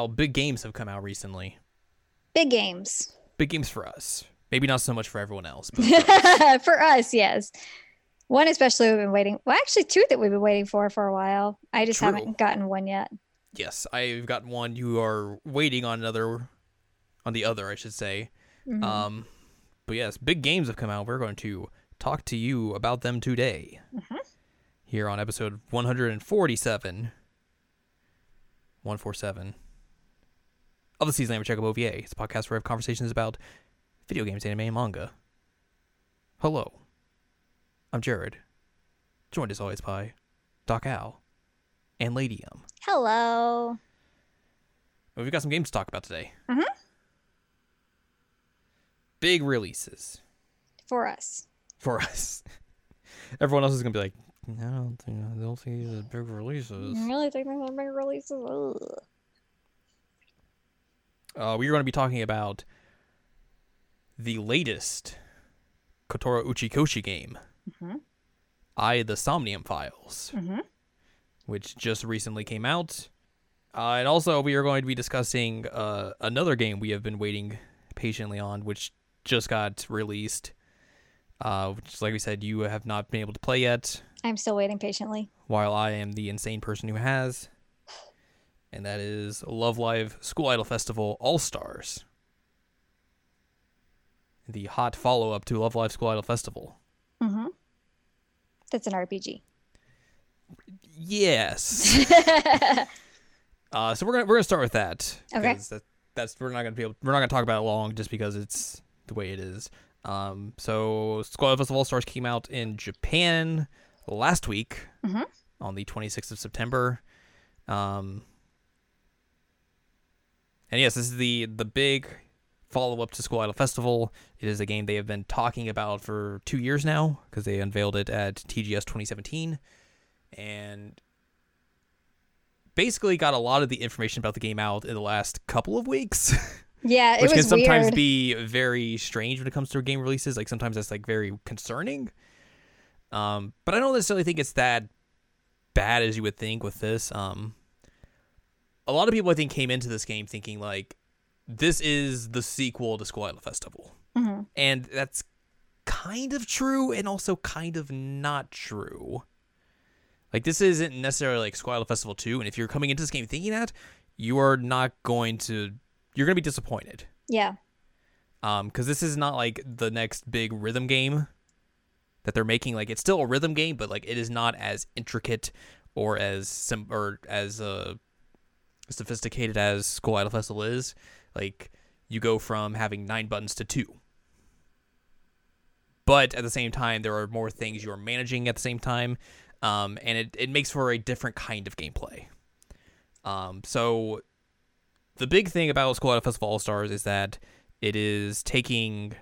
out. Big games have come out recently. Big games. Big games for us. Maybe not so much for everyone else. But for us, yes. One especially we've been waiting. Well, actually, two that we've been waiting for for a while. I just True. haven't gotten one yet. yes, I've gotten one. You are waiting on another, on the other, I should say. Mhm. Um, but yes, big games have come out. We're going to talk to you about them today. Mhm. Here on episode 147. 147 of the season of Check up OVA. It's a podcast where I have conversations about video games, anime, and manga. Hello. I'm Jared. Joined as always by Doc Al and Lady M. Hello. We've got some games to talk about today. Mhm. Big releases. For us. for us. Everyone else is gonna be like, I don't think I don't these are big releases. I really think they're big releases. Ugh. Uh, we are going to be talking about the latest Kotaro Uchikoshi game, Mhm. I the Somnium Files, Mhm. which just recently came out. Uh, and also, we are going to be discussing uh, another game we have been waiting patiently on, which just got released. Uh, which, like we said, you have not been able to play yet. I'm still waiting patiently. while I am the insane person who has. And that is Love Live School Idol Festival All Stars. The hot follow up to Love Live School Idol Festival. Mm-hmm. That's an RPG. Yes. uh, so we're gonna we're gonna start with that. Okay. That, that's we're not gonna be able we're not gonna talk about it long just because it's the way it is. Um, so School Idol Festival All Stars came out in Japan last week Mhm. on the 26th of September. Um, and yes, this is the the big follow up to School Idol Festival. It is a game they have been talking about for two years now because they unveiled it at TGS 2017, and basically got a lot of the information about the game out in the last couple of weeks, Yeah, it which can sometimes weird. be very strange when it comes to game releases. Like sometimes that's like very concerning. Um, but I don't necessarily think it's that bad as you would think with this. Um, a lot of people I think came into this game thinking like this is the sequel to Idol Festival, Mhm. and that's kind of true and also kind of not true. Like this isn't necessarily like Idol Festival two, and if you're coming into this game thinking that, you are not going to you're going to be disappointed Yeah. um because this is not like the next big rhythm game that they're making like it's still a rhythm game but like it is not as intricate or as sim or as uh sophisticated as school idol festival is like you go from having nine buttons to two. But at the same time there are more things you're managing at the same time um, and it, it makes for a different kind of gameplay. Um, so the big thing about School Idol Festival All Stars is that it is taking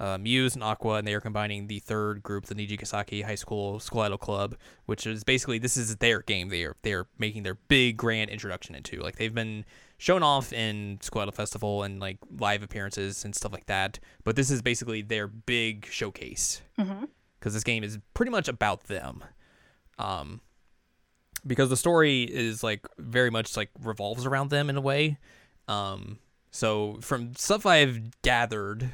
uh, Muse and Aqours, and they are combining the third group, the Nijigasaki High School School Idol Club, which is basically this is their game. They are they are making their big grand introduction into. Like they've been shown off in School Idol Festival and like live appearances and stuff like that, but this is basically their big showcase Mm-hmm. because this game is pretty much about them. Um, because the story is like very much like revolves around them in a way. Um, so from stuff I've gathered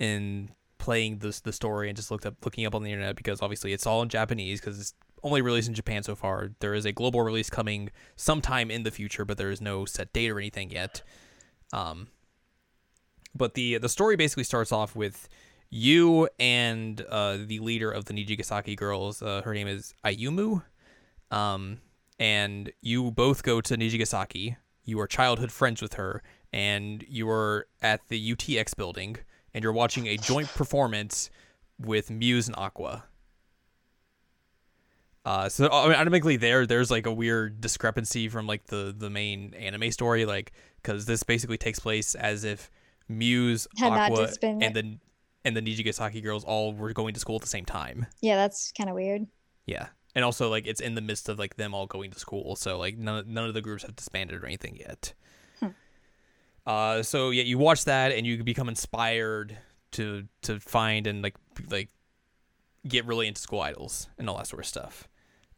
in playing this the story and just looked up looking up on the internet because obviously it's all in Japanese because it's only released in Japan so far. There is a global release coming sometime in the future, but there is no set date or anything yet. Um, but the the story basically starts off with you and uh, the leader of the Nijigasaki girls. Uh, her name is Ayumu. Um, and you both go to Nijigasaki. You are childhood friends with her, and you are at the UTX building, and you're watching a joint performance with Muse and Aqours. Uh, so I mean, automatically there, there's like a weird discrepancy from like the the main anime story, like because this basically takes place as if Muse, Had Aqua, been- and the and the Nijigasaki girls all were going to school at the same time. Yeah, that's kind of weird. Yeah. And also like it's in the midst of like them all going to school, so like none none of the groups have disbanded or anything yet. Uh so yeah, you watch that and you become inspired to to find and like like get really into school idols and all that sort of stuff.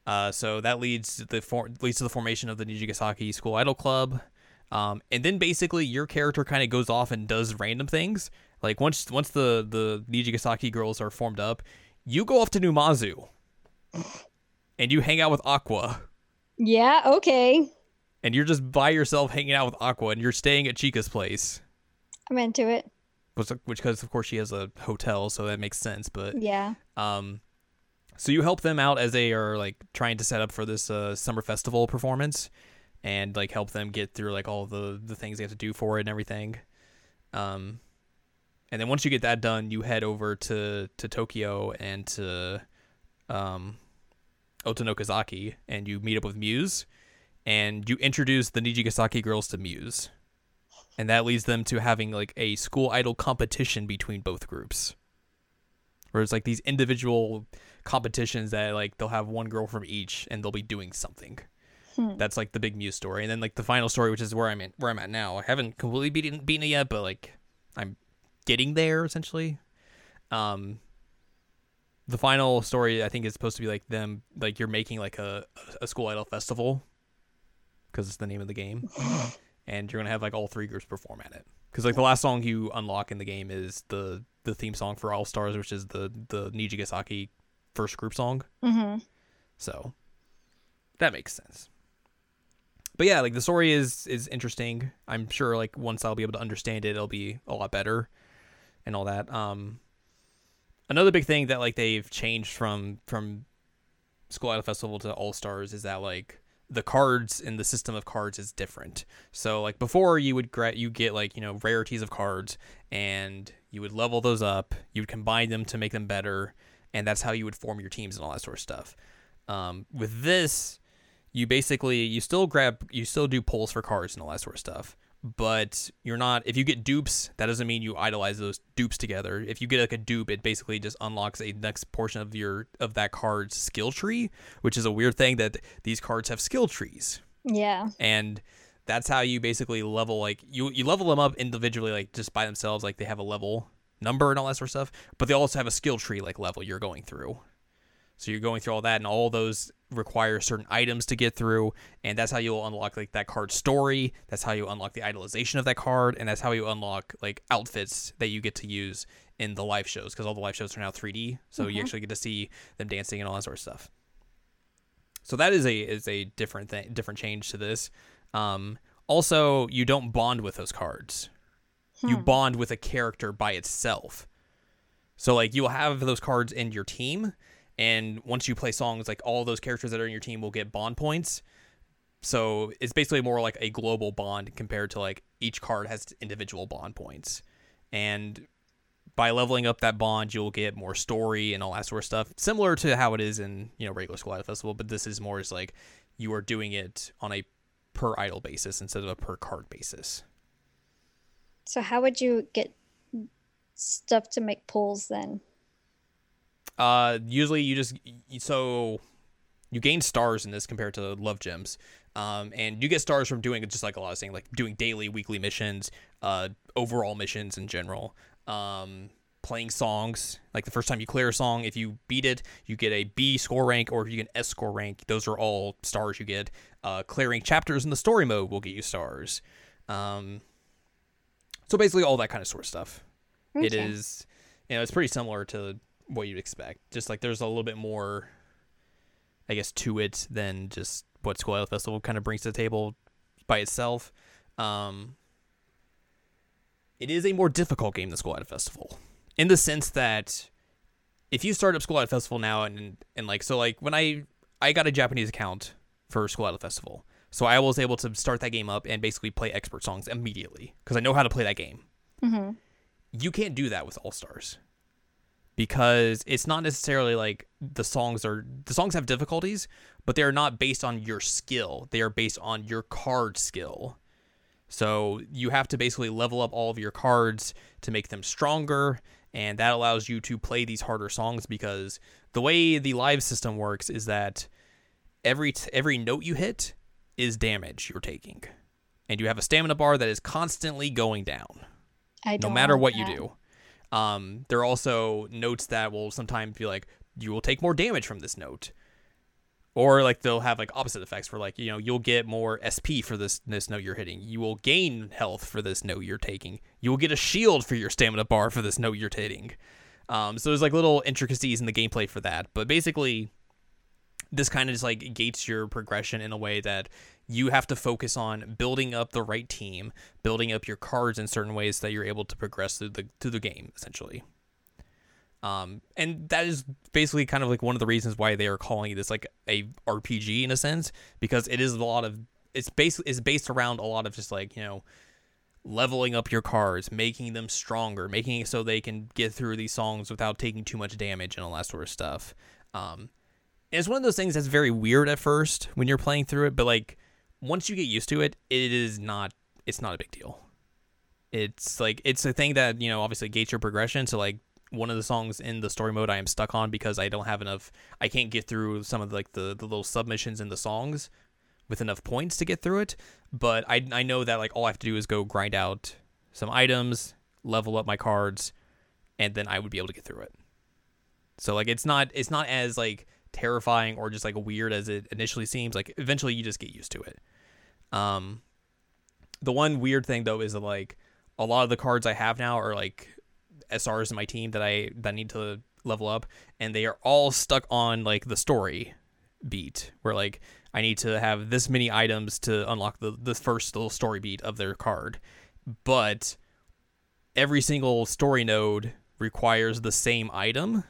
Uh so that leads to the for- leads to the formation of the Nijigasaki School Idol Club. Um, and then basically your character kind of goes off and does random things. Like once once the the Nijigasaki girls are formed up, you go off to Numazu, and you hang out with Aqours, Yeah, okay. And you're just by yourself hanging out with Aqours, and you're staying at Chika's place, I'm into it. which which because of course she has a hotel, so that makes sense. But Yeah. Um, so you help them out as they are like trying to set up for this uh, summer festival performance, and like help them get through like all the the things they have to do for it and everything. Um, and then once you get that done, you head over to to Tokyo and to um, Otonokazaki, and you meet up with Muse, and you introduce the Nijigasaki girls to Muse. And that leads them to having like a school idol competition between both groups where it's like these individual competitions that like they'll have one girl from each and they'll be doing something. Hmm. That's like the big Muse story, and then like the final story, which is where I'm at, where I'm at now. I haven't completely beaten beaten it yet, but like I'm getting there essentially. Um, the final story I think is supposed to be like them like you're making like a a school idol festival because it's the name of the game, and you're gonna have like all three groups perform at it. Because like the last song you unlock in the game is the the theme song for All Stars, which is the the Nijigasaki first group song. Mm-hmm. So that makes sense. But yeah, like the story is is interesting. I'm sure like once I'll be able to understand it, it'll be a lot better and all that. Um another big thing that like they've changed from from School Idol Festival to All Stars is that like the cards and the system of cards is different. So like before you would gra- you get like, you know, rarities of cards and you would level those up, you would combine them to make them better, and that's how you would form your teams and all that sort of stuff. Um, with this, you basically you still grab you still do pulls for cards and all that sort of stuff. But you're not if you get dupes, that doesn't mean you idolize those dupes together. If you get like a dupe, it basically just unlocks a next portion of your of that card's skill tree, which is a weird thing that these cards have skill trees Yeah. and that's how you basically level like you you level them up individually like just by themselves like they have a level number and all that sort of stuff but they also have a skill tree like level you're going through so you're going through all that and all those require certain items to get through and that's how you'll unlock like that card story that's how you unlock the idolization of that card and that's how you unlock like outfits that you get to use in the live shows because all the live shows are now 3d so you Mhm. actually get to see them dancing and all that sort of stuff so that is a is a different thing different change to this um, also, you don't bond with those cards. You Hmm. bond with a character by itself. So like you'll have those cards in your team, and once you play songs, like all those characters that are in your team will get bond points. So it's basically more like a global bond compared to like each card has individual bond points. And by leveling up that bond, you'll get more story and all that sort of stuff. Similar to how it is in, you know, regular School Idol Festival, but this is more as like you are doing it on a per idol basis instead of a per card basis. So how would you get stuff to make pulls then? Uh, usually you just so you gain stars in this compared to love gems, um, and you get stars from doing just like a lot of things, like doing daily, weekly missions, uh, overall missions in general, um, playing songs. Like the first time you clear a song, if you beat it, you get a B score rank, or if you get an S score rank, those are all stars you get. Uh, clearing chapters in the story mode will get you stars. Um, so basically all that kind of sort of stuff. It Okay. is, you know, it's pretty similar to what you'd expect. Just like there's a little bit more, I guess, to it than just what School Festival kind of brings to the table by itself. Um, it is a more difficult game than School Festival in the sense that if you start up School Festival now and and like so like when I I got a Japanese account for School Festival, so I was able to start that game up and basically play expert songs immediately because I know how to play that game Mm-hmm. you can't do that with All Stars because it's not necessarily like the songs are the songs have difficulties, but they are not based on your skill. They are based on your card skill. So you have to basically level up all of your cards to make them stronger, and that allows you to play these harder songs because the way the live system works is that every t- every note you hit is damage you're taking. And you have a stamina bar that is constantly going down I no matter what you do. Um, there are also notes that will sometimes be like, you will take more damage from this note. or like they'll have like opposite effects where like you know you'll get more sp for this this note you're hitting. You will gain health for this note you're taking. You will get a shield for your stamina bar for this note you're hitting. Um, so there's like little intricacies in the gameplay for that. But basically this kind of just like gates your progression in a way that you have to focus on building up the right team building up your cards in certain ways that you're able to progress through the through the game essentially um, and that is basically kind of like one of the reasons why they are calling this like a RPG in a sense, because it is a lot of it's basically it's based around a lot of just like you know leveling up your cards, making them stronger, making it so they can get through these songs without taking too much damage and all that sort of stuff. Um, and it's one of those things that's very weird at first when you're playing through it, but like once you get used to it, it is not it's not a big deal. It's like it's a thing that you know obviously gates your progression. So like one of the songs in the story mode I am stuck on because I don't have enough. I can't get through some of the, like the the little submissions in the songs with enough points to get through it. But I I know that like all I have to do is go grind out some items, level up my cards, and then I would be able to get through it. So like it's not it's not as like terrifying or just like weird as it initially seems. Like eventually you just get used to it. Um, the one weird thing though is that like a lot of the cards I have now are like SRs in my team that I that need to level up, and they are all stuck on like the story beat, where like I need to have this many items to unlock the the first little story beat of their card, but every single story node requires the same item,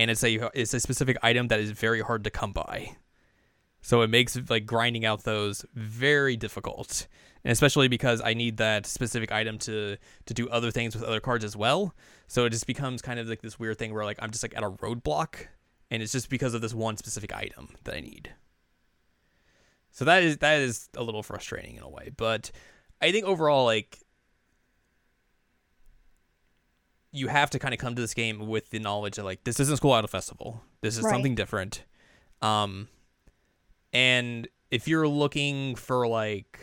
and it's a it's a specific item that is very hard to come by. So it makes like grinding out those very difficult and especially because I need that specific item to to do other things with other cards as well. So it just becomes kind of like this weird thing where like I'm just like at a roadblock, and it's just because of this one specific item that I need. So that is that is a little frustrating in a way, but I think overall like you have to kind of come to this game with the knowledge that like this isn't School Idol Festival. This is right. something different. Um and if you're looking for like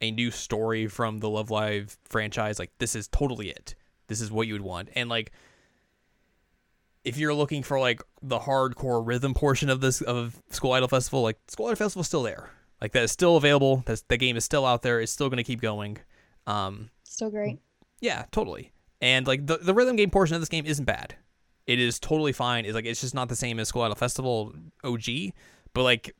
a new story from the Love Live franchise, like this is totally it. This is what you would want. And like if you're looking for like the hardcore rhythm portion of this of School Idol Festival, like School Idol Festival is still there. Like that is still available. That's the game is still out there. It's still going to keep going. Um, still great. Yeah, totally. And like the the rhythm game portion of this game isn't bad. It is totally fine. It's like it's just not the same as School Idol Festival OG, but like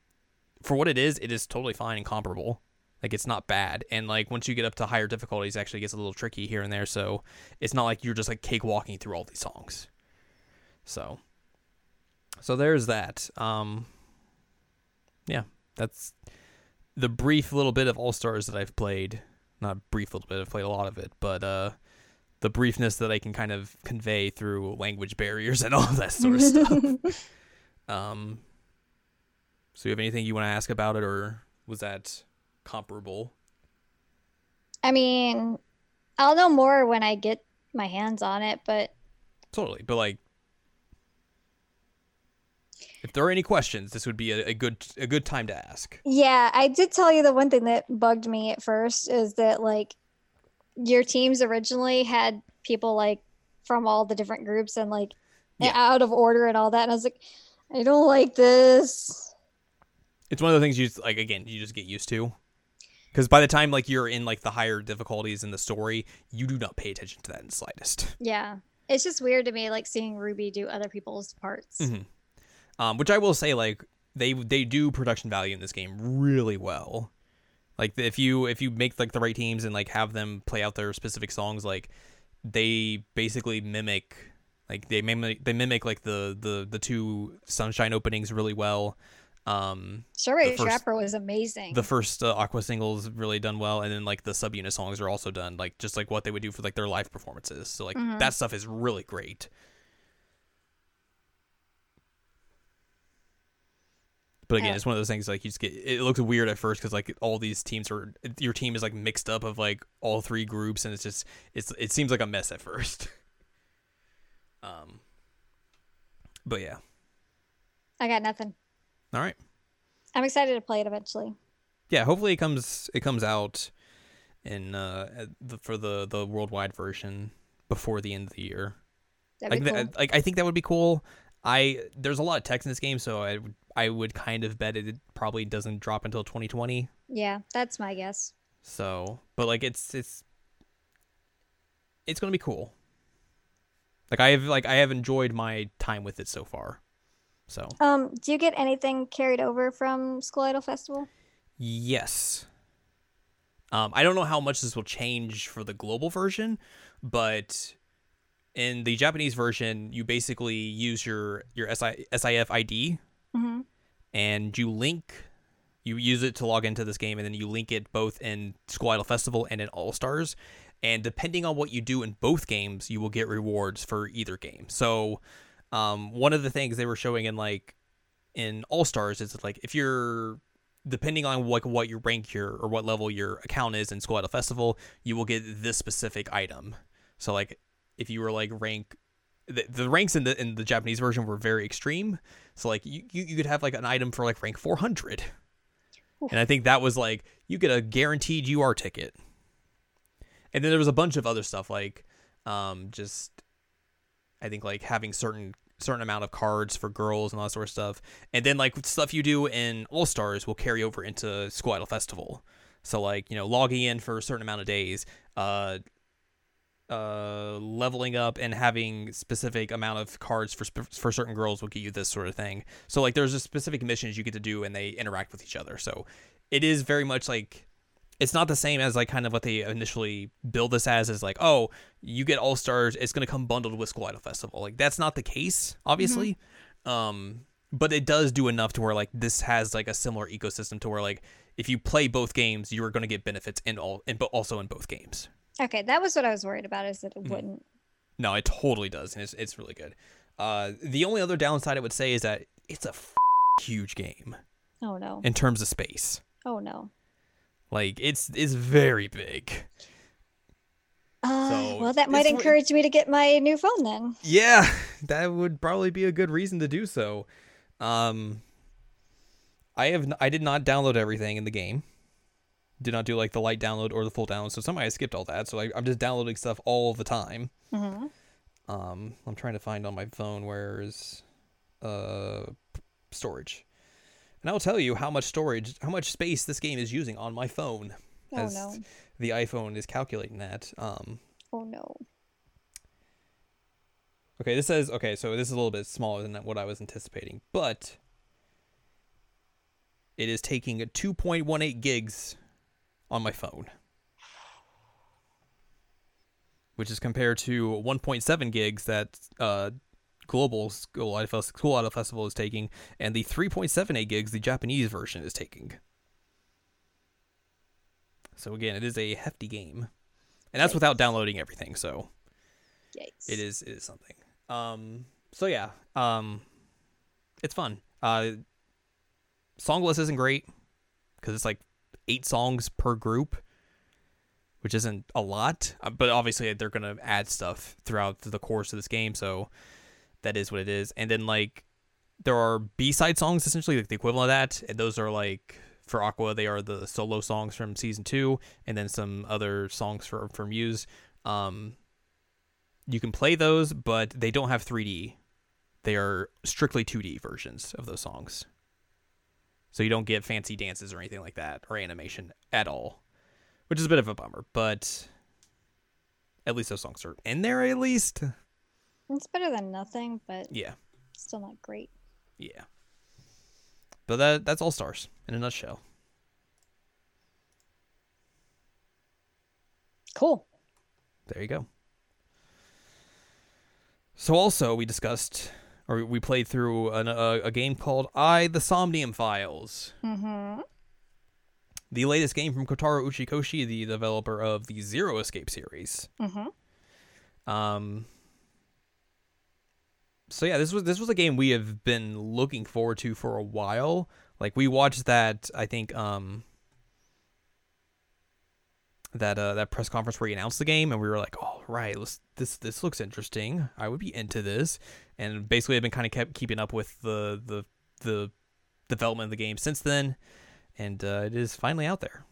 for what it is, it is totally fine and comparable. Like it's not bad. And like once you get up to higher difficulties, it actually gets a little tricky here and there. So it's not like you're just like cakewalking through all these songs. So so there's that. Um yeah, that's the brief little bit of All Stars that I've played. Not brief little bit, I've played a lot of it, but uh the briefness that I can kind of convey through language barriers and all that sort of stuff. um so you have anything you want to ask about it or was that comparable. I mean, I'll know more when I get my hands on it, but totally. But like, if there are any questions, this would be a, a, good a good time to ask. Yeah, I did tell you the one thing that bugged me at first is that like your teams originally had people like from all the different groups and like yeah. out of order and all that, and I was like, I don't like this. It's one of the things you just, like again you just get used to because by the time like you're in like the higher difficulties in the story you do not pay attention to that in the slightest yeah it's just weird to me like seeing ruby do other people's parts mm-hmm. Um, which i will say like they they do production value in this game really well like if you if you make like the right teams and like have them play out their specific songs like they basically mimic like they mimic they mimic like the the the two sunshine openings really well um, Strawberry Trapper was amazing. The first uh, Aqours singles really done well, and then like the subunit songs are also done like just like what they would do for like their live performances. So like mm-hmm. that stuff is really great. But again, it's one of those things like you just get it looks weird at first because like all these teams are your team is like mixed up of like all three groups, and it's just it's it seems like a mess at first. um, but yeah, I got nothing. All right. I'm excited to play it eventually. Yeah, hopefully it comes it comes out in uh the, for the the worldwide version before the end of the year. That'd like, cool. like I think that would be cool. I there's a lot of text in this game, so I would I would kind of bet it probably doesn't drop until 2020. Yeah, that's my guess. So, but like it's it's it's gonna be cool. Like I have like I have enjoyed my time with it so far. So Um, do you get anything carried over from School Idol Festival? yes. Um, I don't know how much this will change for the global version, but in the Japanese version, you basically use your your SI, SIF ID Mm-hmm. and you link you use it to log into this game and then you link it both in School Idol Festival and in All Stars. And depending on what you do in both games, you will get rewards for either game. So um, one of the things they were showing in like in All Stars is like if you're depending on like what your rank your or what level your account is in School Idol Festival, you will get this specific item. So like if you were like rank the, the ranks in the in the Japanese version were very extreme. So like you, you, could have like an item for like rank 400. Oof. And I think that was like you get a guaranteed UR ticket. And then there was a bunch of other stuff like um just I think like having certain certain amount of cards for girls and all that sort of stuff. And then like stuff you do in All Stars will carry over into Idol Festival. So like, you know, logging in for a certain amount of days, uh uh, leveling up and having specific amount of cards for sp- for certain girls will get you this sort of thing. So like there's a specific missions you get to do and they interact with each other. So it is very much like it's not the same as like kind of what they initially build this as is like oh you get all stars it's going to come bundled with School Idol Festival. Like that's not the case obviously. Um but it does do enough to where like this has like a similar ecosystem to where like if you play both games you're going to get benefits in all and but also in both games. Okay, that was what I was worried about. Is that it Mhm. wouldn't. No, it totally does, and it's it's really good. Uh, the only other downside I would say is that it's a f- huge game Oh no. in terms of space. Oh no. Like it's it's very big. Uh, So, well, that might encourage me to get my new phone then. Yeah, that would probably be a good reason to do so. Um, I have n- I did not download everything in the game. Did not do like the light download or the full download, so somehow I skipped all that. So I, I'm just downloading stuff all the time. Mm-hmm. Um, I'm trying to find on my phone where's uh storage, and I will tell you how much storage, how much space this game is using on my phone, Oh as no. the iPhone is calculating that. Um, Oh no. okay, this says okay, so this is a little bit smaller than what I was anticipating, but it is taking 2.18 gigs on my phone. Which is compared to 1.7 gigs that uh, global school Fest- school festival is taking, and the 3.78 gigs the Japanese version is taking. So again, it is a hefty game, and that's Yikes. without downloading everything. So Yikes. it is it is something. Um. So yeah. Um. It's fun. Uh. Songless isn't great because it's like eight songs per group, which isn't a lot. Uh, But obviously they're gonna add stuff throughout the course of this game, so that is what it is. And then like there are B side songs essentially like the equivalent of that, and those are like for Aqours they are the solo songs from season two, and then some other songs for for Muse. Um, you can play those, but they don't have 3D. They are strictly 2D versions of those songs. So you don't get fancy dances or anything like that or animation at all, which is a bit of a bummer, but at least those songs are in there at least. It's better than nothing, but Yeah. still not great. Yeah. But that that's All Stars in a nutshell. Cool. There you go. So also we discussed or we played through an, a, a game called I the Somnium Files. Mm-hmm. the latest game from Kotaro Uchikoshi, the developer of the Zero Escape series. Mm-hmm. Um, so yeah, this was this was a game we have been looking forward to for a while. Like we watched that, I think, um, that uh, that press conference where he announced the game, and we were like, "Oh, right, let's, this this looks interesting. I would be into this." And basically, I've been kind of kept keeping up with the the the development of the game since then, and uh, it is finally out there.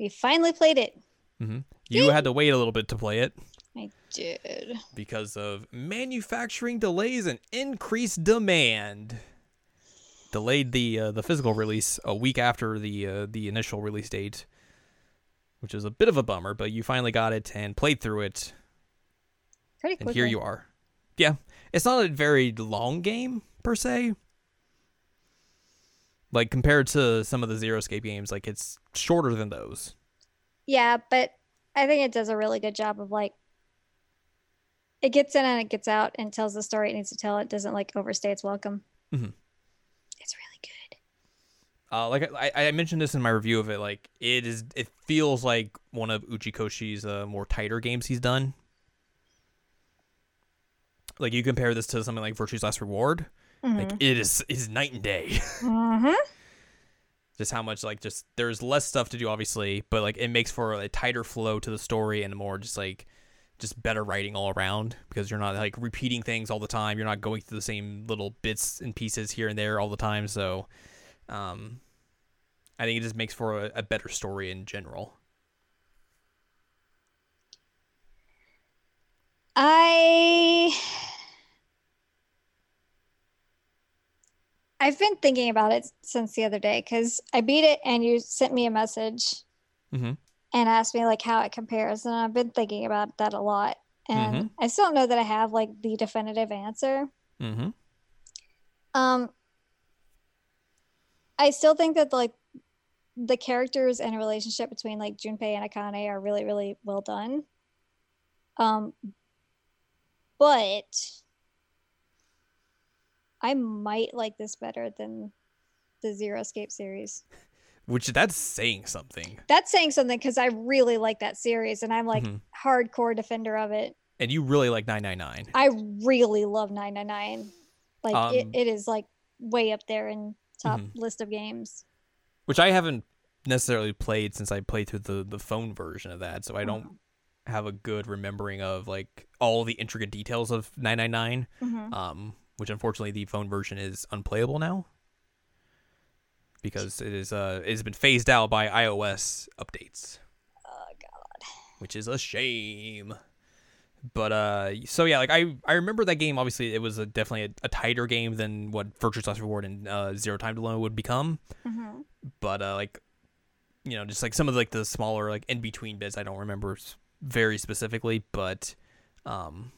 We finally played it. hmm You had to wait a little bit to play it. I did. Because of manufacturing delays and increased demand. Delayed the uh, the physical release a week after the uh, the initial release date, which is a bit of a bummer. But you finally got it and played through it, Pretty and quickly. here you are. Yeah, it's not a very long game per se. Like compared to some of the Zero Escape games, like it's shorter than those. Yeah, but I think it does a really good job of like it gets in and it gets out and tells the story it needs to tell. It doesn't like overstay its welcome. Mm-hmm. It's really good. Uh, like I, I mentioned this in my review of it, like it is, it feels like one of Uchikoshi's uh, more tighter games he's done. Like you compare this to something like Virtue's Last Reward, like it is is night and day. Mm-hmm. just how much like just there's less stuff to do, obviously, but like it makes for a tighter flow to the story and more just like just better writing all around because you're not like repeating things all the time. You're not going through the same little bits and pieces here and there all the time. So, um, I think it just makes for a, a better story in general. I I've been thinking about it since the other day because I beat it and you sent me a message Mm-hmm. and asked me like how it compares, and I've been thinking about that a lot. And Mhm. I still don't know that I have like the definitive answer. Mm-hmm. Um, I still think that like the characters and relationship between like Junpei and Akane are really, really well done. Um, but I might like this better than the Zero Escape series. Which that's saying something. That's saying something because I really like that series and I'm like Mhm. hardcore defender of it. And you really like 999. I really love 999. Like it, Um, it is like way up there in top Mhm. list of games. which I haven't necessarily played since I played through the the phone version of that, so I don't Mm-hmm. Have a good remembering of like all the intricate details of 999. Mhm. Um, which unfortunately the phone version is unplayable now because it is uh it has been phased out by iOS updates, Oh god. which is a shame. But uh, so yeah, like I I remember that game. Obviously, it was a, definitely a, a tighter game than what Virtue's Last Reward and uh, Zero Time Dilemma would become. hmm but uh like you know just like some of like the smaller like in between bits i don't remember very specifically but um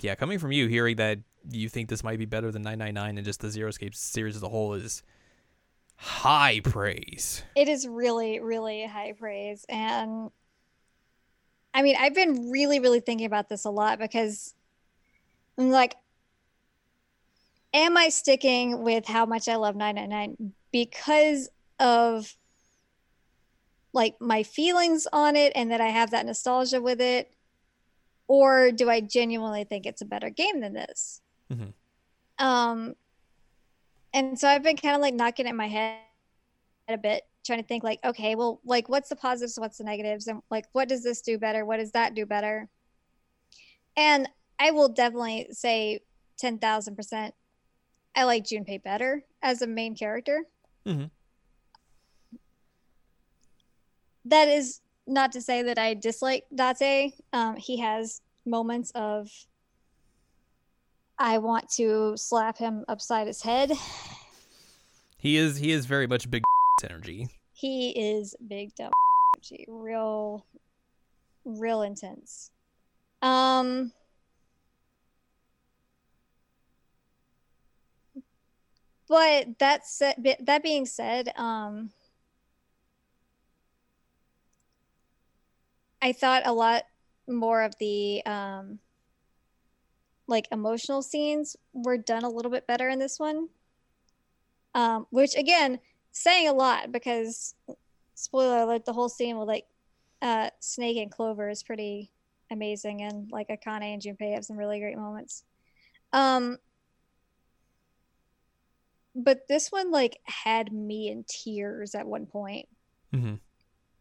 yeah coming from you hearing that you think this might be better than 999 and just the zero escape series as a whole is high praise It is really, really high praise. And I mean, I've been really, really thinking about this a lot because I'm like, am I sticking with how much I love 999 because of like my feelings on it and that I have that nostalgia with it? Or do I genuinely think it's a better game than this? Mm-hmm. Um, and so I've been kind of like knocking it in my head a bit, trying to think like, okay, well, like what's the positives, what's the negatives, and like what does this do better? What does that do better? And I will definitely say ten thousand percent I like Junpei better as a main character. Mhm. That is not to say that I dislike Date. Um, he has moments of I want to slap him upside his head. he is he is very much big energy He is big dumb energy, real, real intense. Um, but that said, that being said, um, I thought a lot more of the um, like emotional scenes were done a little bit better in this one. Um, which again, saying a lot because spoiler alert, the whole scene with like uh, Snake and Clover is pretty amazing, and like Akane and Junpei have some really great moments. Um, but this one like had me in tears at one point, mm-hmm.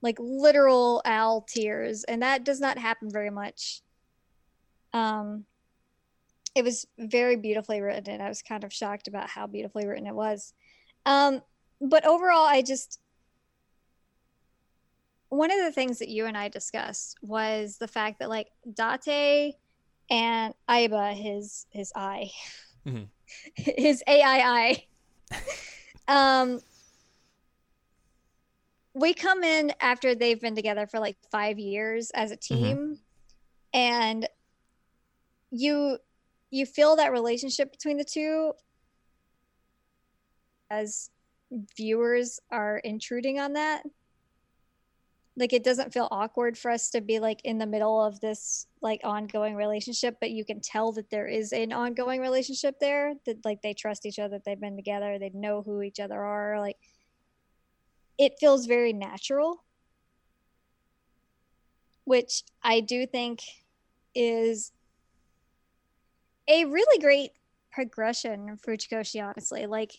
Like literal owl tears, and that does not happen very much. Um, it was very beautifully written, and I was kind of shocked about how beautifully written it was. Um, but overall, I just one of the things that you and I discussed was the fact that like Date and Aiba, his his eye, Mhm. his AII, um, we come in after they've been together for like five years as a mm-hmm. team, and you you feel that relationship between the two as viewers are intruding on that. Like it doesn't feel awkward for us to be like in the middle of this like ongoing relationship but you can tell that there is an ongoing relationship there that like they trust each other they've been together they know who each other are like it feels very natural which i do think is a really great progression for Uchikoshi, honestly like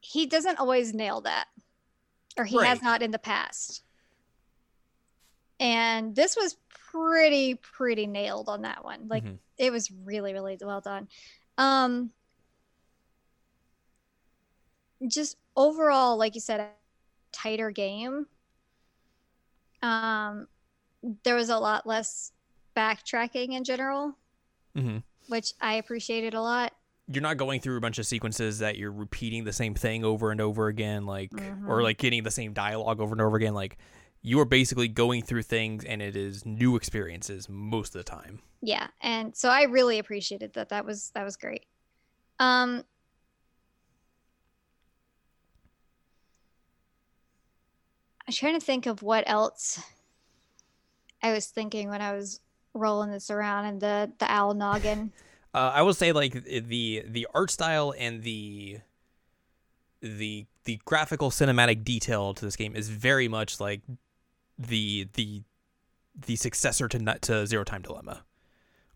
he doesn't always nail that or he has not in the past. And this was pretty pretty nailed on that one. Like Mhm. it was really really well done. Um just overall like you said a tighter game. Um there was a lot less backtracking in general, Mhm. which I appreciated a lot. you're not going through a bunch of sequences that you're repeating the same thing over and over again like or Mhm. like getting the same dialogue over and over again like you are basically going through things and it is new experiences most of the time yeah and so i really appreciated that that was that was great um i'm trying to think of what else i was thinking when i was rolling this around and the the owl noggin. Uh, i will say like the the art style and the the the graphical cinematic detail to this game is very much like the the the successor to to Zero Time Dilemma,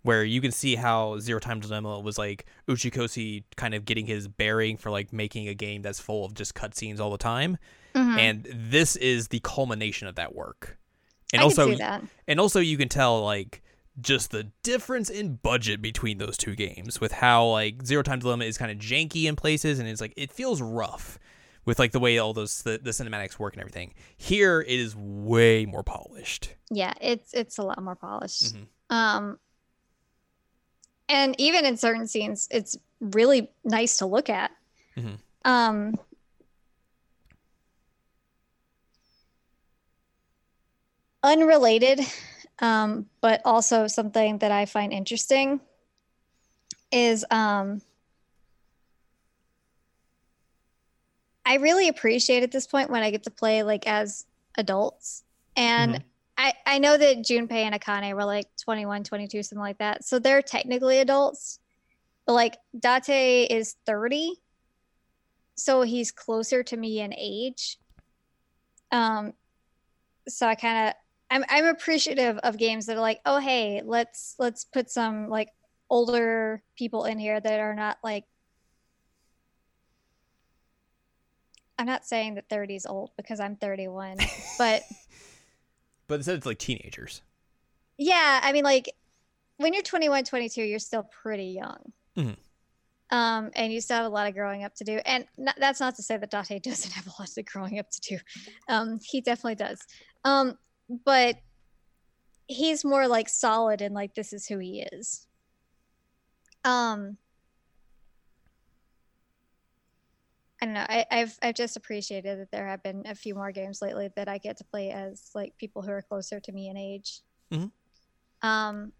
where you can see how Zero Time Dilemma was like Uchikoshi kind of getting his bearing for like making a game that's full of just cutscenes all the time, Mhm. and this is the culmination of that work. And I also, can see that. and also you can tell like just the difference in budget between those two games with how like Zero Time Dilemma is kind of janky in places and it's like it feels rough with like the way all those the, the cinematics work and everything. Here it is way more polished. yeah it's it's a lot more polished Mhm. um and even in certain scenes it's really nice to look at Mhm. um unrelated um but also something that i find interesting is um i really appreciate at this point when i get to play like as adults and Mhm. I, I know that Junpei and Akane were like 21, 22, something like that. So they're technically adults. But like Date is 30. So he's closer to me in age. Um so I kind of I'm I'm appreciative of games that are like, "Oh, hey, let's let's put some like older people in here that are not like I'm not saying that 30 is old because I'm 31, but But instead it's like teenagers. Yeah, I mean, like when you're 21, 22, you're still pretty young. Mhm. Um, and you still have a lot of growing up to do. And that's not to say that Date doesn't have a lot of growing up to do. Um, he definitely does. Um, but he's more like solid and like this is who he is. Um, I don't know. I, I've I've just appreciated that there have been a few more games lately that I get to play as like people who are closer to me in age. Mhm. Um,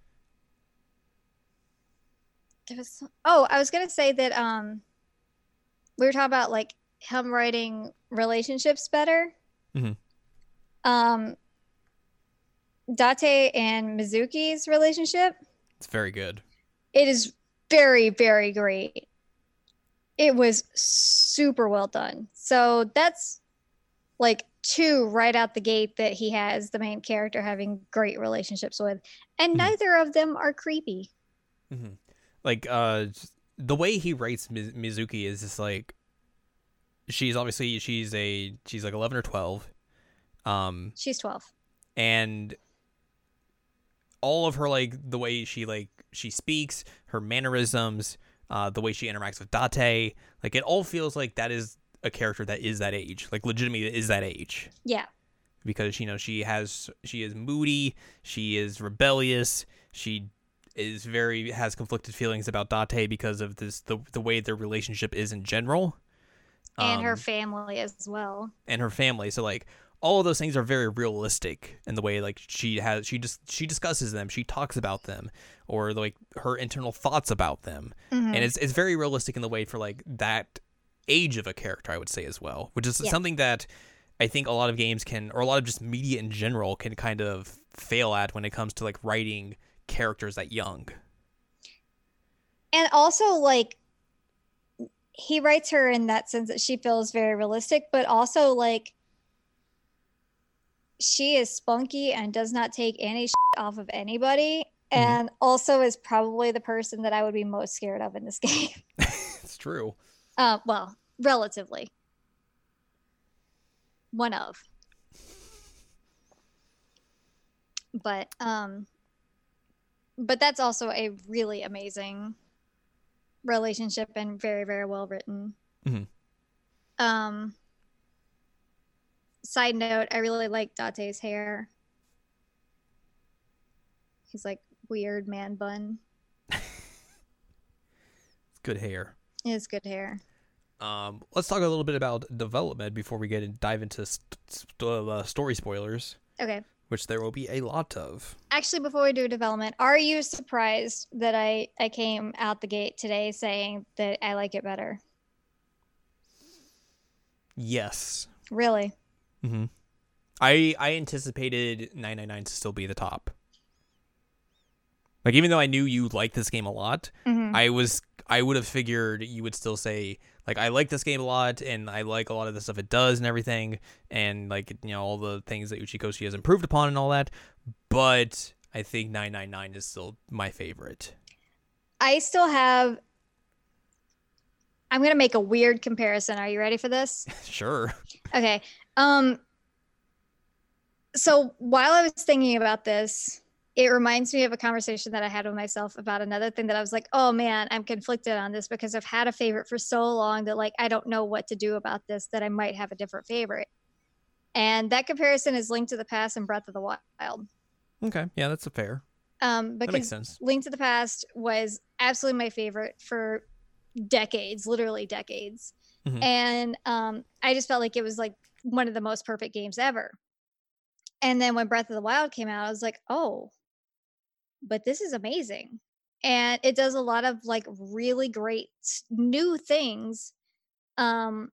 there was some- oh, I was gonna say that um, we were talking about like him writing relationships better. Mhm. Um, Date and Mizuki's relationship? It's very good. it is very very great. It was super well done. So that's like two right out the gate that he has the main character having great relationships with. And Mhm. neither of them are creepy. Hmm Like uh, the way he writes Miz- Mizuki is just like she's obviously she's a she's like eleven or twelve, um, she's 12 and all of her like the way she like she speaks, her mannerisms, uh, the way she interacts with Date, like it all feels like that is a character that is that age, like legitimately is that age. Yeah. Because you know she has she is moody, she is rebellious, she is very has conflicted feelings about Date because of this the the way their relationship is in general. And her Um, family as well. and her family. So like all of those things are very realistic in the way like she has she just she discusses them, she talks about them, or like her internal thoughts about them, Mhm. and it's it's very realistic in the way for like that age of a character, I would say as well, which is Yeah. something that I think a lot of games can, or a lot of just media in general can kind of fail at when it comes to like writing characters that young. and also like he writes her in that sense that she feels very realistic but also like she is spunky and does not take any shit off of anybody and also is probably the person that i would be most scared of in this game. It's true. uh, well relatively. One of. But um but that's also a really amazing relationship and very very well written. Mhm. um side note i really like date's hair he's like weird man bun It's good hair. his good hair Um, let's talk a little bit about development before we get and dive into st- st- uh, story spoilers, okay which there will be a lot of. actually before we do development are you surprised that i i came out the gate today saying that i like it better Yes. really hmm I I anticipated 999 to still be the top. Like even though I knew you liked this game a lot, Mhm. I was I would have figured you would still say like I like this game a lot and I like a lot of the stuff it does and everything and like you know all the things that Uchikoshi has improved upon and all that, but I think 999 is still my favorite. i still have i'm gonna make a weird comparison are you ready for this sure. okay um so while i was thinking about this it reminds me of a conversation that i had with myself about another thing that i was like oh man i'm conflicted on this because i've had a favorite for so long that like i don't know what to do about this that i might have a different favorite and that comparison is linked to the past and breath of the wild Okay. Yeah, that's a fair. um That makes because sense. Link to the Past was absolutely my favorite for decades, literally decades. Mhm. And um, I just felt like it was like one of the most perfect games ever. And then when Breath of the Wild came out, I was like, oh, but this is amazing. And it does a lot of like really great new things. Um,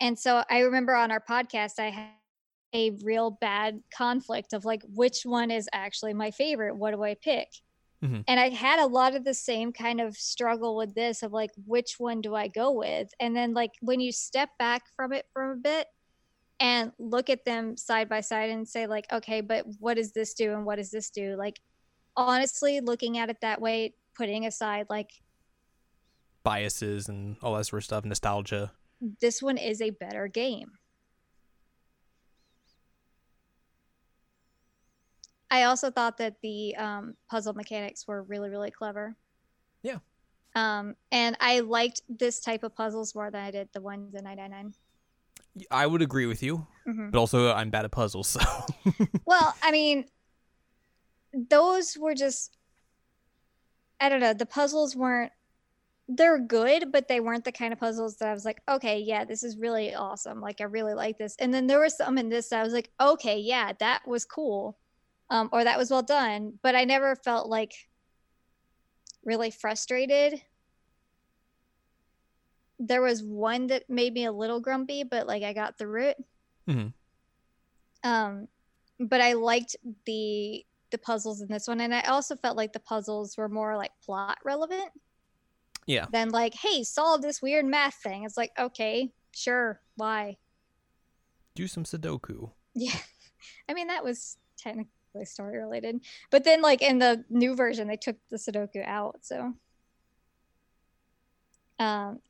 and so I remember on our podcast, I had a real bad conflict of like, which one is actually my favorite? What do I pick? Mhm. And I had a lot of the same kind of struggle with this of like, which one do I go with? And then, like, when you step back from it for a bit and look at them side by side and say, like, okay, but what does this do? And what does this do? Like, honestly, looking at it that way, putting aside like Biases and all that sort of stuff, nostalgia. this one is a better game. I also thought that the um, puzzle mechanics were really, really clever. Yeah. Um, and I liked this type of puzzles more than I did the ones in 999. I would agree with you, Mhm. but also I'm bad at puzzles, so Well, I mean, those were just, I don't know, the puzzles weren't, they're good, but they weren't the kind of puzzles that I was like, okay, yeah, this is really awesome. Like, I really like this. And then there were some in this that I was like, okay, yeah, that was cool. Um, or that was well done. But I never felt like really frustrated. There was one that made me a little grumpy, but like I got through it. Mhm. Um, but I liked the the puzzles in this one, and I also felt like the puzzles were more like plot relevant yeah. than like, hey, solve this weird math thing. It's like, okay, sure, why? Do some Sudoku. Yeah, I mean that was technically story related, but then like in the new version, they took the Sudoku out, so. Um,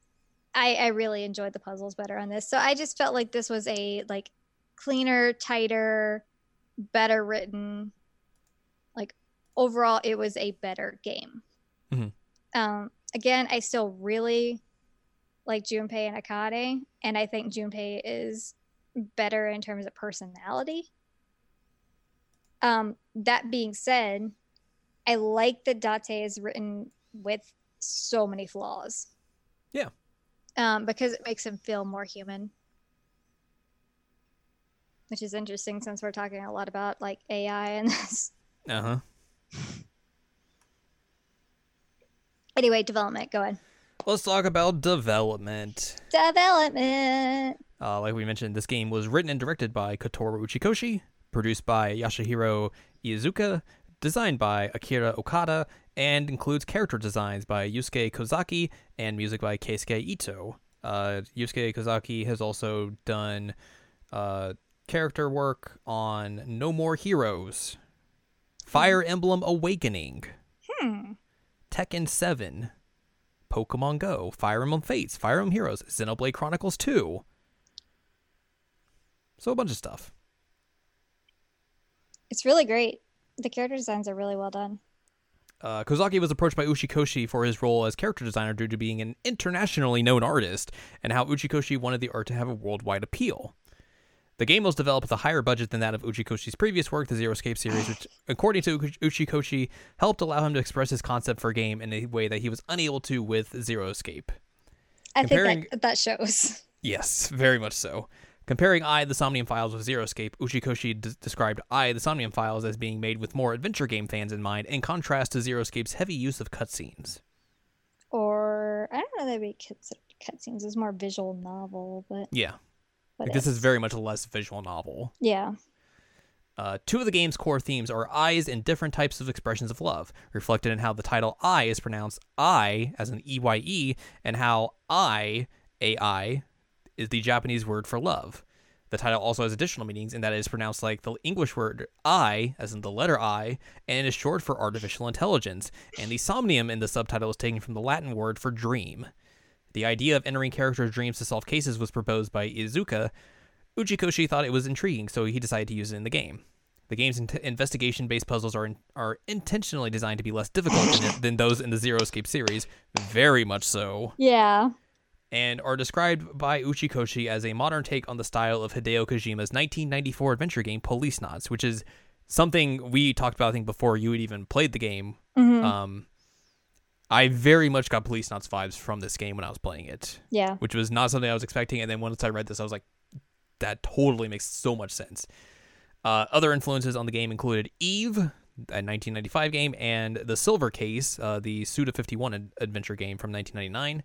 I I really enjoyed the puzzles better on this, so I just felt like this was a like cleaner, tighter, better written. Like overall, it was a better game. Mhm. Um, again, I still really like Junpei and Akane, and I think Junpei is better in terms of personality. Um, that being said, I like that Date is written with so many flaws. Yeah. Um, because it makes him feel more human. Which is interesting since we're talking a lot about like AI and this. Uh huh. Anyway, development. Go ahead. Let's talk about development. Development. Uh, like we mentioned, this game was written and directed by Kotaro Uchikoshi, produced by Yasuhiro Iizuka, designed by Akira Okada, and includes character designs by Yusuke Kozaki and music by Keisuke Ito. Uh, Yusuke Kozaki has also done uh, character work on No More Heroes, Fire Emblem Awakening, Hmm. Tekken 7, Pokemon Go, Fire Emblem Fates, Fire Emblem Heroes, Xenoblade Chronicles 2. So a bunch of stuff. It's really great. The character designs are really well done. Uh, Kozaki was approached by Uchikoshi for his role as character designer due to being an internationally known artist and how Uchikoshi wanted the art to have a worldwide appeal. The game was developed with a higher budget than that of Uchikoshi's previous work, the Zero Escape series, which, according to Uchikoshi, helped allow him to express his concept for a game in a way that he was unable to with Zero Escape. I Comparing- think that, that shows. Yes, very much so. Comparing I, the Somnium Files with Zero Escape, Uchikoshi d- described I, the Somnium Files as being made with more adventure game fans in mind, in contrast to Zero Escape's heavy use of cutscenes. Or I don't know that be considered cutscenes. It's more visual novel, but, Yeah, like, this is very much a less visual novel. yeah. Uh, two of the game's core themes are eyes and different types of expressions of love, reflected in how the title I is pronounced I as an E Y E, and how I, AI, is the Japanese word for love. The title also has additional meanings in that it is pronounced like the English word I, as in the letter I, and is short for artificial intelligence, and the somnium in the subtitle is taken from the Latin word for dream. The idea of entering characters' dreams to solve cases was proposed by Iizuka, Uchikoshi thought it was intriguing, so he decided to use it in the game. The game's in- investigation-based puzzles are in- are intentionally designed to be less difficult than, than those in the Zero Escape series, very much so, Yeah. And are described by Uchikoshi as a modern take on the style of Hideo Kojima's 1994 adventure game Policenauts, which is something we talked about I think before you had even played the game. Mhm. Um, I very much got Policenauts vibes from this game when I was playing it yeah. which was not something I was expecting. And then once I read this, I was like, that totally makes so much sense. Uh, other influences on the game included Eve, a 1995 game, and The Silver Case, uh, the Suda 51 ad- adventure game from 1999.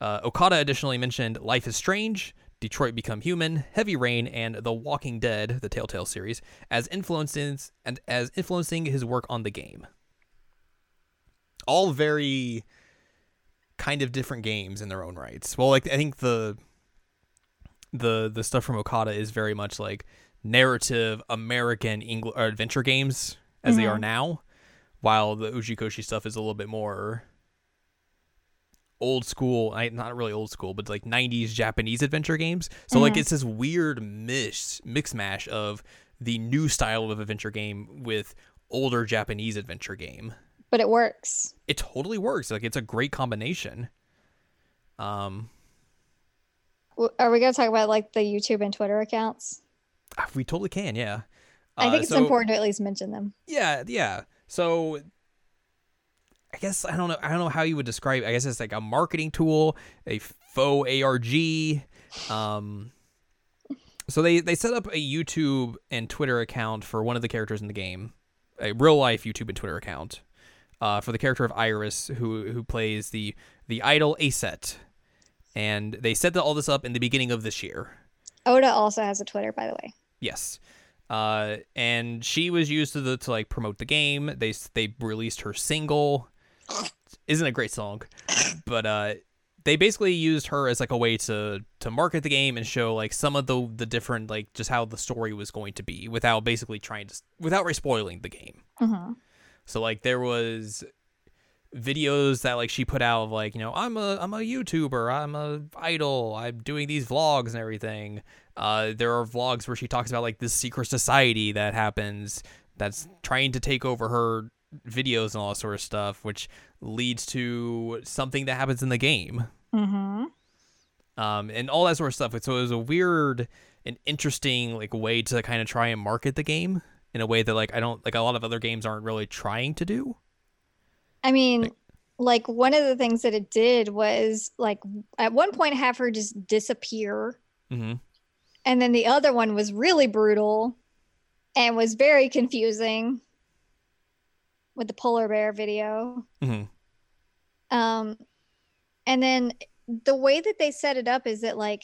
Uh, Okada additionally mentioned Life is Strange, Detroit Become Human, Heavy Rain, and The Walking Dead, the Telltale series, as influences and as influencing his work on the game. All very kind of different games in their own rights. Well, like I think the the the stuff from Okada is very much like narrative American English adventure games as they are Mhm. now, while the Uchikoshi stuff is a little bit more old school. Not really old school, but like '90s Japanese adventure games. So like Mhm. it's this weird mix mix mash of the new style of adventure game with older Japanese adventure game But it works. it totally works. Like it's a great combination. Um, Are we going to talk about like the YouTube and Twitter accounts? we totally can, yeah. I Uh, think it's so- important to at least mention them. Yeah, yeah. So I guess I don't know. I don't know how you would describe. It. I guess it's like a marketing tool, a faux ARG. Um, so they they set up a YouTube and Twitter account for one of the characters in the game, a real life YouTube and Twitter account, uh, for the character of Iris, who who plays the the idol Aset, and they set the, all this up in the beginning of this year. Ota also has a Twitter, by the way. Yes. Uh, and she was used to the to like promote the game. They they released her single. Isn't a great song, but uh, they basically used her as like a way to to market the game and show like some of the the different like just how the story was going to be without basically trying to without spoiling the game. hmm So like there was videos that like she put out of like you know I'm a I'm a YouTuber I'm a idol I'm doing these vlogs and everything. Uh, there are vlogs where she talks about like this secret society that happens that's trying to take over her videos and all that sort of stuff, which leads to something that happens in the game. hmm um, and all that sort of stuff. So it was a weird and interesting like way to kind of try and market the game in a way that like I don't like a lot of other games aren't really trying to do. I mean, like one of the things that it did was like at one point have her just disappear. Mm-hmm. And then the other one was really brutal and was very confusing with the polar bear video. Mm-hmm. Um, and then the way that they set it up is that like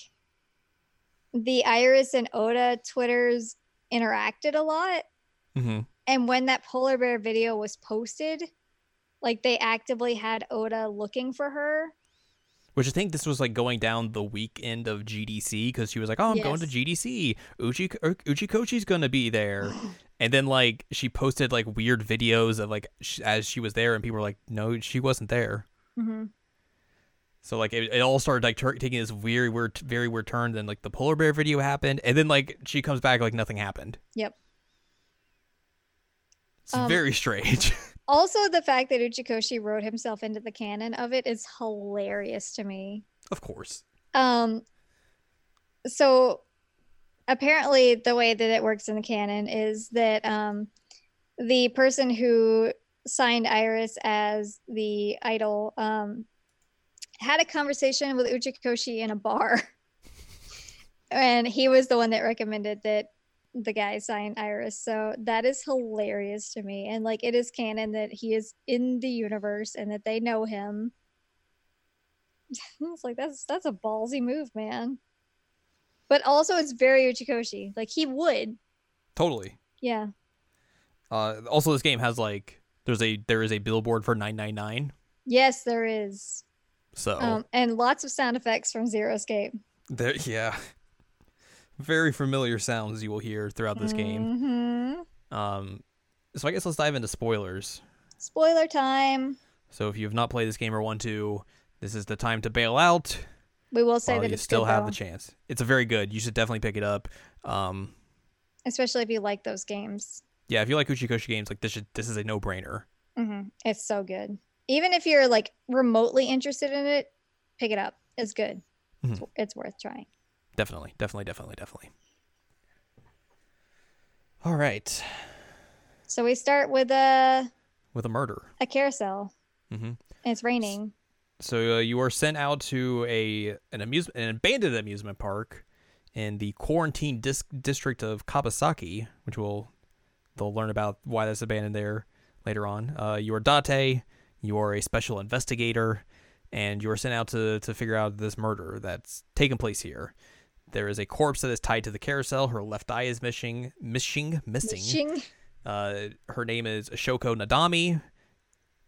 the Iris and Ota Twitters interacted a lot. Mm-hmm. And when that polar bear video was posted, like they actively had Ota looking for her. Which I think this was like going down the weekend of GDC because she was like, "Oh, I'm going to GDC. Uchi Uchikoshi's gonna be there," and then like she posted like weird videos of like sh- as she was there, and people were like, "No, she wasn't there." Mm-hmm. So like it, it all started like tur- taking this weird, weird, very weird turn. Then like the polar bear video happened, and then like she comes back like nothing happened. Yep. It's Um, very strange. Also, the fact that Uchikoshi wrote himself into the canon of it is hilarious to me. of course. Um, so apparently, the way that it works in the canon is that um, the person who signed Iris as the idol um, had a conversation with Uchikoshi in a bar, and he was the one that recommended that the guy sign Iris. So that is hilarious to me, and like it is canon that he is in the universe and that they know him. It's like that's that's a ballsy move, man. But also, it's very Uchikoshi. Like he would, Totally. yeah. Uh, also, this game has like there's a there is a billboard for 999. Yes, there is, So um, and lots of sound effects from Zero Escape. there, yeah, very familiar sounds you will hear throughout this game. hmm Um, so I guess let's dive into spoilers. Spoiler time. So if you have not played this game or want to, this is the time to bail out. We will say that you it's still have though, the chance. It's a very good. You should definitely pick it up. Um, especially if you like those games. yeah, if you like Uchikoshi games, like this should this is a no brainer. hmm It's so good. Even if you're like remotely interested in it, pick it up. It's good. It's, Mhm. it's worth trying. Definitely, definitely, definitely, definitely. All right, So we start with a with a murder. a carousel. Mm-hmm. It's raining. So uh, you are sent out to a an amusement an abandoned amusement park in the quarantine dis- district of Kabasaki, which will they'll learn about why that's abandoned there later on. Uh, you are Date. You are a special investigator, and you are sent out to to figure out this murder that's taken place here. There is a corpse that is tied to the carousel. Her left eye is missing, missing, missing. Shing. Uh, her name is Shoko Nadami.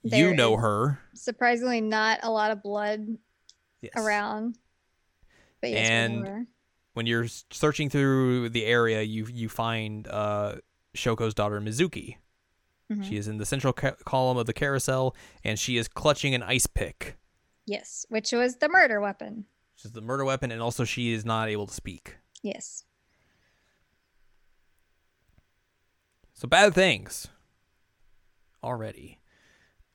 There you know her. Surprisingly, not a lot of blood Yes. around. But yes, And when you're searching through the area, you you find uh, Shoko's daughter Mizuki. Mhm. She is in the central ca- column of the carousel, and she is clutching an ice pick, Yes, which was the murder weapon. which is the murder weapon, and also she is not able to speak. Yes. So bad things already.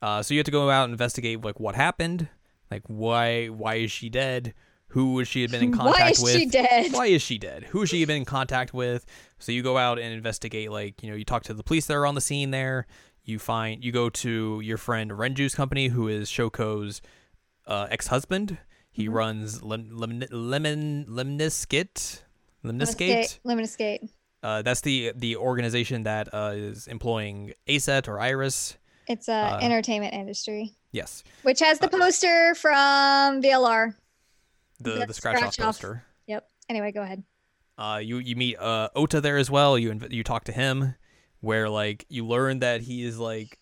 Uh, so you have to go out and investigate like what happened, like why why is she dead? Who has she been in contact Why is with? she dead? why is she dead? Who has she been in contact with? So you go out and investigate. Like you know, you talk to the police that are on the scene there. You find you go to your friend Renju's company, who is Shoko's uh, ex-husband. He Mhm. runs Lem- Lemon Lemon Lemniscate. Lemniscate. escape. Uh, that's the the organization that uh, is employing ASET or Iris. It's a Uh, entertainment industry, Yes, which has the poster from VLR. the The the scratch, off scratch off. poster. Yep. Anyway, go ahead. Uh, you you meet uh, Ota there as well. You inv- you talk to him, where like you learn that he is like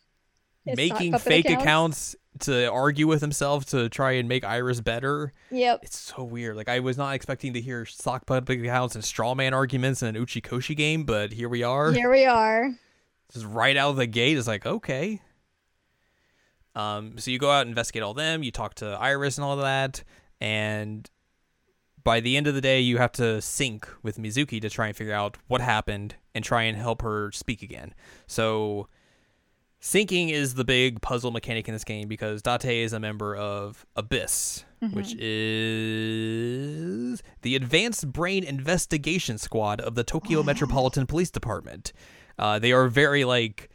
His making fake accounts. accounts. to argue with himself to try and make Iris better. Yep. It's so weird. Like I was not expecting to hear sock puppet accounts and straw man arguments in an Uchikoshi game, but here we are. Here we are. just right out of the gate it's like okay um so you go out and investigate all them you talk to iris and all of that and by the end of the day you have to sync with mizuki to try and figure out what happened and try and help her speak again. So Syncing is the big puzzle mechanic in this game because Date is a member of ABIS, which is the Advanced Brain Investigation Squad of the Tokyo Metropolitan Police Department. Uh, they are very like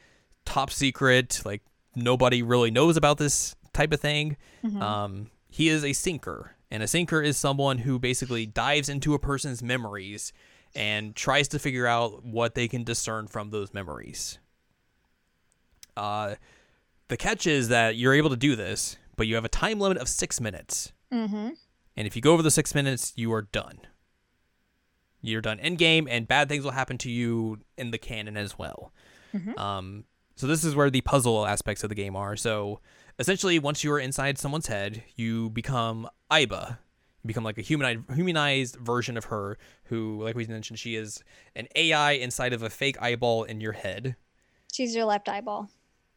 top secret, like nobody really knows about this type of thing. Um, he is a sinker, and a sinker is someone who basically dives into a person's memories and tries to figure out what they can discern from those memories. Uh, the catch is that you're able to do this, but you have a time limit of six minutes. Mm-hmm. And if you go over the six minutes, you are done. You're done in game, and bad things will happen to you in the canon as well. Um, so this is where the puzzle aspects of the game are. So essentially, once you are inside someone's head, you become Aiba. You become like a humanized, humanized version of her, who, like we mentioned, she is an AI inside of a fake eyeball in your head. She's your left eyeball.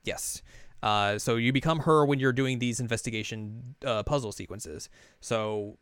Yes. Uh, so you become her when you're doing these investigation uh, puzzle sequences. So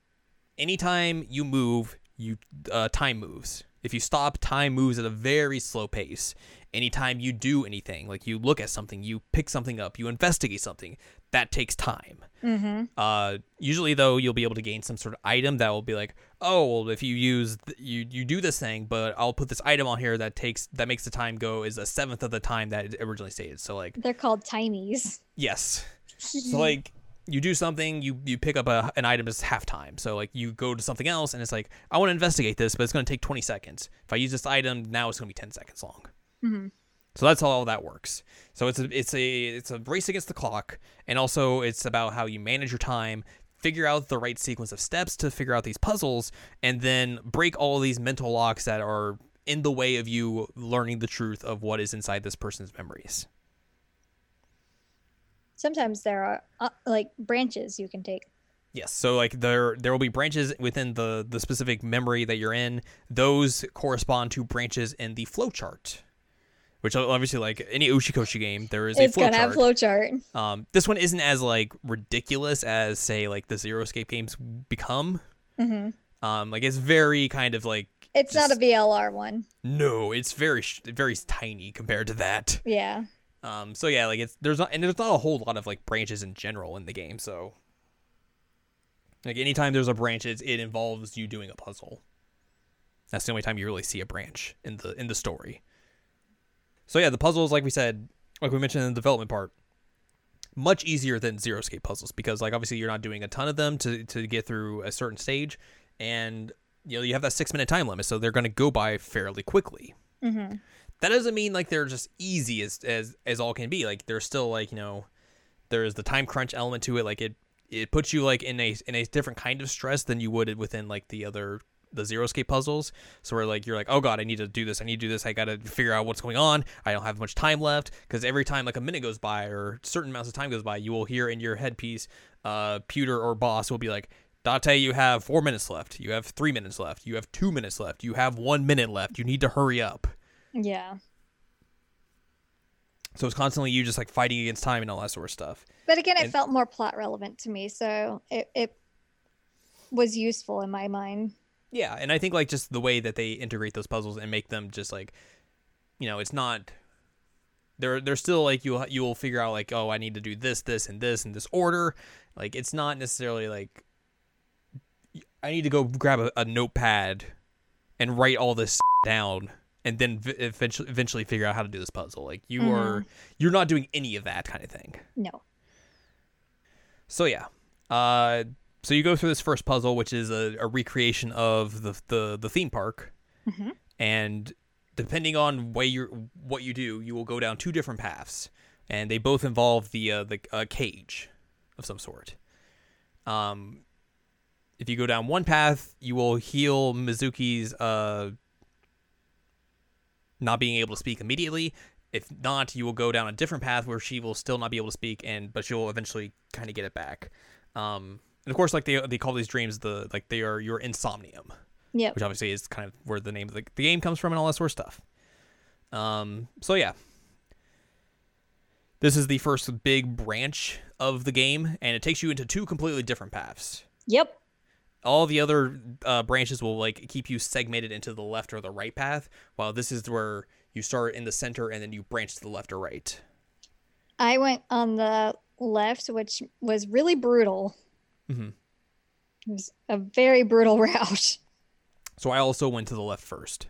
anytime you move, you uh, time moves. If you stop, time moves at a very slow pace. Anytime you do anything, like you look at something, you pick something up, you investigate something, that takes time. Mm-hmm. Uh, usually though, you'll be able to gain some sort of item that will be like, oh, well, if you use th- you you do this thing, but I'll put this item on here that takes that makes the time go is a seventh of the time that it originally stated. So like, They're called timies. yes, so like you do something, you you pick up a, an item as half time. So like you go to something else and it's like I want to investigate this, but it's going to take 20 seconds. If I use this item, now it's going to be 10 seconds long. Mhm. So that's how all that works. So it's a it's a it's a race against the clock, and also it's about how you manage your time, figure out the right sequence of steps to figure out these puzzles, and then break all these mental locks that are in the way of you learning the truth of what is inside this person's memories. Sometimes there are uh, like branches you can take. Yes. So like there there will be branches within the the specific memory that you're in. Those correspond to branches in the flowchart. Which obviously like any Uchikoshi game, there is a flowchart. It's gonna have flowchart. flowchart. Um this one isn't as like ridiculous as say like the Zero Escape games become. hmm Um like it's very kind of like It's not a VLR one. no, it's very very tiny compared to that. Yeah. Um, so yeah, like it's there's not and there's not a whole lot of like branches in general in the game. So like anytime there's a branch, it, it involves you doing a puzzle. That's the only time you really see a branch in the in the story. So yeah, the puzzles, like we said, like we mentioned in the development part, much easier than Zero Escape puzzles because like obviously you're not doing a ton of them to to get through a certain stage, and you know you have that six minute time limit, so they're going to go by fairly quickly hmm that doesn't mean like they're just easy as as as all can be. Like there's still like you know, there's the time crunch element to it. Like it it puts you like in a in a different kind of stress than you would within like the other the zero escape puzzles. So where like you're like, oh god, I need to do this. I need to do this. I got to figure out what's going on. I don't have much time left because every time like a minute goes by or certain amounts of time goes by, you will hear in your headpiece, uh, pewter or boss will be like. Date, you have four minutes left. You have three minutes left. You have two minutes left. You have one minute left. You need to hurry up. Yeah. So it's constantly you just like fighting against time and all that sort of stuff. But again, it And- felt more plot relevant to me, so it, it was useful in my mind. Yeah, and I think like just the way that they integrate those puzzles and make them just like, you know, it's not. They're they're still like you you will figure out like oh I need to do this this and this in this order, like it's not necessarily like. I need to go grab a, a notepad, and write all this down, and then v- eventually eventually figure out how to do this puzzle. Like you are you're not doing any of that kind of thing. No. So yeah, uh, so you go through this first puzzle, which is a, a recreation of the, the the theme park, Mhm. and depending on way you what you do, you will go down two different paths, and they both involve the uh, the uh, cage of some sort. Um, if you go down one path, you will heal Mizuki's uh not being able to speak immediately. If not, you will go down a different path where she will still not be able to speak, and but she'll eventually kind of get it back. Um, and of course, like they they call these dreams the like they are your insomnium, Yep. which obviously is kind of where the name of the, the game comes from and all that sort of stuff. Um, so yeah, this is the first big branch of the game, and it takes you into two completely different paths Yep. all the other uh, branches will like keep you segmented into the left or the right path while this is where you start in the center and then you branch to the left or right I went on the left, which was really brutal. Hmm It was a very brutal route. So I also went to the left first.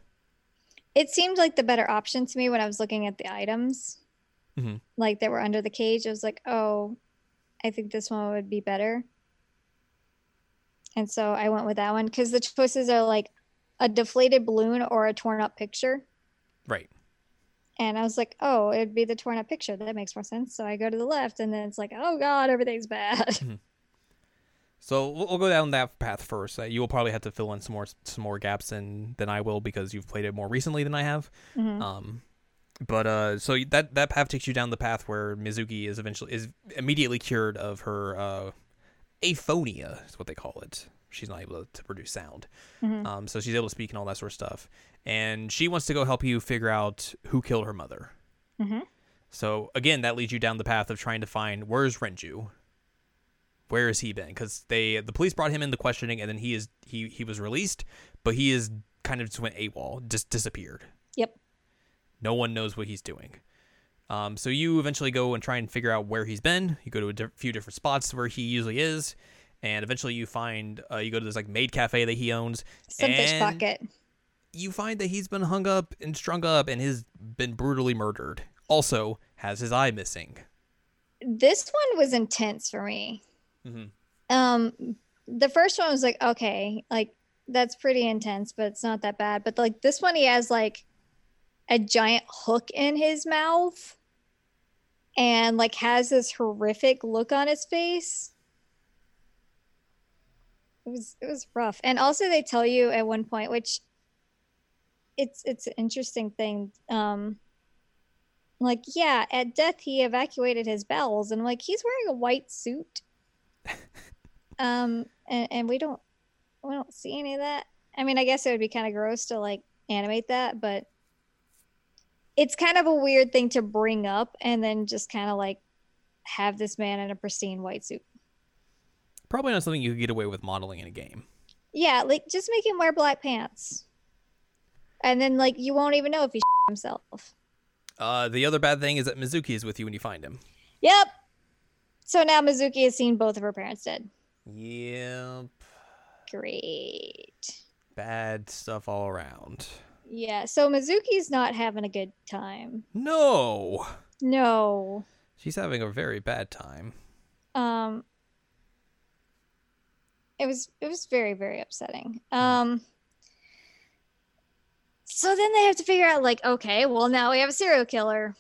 It seemed like the better option to me when I was looking at the items, Mhm. like that were under the cage. I was like, oh, I think this one would be better. And so I went with that one because the choices are like a deflated balloon or a torn up picture. Right. And I was like, oh, it'd be the torn up picture. That makes more sense. So I go to the left, and then it's like, oh God, everything's bad. So we'll we'll go down that path first. Uh, you will probably have to fill in some more some more gaps than than I will because you've played it more recently than I have. Mhm. Um, but uh, so that that path takes you down the path where Mizuki is eventually is immediately cured of her uh, aphonia, is what they call it. She's not able to produce sound. Mhm. Um, so she's able to speak and all that sort of stuff. And she wants to go help you figure out who killed her mother. Mhm. So again, that leads you down the path of trying to find where's Renju. Where has he been? Because they the police brought him into questioning, and then he is he he was released, but he is kind of just went AWOL, just disappeared. Yep. No one knows what he's doing. Um, so you eventually go and try and figure out where he's been. You go to a di- few different spots where he usually is, and eventually you find uh, you go to this like maid cafe that he owns. Sunfish and pocket. You find that he's been hung up and strung up and has been brutally murdered. Also has his eye missing. This one was intense for me. Mhm. Um, the first one was like, okay, like that's pretty intense, but it's not that bad. But like this one, he has like a giant hook in his mouth and like has this horrific look on his face. It was it was rough. And also they tell you at one point, which it's it's an interesting thing. Um like, yeah, at death he evacuated his bowels and like he's wearing a white suit. Um and, and we don't we don't see any of that. I mean, I guess it would be kind of gross to like animate that, but it's kind of a weird thing to bring up and then just kind of like have this man in a pristine white suit. Probably not something you could get away with modeling in a game. Yeah, like just make him wear black pants. And then like you won't even know if he himself. Uh, the other bad thing is that Mizuki is with you when you find him. Yep. So now Mizuki has seen both of her parents dead. Yep. Great. Bad stuff all around. Yeah, so Mizuki's not having a good time. No. No. She's having a very bad time. Um it was it was very very upsetting. Um so then they have to figure out like okay, well now we have a serial killer.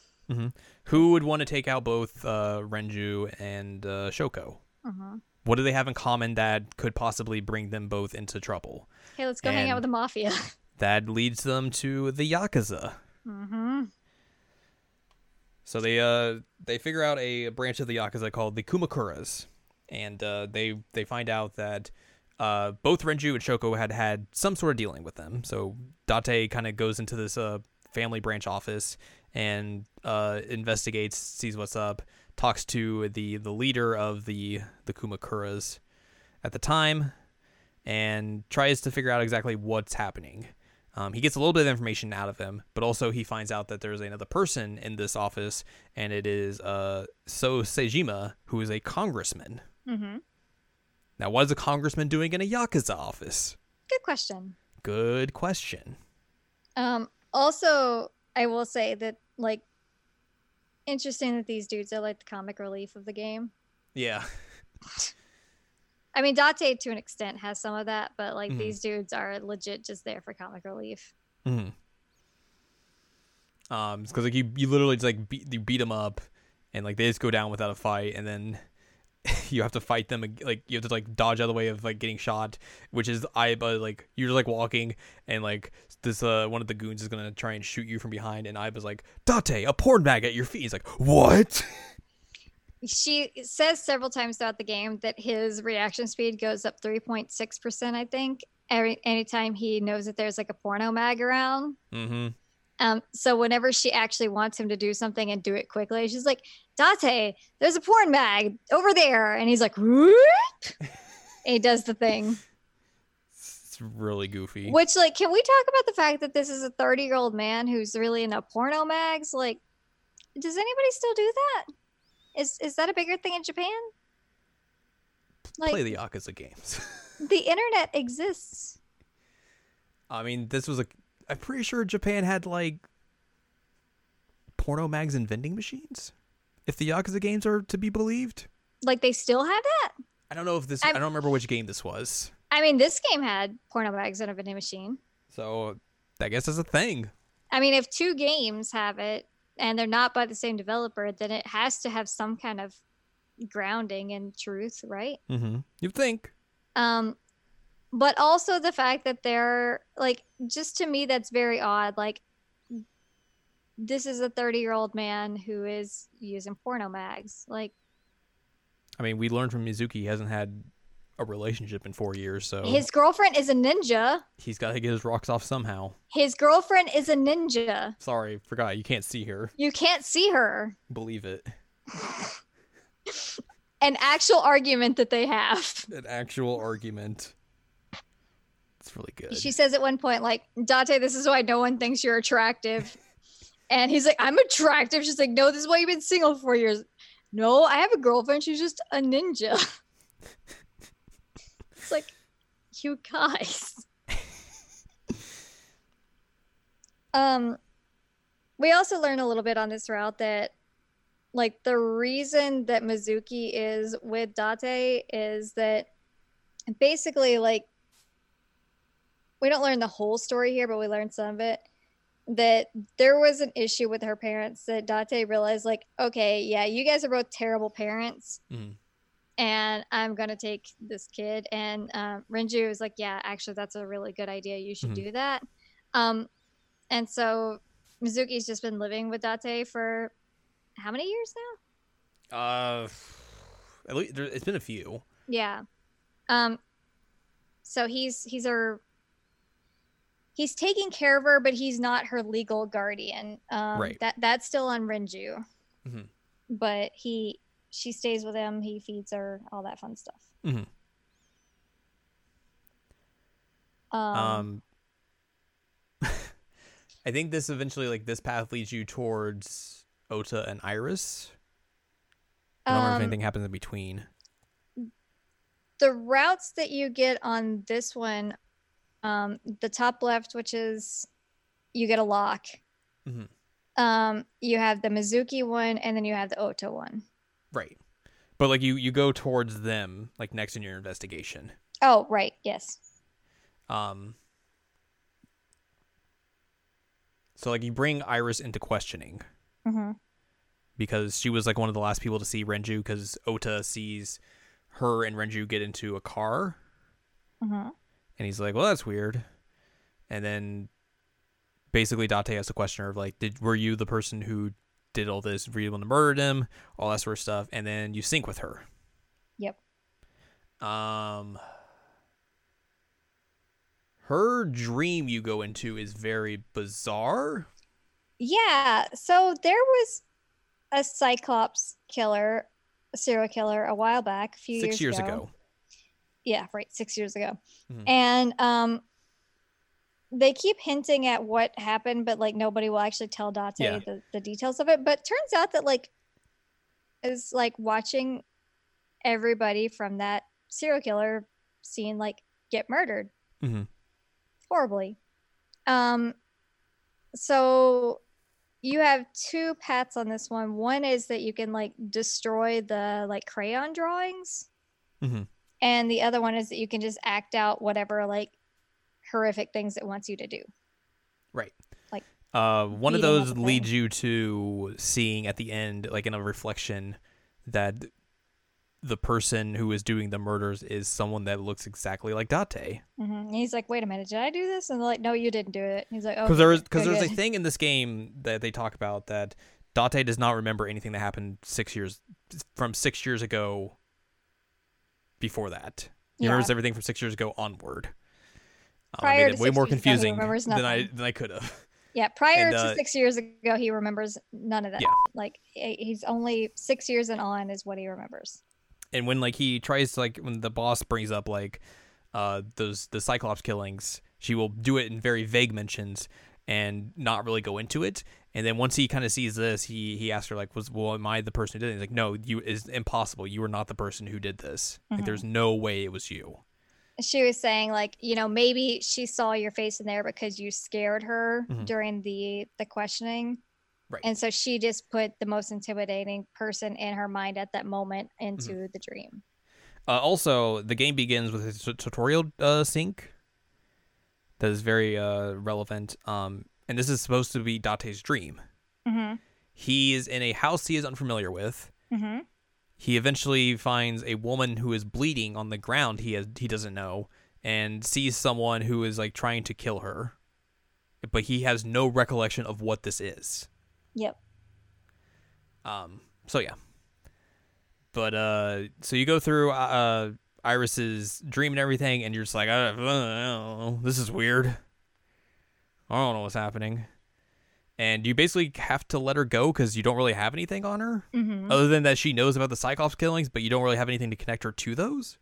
Who would want to take out both uh, Renju and uh, Shoko? Uh-huh. What do they have in common that could possibly bring them both into trouble? Hey, let's go hang out with the mafia. That leads them to the Yakuza. mm-hmm. So they uh they figure out a branch of the Yakuza called the Kumakuras, and uh, they they find out that uh, both Renju and Shoko had had some sort of dealing with them. So Date kind of goes into this uh, family branch office and uh, investigates, sees what's up, talks to the the leader of the the Kumakuras at the time, and tries to figure out exactly what's happening. Um, he gets a little bit of information out of him, but also he finds out that there's another person in this office, and it is uh, So Sejima, who is a congressman. Mm-hmm. Now, what is a congressman doing in a Yakuza office? Good question. Good question. Um, also, I will say that like interesting that these dudes are like the comic relief of the game. Yeah. I mean, Date to an extent has some of that, but like Mhm. these dudes are legit just there for comic relief. Mm-hmm. Um, because like you, you literally just like beat you beat them up, and like they just go down without a fight, and then you have to fight them. Like you have to like dodge out of the way of like getting shot, which is I but like you're like walking, and like this uh one of the goons is gonna try and shoot you from behind, and I was like Date, a porn bag at your feet. He's like what? She says several times throughout the game that his reaction speed goes up 3.6%, I think, every anytime he knows that there's like a porno mag around. mm-hmm. Um, so whenever she actually wants him to do something and do it quickly, she's like, Date, there's a porn mag over there. And he's like, whoop. and he does the thing. It's really goofy. Which, like, can we talk about the fact that this is a 30 year old man who's really into porno mags? Like, does anybody still do that? Is is that a bigger thing in Japan? Like Play the Yakuza games. the internet exists. I mean, this was a. I'm pretty sure Japan had like porno mags and vending machines. If the Yakuza games are to be believed, Like they still have that. I don't know if this. I I'm- don't remember which game this was. I mean, this game had porno mags and a vending machine. So I guess that's a thing. I mean, if two games have it and they're not by the same developer, then it has to have some kind of grounding in truth, right? Mm-hmm. You'd think. Um, but also the fact that they're like, just to me, that's very odd. Like, this is a 30 year old man who is using porno mags. Like, I mean, we learned from Mizuki he hasn't had a relationship in four years, so his girlfriend is a ninja. he's got to get his rocks off somehow. His girlfriend is a ninja. Sorry, forgot. You can't see her. You can't see her. Believe it. An actual argument that they have. An actual argument. It's really good. She says at one point, like, Date, this is why no one thinks you're attractive. And he's like, I'm attractive. She's like, No, this is why you've been single for years. No, I have a girlfriend. She's just a ninja. it's like, you guys. um, we also learn a little bit on this route that, like, the reason that Mizuki is with Date is that basically, like, we don't learn the whole story here, but we learn some of it. That there was an issue with her parents that Date realized, like, okay, yeah, you guys are both terrible parents, Mhm. and I'm gonna take this kid. And um, Renju was like, yeah, actually, that's a really good idea. You should Mhm. do that. Um, and so Mizuki's just been living with Date for how many years now? Uh, at least there, it's been a few. Yeah. Um so he's he's her he's taking care of her, but he's not her legal guardian. Um Right. that that's still on Renju. Mhm. But he she stays with him, he feeds her, all that fun stuff. Mhm. Um, Um, I think this eventually, like this path, leads you towards Ota and Iris. I don't remember if um, anything happens in between. the routes that you get on this one, um, the top left, which is you get a lock. Mhm. Um, you have the Mizuki one, and then you have the Ota one. Right. But like you, you go towards them like next in your investigation. Oh, right, yes. Um. So like you bring Iris into questioning Mm-hmm. because she was like one of the last people to see Renju because Ota sees her and Renju get into a car Mm-hmm. And he's like, "Well, that's weird." And then basically Date has to question of like, "Did were you the person who did all this? Were you the one that murdered him? All that sort of stuff." And then you sync with her. Yep. Um, her dream you go into is very bizarre. Yeah. So there was a Cyclops killer, serial killer, a while back, a few Six years ago. ago. Yeah, right, six years ago. Mhm. And um, they keep hinting at what happened, but like nobody will actually tell Date Yeah. the, the details of it. But turns out that like is like watching everybody from that serial killer scene like get murdered mm-hmm. horribly. Um, so you have two paths on this one. One is that you can like destroy the like crayon drawings, Mhm. And the other one is that you can just act out whatever like horrific things it wants you to do. Right. Like, uh, one of those leads you to seeing at the end, like in a reflection, that the person who is doing the murders is someone that looks exactly like Date. hmm And he's like, "Wait a minute, did I do this?" And they're like, "No, you didn't do it." And he's like, "Oh, Because there is because there's a thing in this game that they talk about that Date does not remember anything that happened six years from six years ago. Before that, he Yeah. remembers everything from six years ago onward. Um, I made it to way more confusing than I than I could have. Yeah, prior And, to uh, six years ago, he remembers none of that. Yeah. Like he's only six years and on is what he remembers. and when like he tries to like when the boss brings up like uh those the cyclops killings she will do it in very vague mentions and not really go into it And then once he kind of sees this, he he asks her like, "Was well, am I the person who did it?" He's like, "No, you is impossible. You were not the person who did this. Like, Mhm. there's no way it was you." she was saying like you know maybe she saw your face in there because you scared her Mhm. during the the questioning Right. and so she just put the most intimidating person in her mind at that moment into Mm-hmm. the dream Uh, also, the game begins with a t- tutorial uh, sync that is very uh, relevant. Um, and this is supposed to be Date's dream. mm-hmm. He is in a house he is unfamiliar with. Mm-hmm. He eventually finds a woman who is bleeding on the ground. He has he doesn't know and sees someone who is like trying to kill her, but he has no recollection of what this is. yep Um. So yeah. But uh, so you go through uh Iris's dream and everything, and you're just like, I don't, know, this is weird. I don't know what's happening. And you basically have to let her go because you don't really have anything on her, mm-hmm. other than that she knows about the Cyclops killings, but you don't really have anything to connect her to those.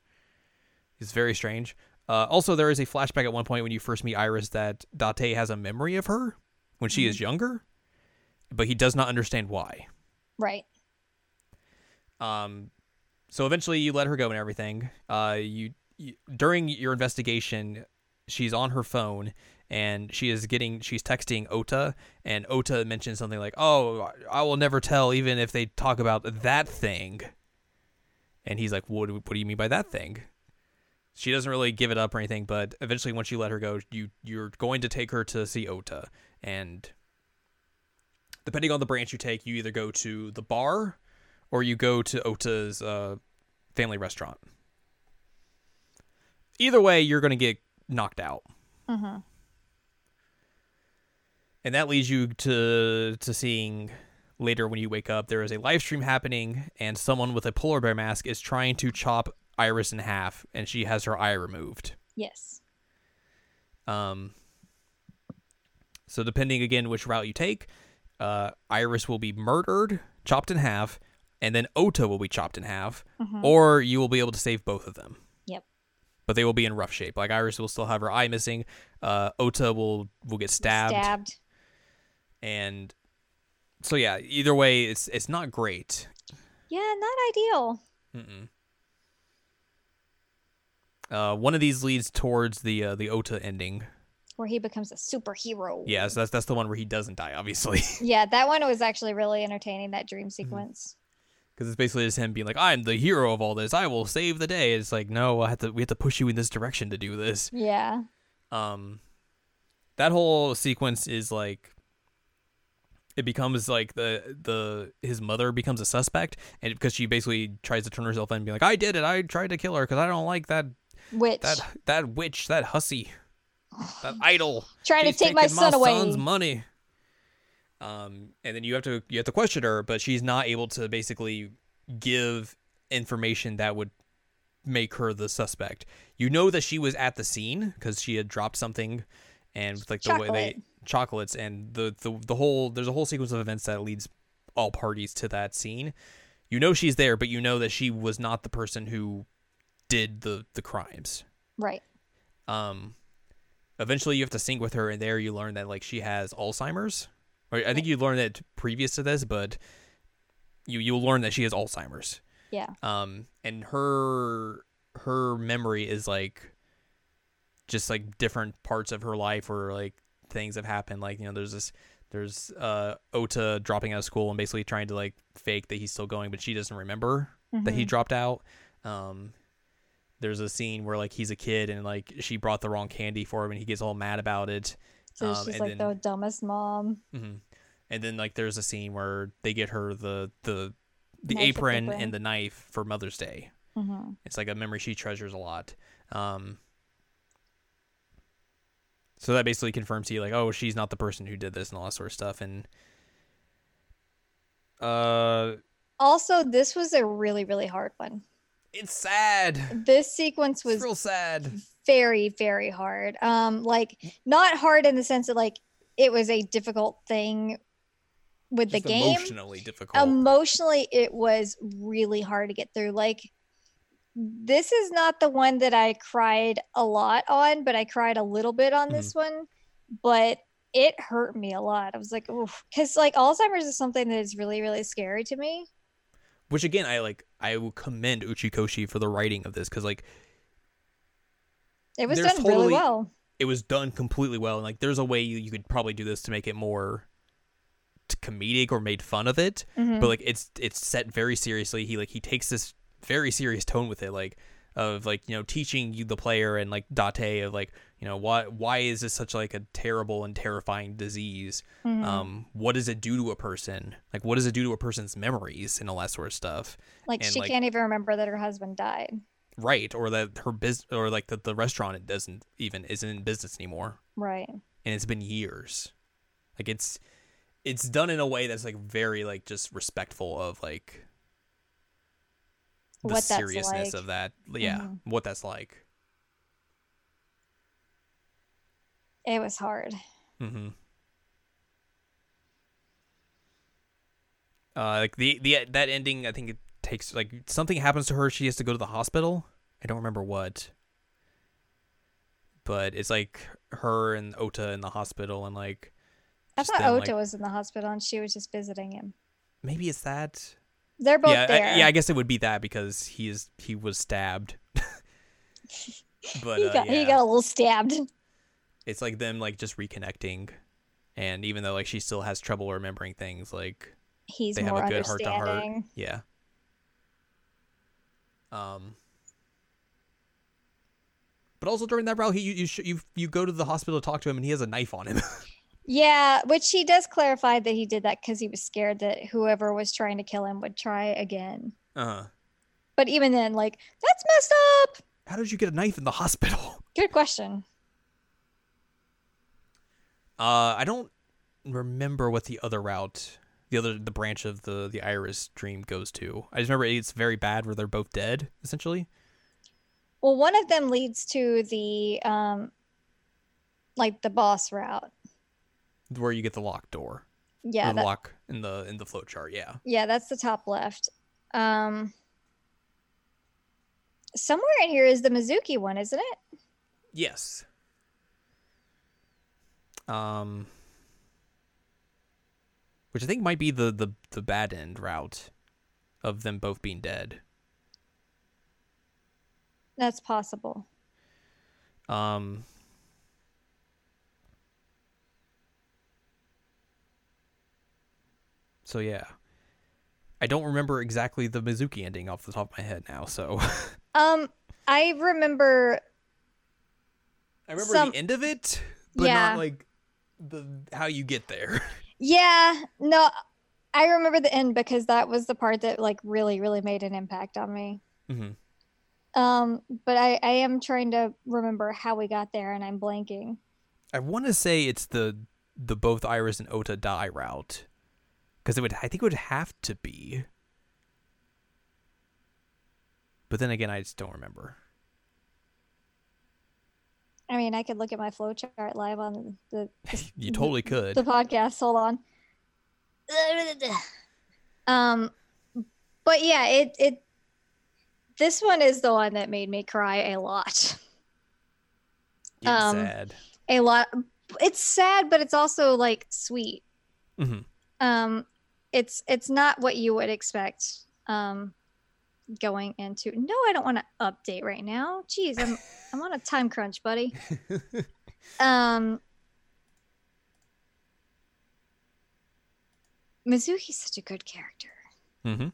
It's very strange. Uh, also, there is a flashback at one point when you first meet Iris that Date has a memory of her when she is younger, but he does not understand why. right Um, so eventually you let her go and everything. Uh, you, you during your investigation, she's on her phone and she is getting she's texting Ota and Ota mentions something like, "Oh, I will never tell even if they talk about that thing." And he's like, "What? do- What do you mean by that thing?" She doesn't really give it up or anything, but eventually, once you let her go, you you're going to take her to see Ota, and depending on the branch you take, you either go to the bar or you go to Ota's uh, family restaurant. Either way, you're going to get knocked out. mm-hmm. And that leads you to to seeing later when you wake up there is a live stream happening and someone with a polar bear mask is trying to chop Iris in half and she has her eye removed. yes Um so depending again which route you take, uh, Iris will be murdered, chopped in half, and then Ota will be chopped in half, Mhm. or you will be able to save both of them. But they will be in rough shape. Like Iris will still have her eye missing. Uh, Ota will will get stabbed, stabbed and so yeah. Either way, it's it's not great. yeah not ideal Mm-mm. Uh, one of these leads towards the uh, the Ota ending. where he becomes a superhero Yeah, so that's that's the one where he doesn't die, obviously. yeah that one was actually really entertaining that dream sequence because it's basically just him being like, "I'm the hero of all this. I will save the day." It's like, no, I have to. We have to push you in this direction to do this. yeah Um, that whole sequence is like, it becomes like the the his mother becomes a suspect, and because she basically tries to turn herself in and be like, "I did it. I tried to kill her because I don't like that witch, that that witch, that hussy, that idol." trying She's to take my son away son's money. Um, and then you have to you have to question her, but she's not able to basically give information that would make her the suspect. You know that she was at the scene because she had dropped something, and like the way they chocolates and the, the the whole there's a whole sequence of events that leads all parties to that scene. You know she's there, but you know that she was not the person who did the the crimes right um eventually you have to sync with her and there you learn that like she has alzheimer's i think you learned that previous to this but you you'll learn that she has alzheimer's. Yeah. Um and her her memory is like just like different parts of her life or like things have happened. Like you know there's this there's uh ota dropping out of school and basically trying to like fake that he's still going but she doesn't remember that he Mhm. dropped out. Um there's a scene where like he's a kid and like she brought the wrong candy for him and he gets all mad about it so um, she's and like then- the dumbest mom hmm And then like there's a scene where they get her the the the apron apron. and the knife for Mother's Day. hmm It's like a memory she treasures a lot. Um, so that basically confirms to you like, oh, she's not the person who did this and all that sort of stuff. And uh, also this was a really really hard one it's sad. this sequence was It's real sad. very very hard um like not hard in the sense that like it was a difficult thing with Just the game emotionally difficult. emotionally it was really hard to get through like this is not the one that i cried a lot on but i cried a little bit on Mm-hmm. this one but it hurt me a lot. I was like, oof, because like Alzheimer's is something that is really, really scary to me. Which again, I like. I will commend Uchikoshi for the writing of this because like It was done really well. it was done completely well. And like, there's a way you, you could probably do this to make it more comedic or made fun of it. Mhm. But like, it's it's set very seriously. He like he takes this very serious tone with it, like of like you know teaching you the player and like Date of like you know why why is this such like a terrible and terrifying disease? Mhm. Um, what does it do to a person? Like, what does it do to a person's memories and all that sort of stuff? like and, she like- can't even remember that her husband died. Right, or that her biz or like that the restaurant it doesn't even isn't in business anymore. Right. and it's been years. Like it's it's done in a way that's like very like just respectful of like the What seriousness like. of that. Yeah, Mhm. what that's like. It was hard. Mm-hmm. Uh, like the the that ending, I think it takes like something happens to her. She has to go to the hospital. I don't remember what, but it's like her and Ota in the hospital, and like I thought them, Ota like- was in the hospital and she was just visiting him. maybe it's that. They're both yeah, there. I, yeah, I guess it would be that because he is he was stabbed. but he uh, got yeah, he got a little stabbed. it's like them like just reconnecting, and even though like she still has trouble remembering things, like He's they have a good heart to heart. Yeah. Um. But also during that route, he you you, sh- you you go to the hospital to talk to him, and he has a knife on him. Yeah, which he does clarify that he did that because he was scared that whoever was trying to kill him would try again. uh huh. But even then, like, that's messed up. How did you get a knife in the hospital? Good question. Uh, I don't remember what the other route, the other the branch of the the Iris dream goes to. I just remember it's very bad where they're both dead essentially. Well, one of them leads to the um like the boss route. Where you get the lock door, Yeah, the that, lock in the in the flow chart. Yeah, yeah, that's the top left. Um somewhere in here is the Mizuki one, isn't it? yes. Um, which I think might be the the the bad end route of them both being dead. That's possible. Um. So yeah, I don't remember exactly the Mizuki ending off the top of my head now. So Um I remember I remember Some- the end of it, but Yeah. not like the how you get there. Yeah, no, I remember the end because that was the part that like really, really made an impact on me. hmm Um, but I, I am trying to remember how we got there, and I'm blanking. I want to say it's the the both Iris and Ota die route, because it would I think it would have to be. But then again, I just don't remember. I mean, I could look at my flowchart live on the You totally could. the podcast. Hold on. Um, but yeah, it it this one is the one that made me cry a lot. Get um, sad. A lot. It's sad, but it's also like sweet. hmm um it's it's not what you would expect um going into no i don't want to update right now. Jeez i'm i'm on a time crunch buddy. Um mizuki's such a good character. Hmm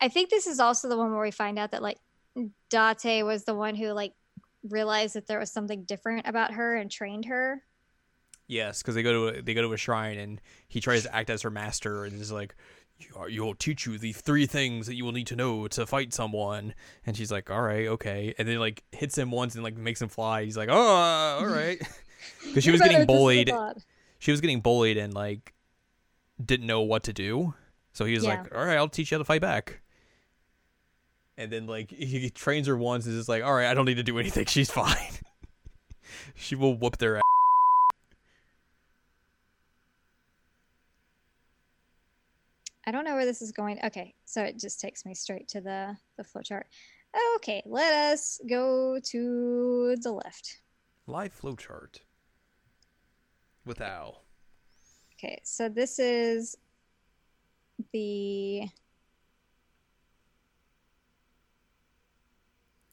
i think this is also the one where we find out that like date was the one who like realized that there was something different about her and trained her Yes, because they go to a, they go to a shrine and he tries to act as her master and is like, "You'll teach you the three things that you will need to know to fight someone." And she's like, "All right, okay." And then like hits him once and like makes him fly. He's like, "Oh, all right," because she was getting bullied. She was getting bullied and like didn't know what to do. So he was Yeah. like, "All right, I'll teach you how to fight back." And then like he trains her once and is like, "All right, I don't need to do anything. She's fine. she will whoop their ass." I don't know where this is going. Okay, so it just takes me straight to the the flowchart. Okay, let us go to the left. Live flowchart. with Al. Okay, so this is the.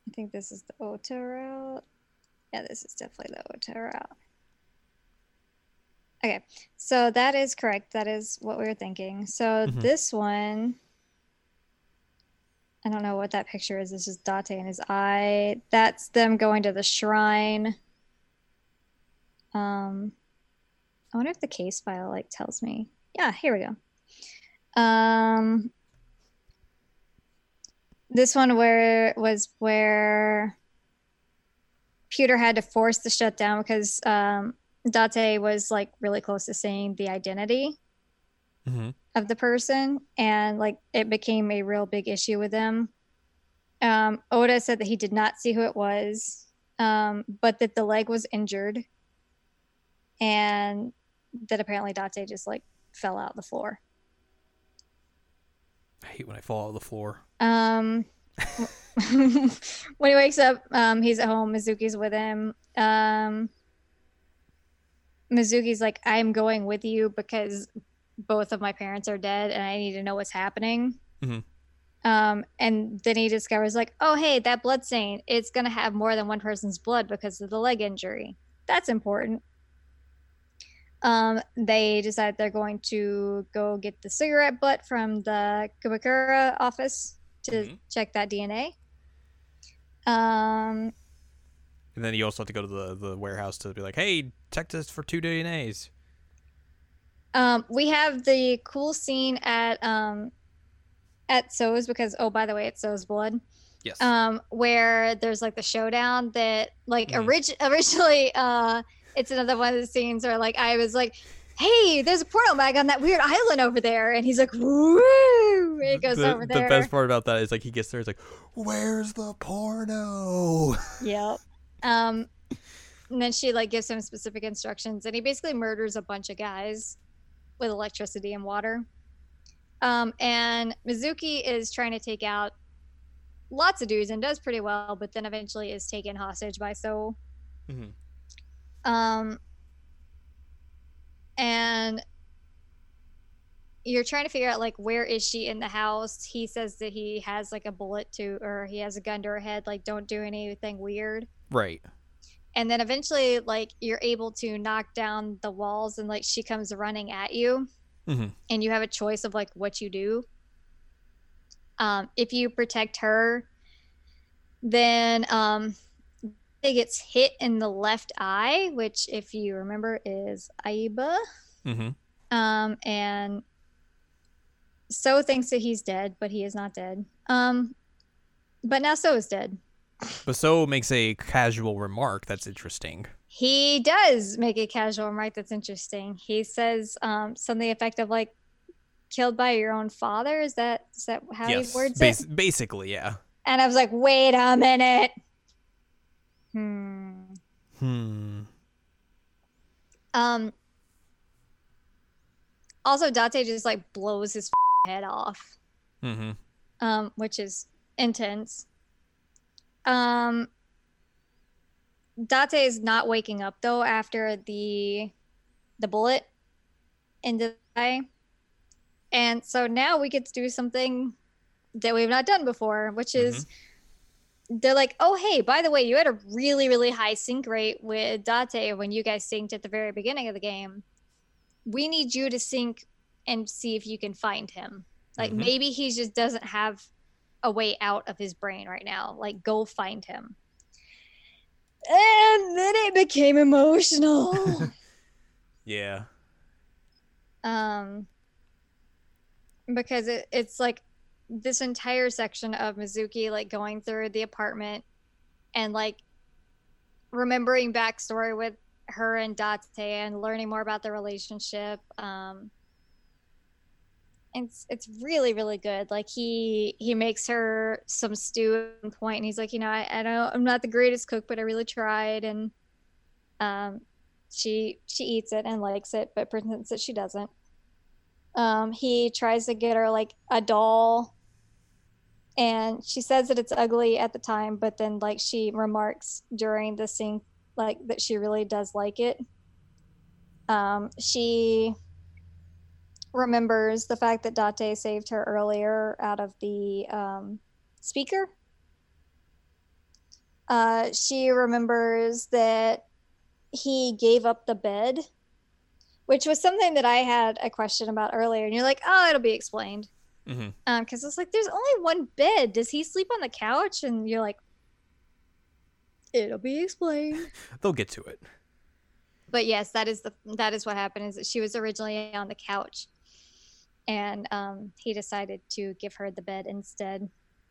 I think this is the Ota route. Yeah, this is definitely the Ota route. Okay, so that is correct. That is what we were thinking. So Mhm. this one, I don't know what that picture is. It's just Date and his eye. That's them going to the shrine. Um, I wonder if the case file like tells me. Yeah, here we go. Um, this one where was where Pewter had to force the shutdown because um, Date was like really close to saying the identity Mm-hmm. of the person and like it became a real big issue with him um ota said that he did not see who it was um but that the leg was injured and that apparently date just like fell out the floor I hate when I fall on the floor. um when he wakes up um he's at home mizuki's with him um mizuki's like i'm going with you because both of my parents are dead and i need to know what's happening Mhm. um and then he discovers like oh hey that blood stain it's gonna have more than one person's blood because of the leg injury that's important um they decide they're going to go get the cigarette butt from the Kumakura office to Mhm. check that dna um And then you also have to go to the, the warehouse to be like, hey, check this for two DNAs. Um, we have the cool scene at um at So's because oh by the way it's So's blood. Yes. Um, where there's like the showdown that like Mhm. orig- originally uh it's another one of the scenes where like I was like, Hey, there's a porno mag on that weird island over there and he's like, Woo it goes the, over there. the best part about that is like he gets there, it's like, where's the porno? Yep. Um, and then she like gives him specific instructions, and he basically murders a bunch of guys with electricity and water. Um, and Mizuki is trying to take out lots of dudes and does pretty well, but then eventually is taken hostage by So. Mhm. Um, and you're trying to figure out like where is she in the house he says that he has like a bullet to or he has a gun to her head like don't do anything weird Right. and then eventually like you're able to knock down the walls and like she comes running at you Mhm. and you have a choice of like what you do um if you protect her then um it gets hit in the left eye which if you remember is Aiba Mm-hmm. um and so thinks that he's dead but he is not dead um but now so is dead But so makes a casual remark that's interesting. He does make a casual remark that's interesting. He says um, something effective like "killed by your own father." Is that is that how yes. he words bas- it? Basically, yeah. And I was like, "Wait a minute." Hmm. Hmm. Um. Also, Date just like blows his head off, Mm-hmm. um, which is intense. Um. Date is not waking up though after the the bullet in the eye. And so now we get to do something that we've not done before, which is they're like, oh hey, by the way, you had a really, really high sync rate with Date when you guys synced at the very beginning of the game. We need you to sync and see if you can find him. Like Mhm. maybe he just doesn't have a way out of his brain right now. Like go find him. And then it became emotional. Yeah. um because it, it's like this entire section of Mizuki like going through the apartment and like remembering backstory with her and Date and learning more about the relationship. Um it's it's really really good. Like he he makes her some stew at one point and he's like, you know, I, I don't I'm not the greatest cook, but I really tried and um she she eats it and likes it, but pretends that she doesn't. Um, he tries to get her like a doll, and she says that it's ugly at the time, but then like she remarks during the scene like that she really does like it. Um, she remembers the fact that Date saved her earlier out of the um, speaker. Uh, she remembers that he gave up the bed, which was something that I had a question about earlier. And you're like, oh, it'll be explained. Mm-hmm. Um, because it's like there's only one bed. Does he sleep on the couch? And you're like, it'll be explained. They'll get to it. But yes, that is the that is what happened. Is that she was originally on the couch, and um, he decided to give her the bed instead.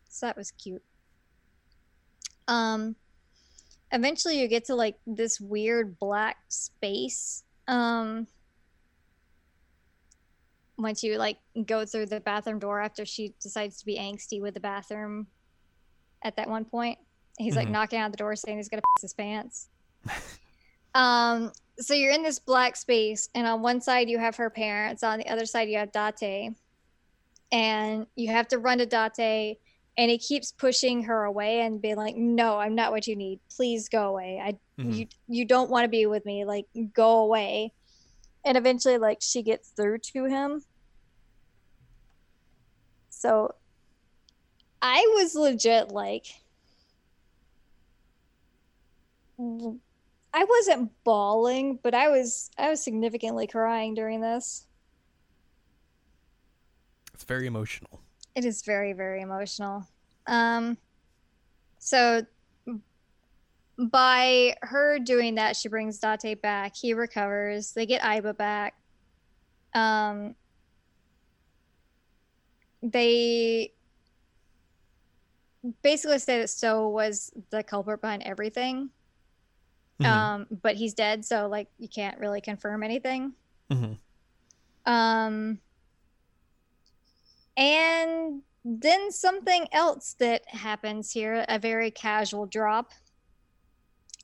So that was cute. Um, eventually you get to like this weird black space. Um, once you like go through the bathroom door after she decides to be angsty with the bathroom at that one point. He's like Mhm. knocking on the door saying he's gonna piss his pants. um, so you're in this black space, and on one side you have her parents, on the other side you have Date, and you have to run to Date, and he keeps pushing her away and being like, "No, I'm not what you need. Please go away. I Mhm. you you don't want to be with me. Like go away." And eventually, like she gets through to him. So, I was legit like, I wasn't bawling, but I was I was significantly crying during this. It's very emotional. It is very, very emotional. Um, so by her doing that, she brings Date back. He recovers. They get Aiba back. Um, they basically say that So was the culprit behind everything. Mhm. Um, but he's dead, so like you can't really confirm anything. Mhm. Um, and then something else that happens here, a very casual drop,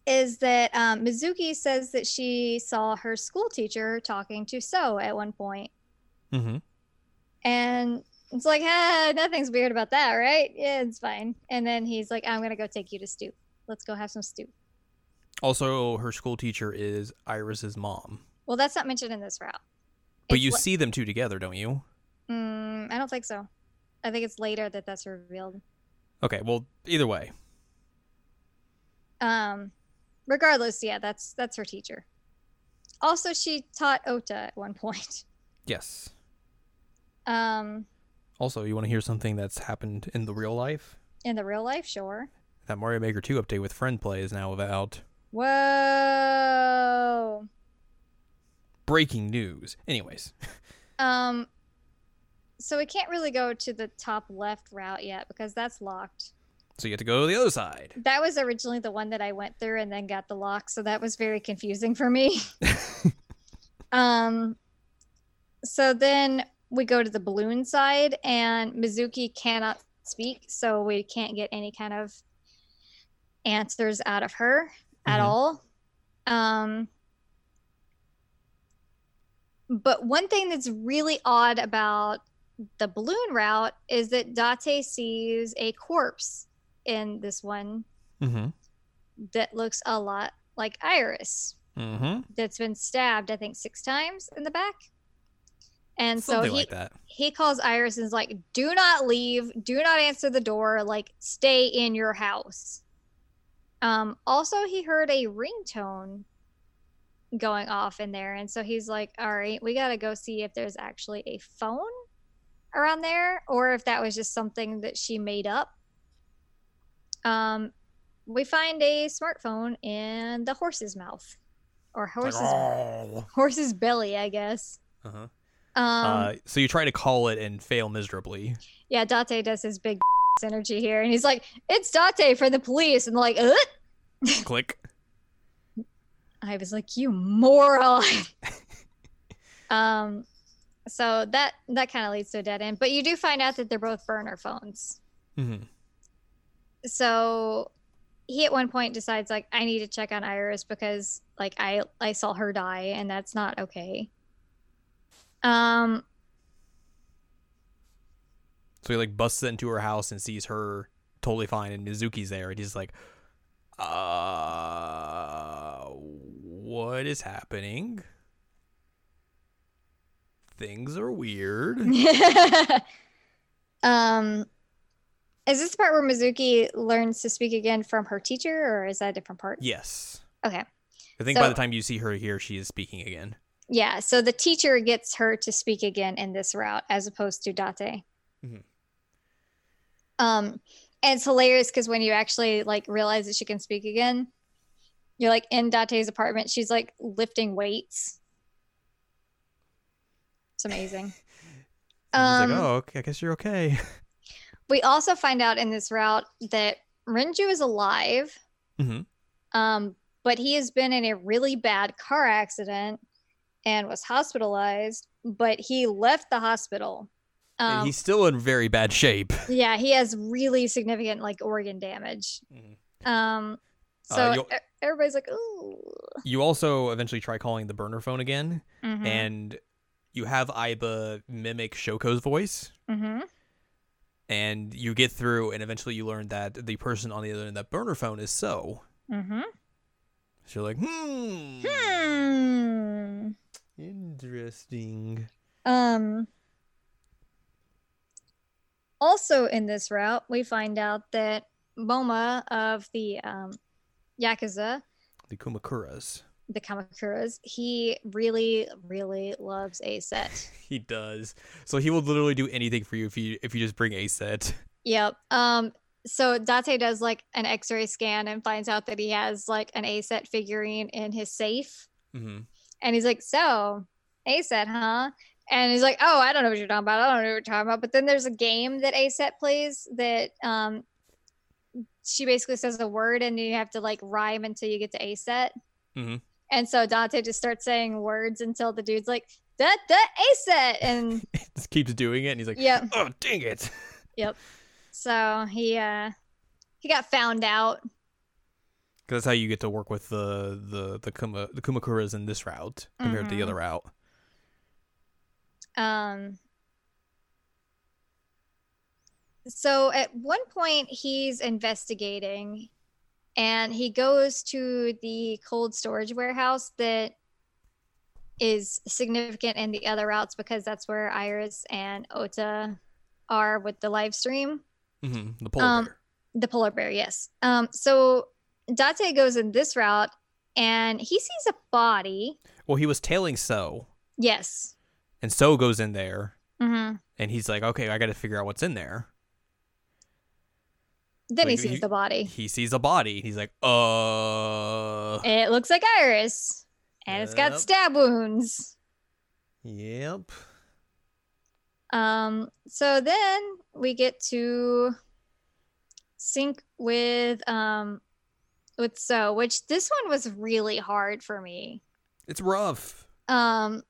is that um, Mizuki says that she saw her school teacher talking to So at one point. Mm-hmm. And it's like, ah, nothing's weird about that, right? Yeah, it's fine. And then he's like, I'm going to go take you to Stoop. Let's go have some Stoop. Also, her school teacher is Iris's mom. Well, that's not mentioned in this route. But It's you see them two together, don't you? Mm, I don't think so. I think it's later that that's revealed. Okay, well, either way. Um, regardless, yeah, that's that's her teacher. Also, she taught Ota at one point. Yes. Um, Also, you want to hear something that's happened in the real life? in the real life, sure. That Mario Maker 2 update with Friend Play is now out. Whoa. Breaking news. Anyways, Um, so we can't really go to the top left route yet because that's locked. so you have to go to the other side. That was originally the one that I went through and then got the lock, so that was very confusing for me. um, so then we go to the balloon side, and Mizuki cannot speak, so we can't get any kind of answers out of her at Mhm. all. Um, but one thing that's really odd about the balloon route is that Date sees a corpse in this one Mm-hmm. that looks a lot like Iris Mm-hmm. that's been stabbed, I think, six times in the back. And so he, like he calls Iris and is like, do not leave, do not answer the door, like, stay in your house. Um, also, he heard a ringtone going off in there. And so he's like, all right, we got to go see if there's actually a phone around there or if that was just something that she made up. Um, we find a smartphone in the horse's mouth or horse's "Oh." horse's belly, I guess. Uh-huh. Um, uh, so you try to call it and fail miserably. yeah, Date does his big energy here, and he's like, "It's Date for the police," and they're like, Ugh! Click. I was like, "You moron." um, so that that kind of leads to a dead end, but you do find out that they're both burner phones. Mm-hmm. So he at one point decides like, "I need to check on Iris because like I I saw her die, and that's not okay." Um, So he like busts into her house and sees her totally fine, and Mizuki's there, and he's like, "Uh, what is happening?" things are weird. um, is this the part where Mizuki learns to speak again from her teacher, or is that a different part? Yes. Okay. I think by the time you see her here, she is speaking again. Yeah, so the teacher gets her to speak again in this route as opposed to Date. Mhm. Um, and it's hilarious because when you actually like realize that she can speak again, you're like in Date's apartment. She's like lifting weights. It's amazing. I Um, like, oh, okay, I guess you're okay. We also find out in this route that Renju is alive, Mhm. um, but he has been in a really bad car accident and was hospitalized. But he left the hospital. Um, He's still in very bad shape. yeah, he has really significant like organ damage. Mhm. Um, Uh, so e- everybody's like, "Ooh," You also eventually try calling the burner phone again, Mhm, and you have Aiba mimic Shoko's voice, mhm. and you get through, and eventually you learn that the person on the other end of that burner phone is So. Mhm. So you're like, hmm, Hmm. interesting. Um. Also, in this route, we find out that Moma of the um, Yakuza, The Kumakuras. the Kumakuras, he really, really loves a set. He does. So he will literally do anything for you if you if you just bring a set. Yep. Um. So Date does like an X-ray scan and finds out that he has like an A set figurine in his safe, hmm and he's like, "So, A set, huh?" And he's like, "Oh, I don't know what you're talking about. I don't know what you're talking about." But then there's a game that A set plays that um, she basically says a word, and you have to like rhyme until you get to A set. Mhm. And so Date just starts saying words until the dude's like, "Da da A set," and just keeps doing it, and he's like, yeah. oh dang it. Yep. So he uh he got found out. Because that's how you get to work with the the the Kuma the Kumakuras in this route compared to the Mhm. other route. Um so at one point he's investigating and he goes to the cold storage warehouse that is significant in the other routes because that's where Iris and Ota are with the live stream. hmm The polar Um, bear. The polar bear, yes. Um so Date goes in this route and he sees a body. Well, he was tailing So, Yes. And So goes in there, hmm and he's like, okay, I got to figure out what's in there. Then he sees he- the body. He sees a body. He's like, uh, It looks like Iris, and it's got stab wounds. yep. Um, so then we get to sync with um with so, which this one was really hard for me. It's rough. Um,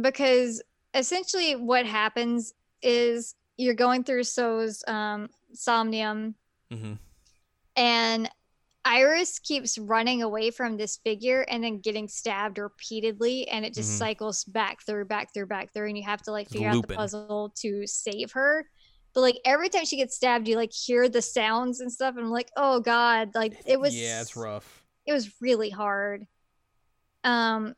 because essentially what happens is you're going through So's um somnium hmm and Iris keeps running away from this figure and then getting stabbed repeatedly, and it just Mhm. cycles back through, back through, back through, and you have to like figure out the puzzle to save her. But like every time she gets stabbed, you like hear the sounds and stuff, and I'm like, oh god, like it was Yeah, it's rough. it was really hard. Um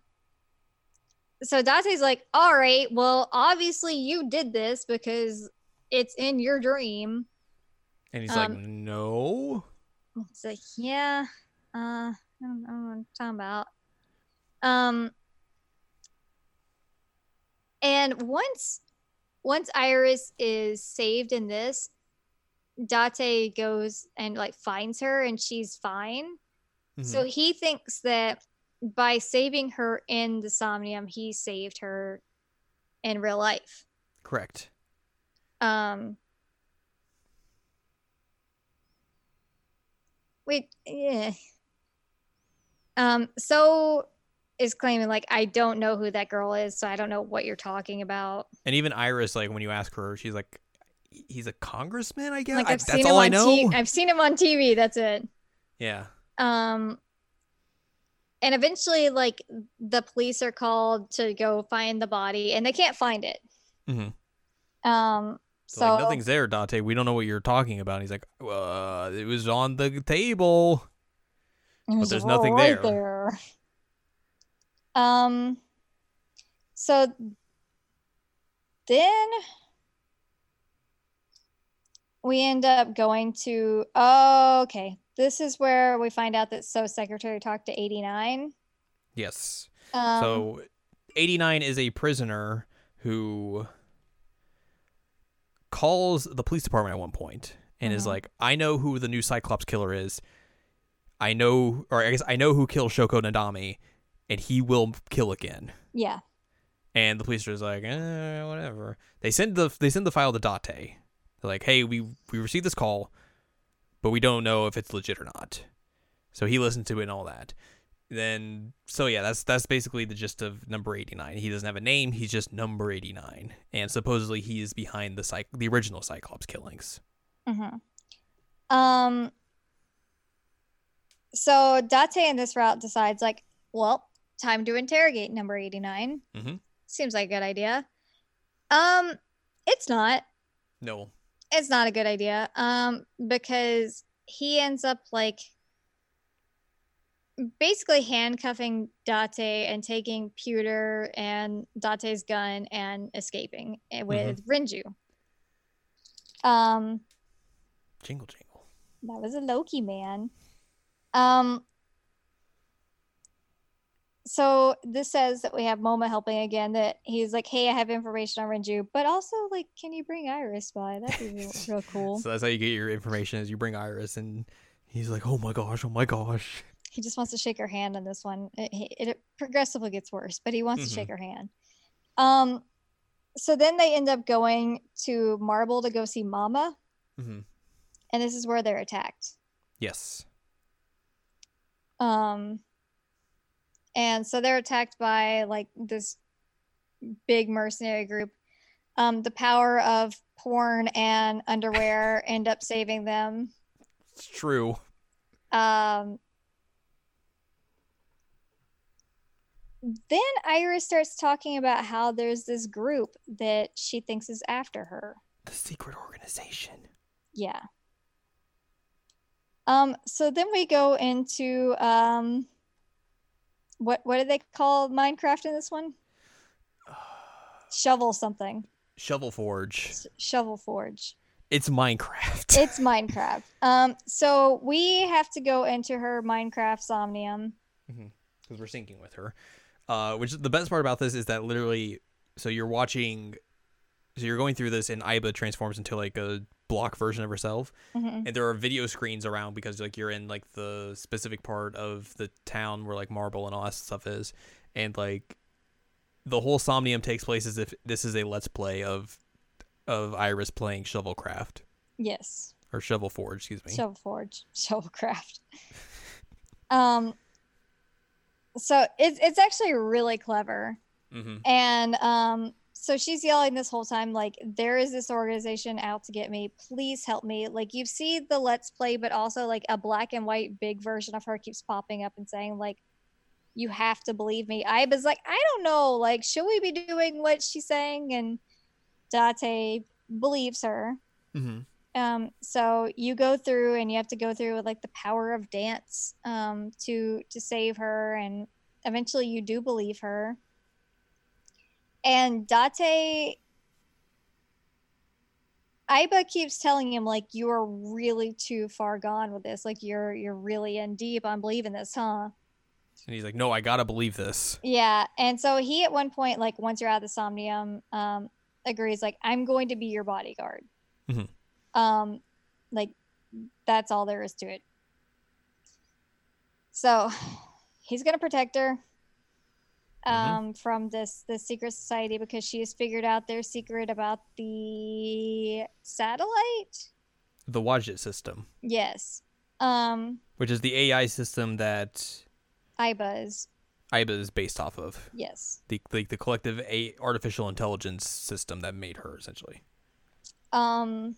so Date's like, all right, well, obviously you did this because it's in your dream. And he's like, Um, no. It's like, yeah, uh, I don't, I don't know what I'm talking about. Um, and once, once Iris is saved in this, Date goes and like finds her, and she's fine. So Mhm. he thinks that by saving her in the Somnium, he saved her in real life. Correct. Um, wait, yeah. Um, so is claiming like I don't know who that girl is, so I don't know what you're talking about. And even Iris, like when you ask her, she's like, he's a congressman, I guess. Like I- I've that's seen all him I on know. T- I've seen him on TV. That's it. yeah. Um, and eventually, like the police are called to go find the body, and they can't find it. Mhm. Um, So, so like, nothing's there, Date. We don't know what you're talking about. And he's like, uh, it was on the table. Was there's nothing right there. there. Um, so then we end up going to oh okay this is where we find out that so secretary talked to 89 Yes. um, so 89 is a prisoner who calls the police department at one point and is Mhm. like, I know who the new Cyclops killer is. I know, or I guess I know who killed Shoko Nadami, and he will kill again. yeah And the police are just like, eh, whatever. They send the they send the file to Date. They're like, hey, we we received this call, but we don't know if it's legit or not. So he listened to it and all that. Then so yeah, that's that's basically the gist of number eighty nine. He doesn't have a name. He's just number eighty nine, and supposedly he is behind the Cy- the original Cyclops killings. hmm Um. So Date in this route decides, like, well, time to interrogate number 89 Mhm. Seems like a good idea. Um, it's not. No, It's not a good idea. Um, because he ends up like basically handcuffing Date and taking Pewter and Date's gun and escaping eh, with Renju. Um. jingle jingle. That was a Loki man. Um so this says that we have Moma helping again that he's like, Hey, I have information on Renju, but also like, can you bring Iris by? That'd be real, real cool. So that's how you get your information. Is you bring Iris, and he's like, oh my gosh, oh my gosh. He just wants to shake her hand on this one. It, it, it progressively gets worse, but he wants Mhm. to shake her hand. Um so then they end up going to Marble to go see Moma, hmm and this is where they're attacked. Yes. Um, and so they're attacked by like this big mercenary group. Um, the power of porn and underwear end up saving them. It's true. Um, then Iris starts talking about how there's this group that she thinks is after her. The secret organization. Yeah. Um, so then we go into um what what do they call Minecraft in this one? Shovel something. Shovel Forge. Shovel Forge. It's Minecraft. It's Minecraft. Um, so we have to go into her Minecraft Somnium. because we're syncing with her. Uh, which the best part about this is that literally, so you're watching, so you're going through this, and Aiba transforms into like a block version of herself, Mhm. and there are video screens around because like you're in like the specific part of the town where like Marble and all that stuff is, and like the whole Somnium takes place as if this is a let's play of of Iris playing Shovelcraft Yes. or Shovel Forge, excuse me. Shovel Forge. Shovelcraft. um so it's it's actually really clever. mm-hmm. And um, so she's yelling this whole time, like, there is this organization out to get me. Please help me. Like, you see the Let's Play, but also, like, a black and white big version of her keeps popping up and saying, like, you have to believe me. Aiba's like, I don't know. Like, should we be doing what she's saying? And Date believes her. Mm-hmm. Um, so you go through and you have to go through with like the power of dance um, to to save her, and eventually you do believe her. And Date, Aiba keeps telling him like you are really too far gone with this. Like you're you're really in deep on believing this, huh? And he's like, "No, I gotta believe this." Yeah, and so he at one point, like once you're out of the somnium, um, agrees like I'm going to be your bodyguard. Mhm. Um, like that's all there is to it. So he's gonna protect her Mhm. um from this this secret society because she has figured out their secret about the satellite. The Wadjet system, Yes. Um, which is the AI system that Aiba is Aiba is based off of. yes. The the, the collective a artificial intelligence system that made her essentially. um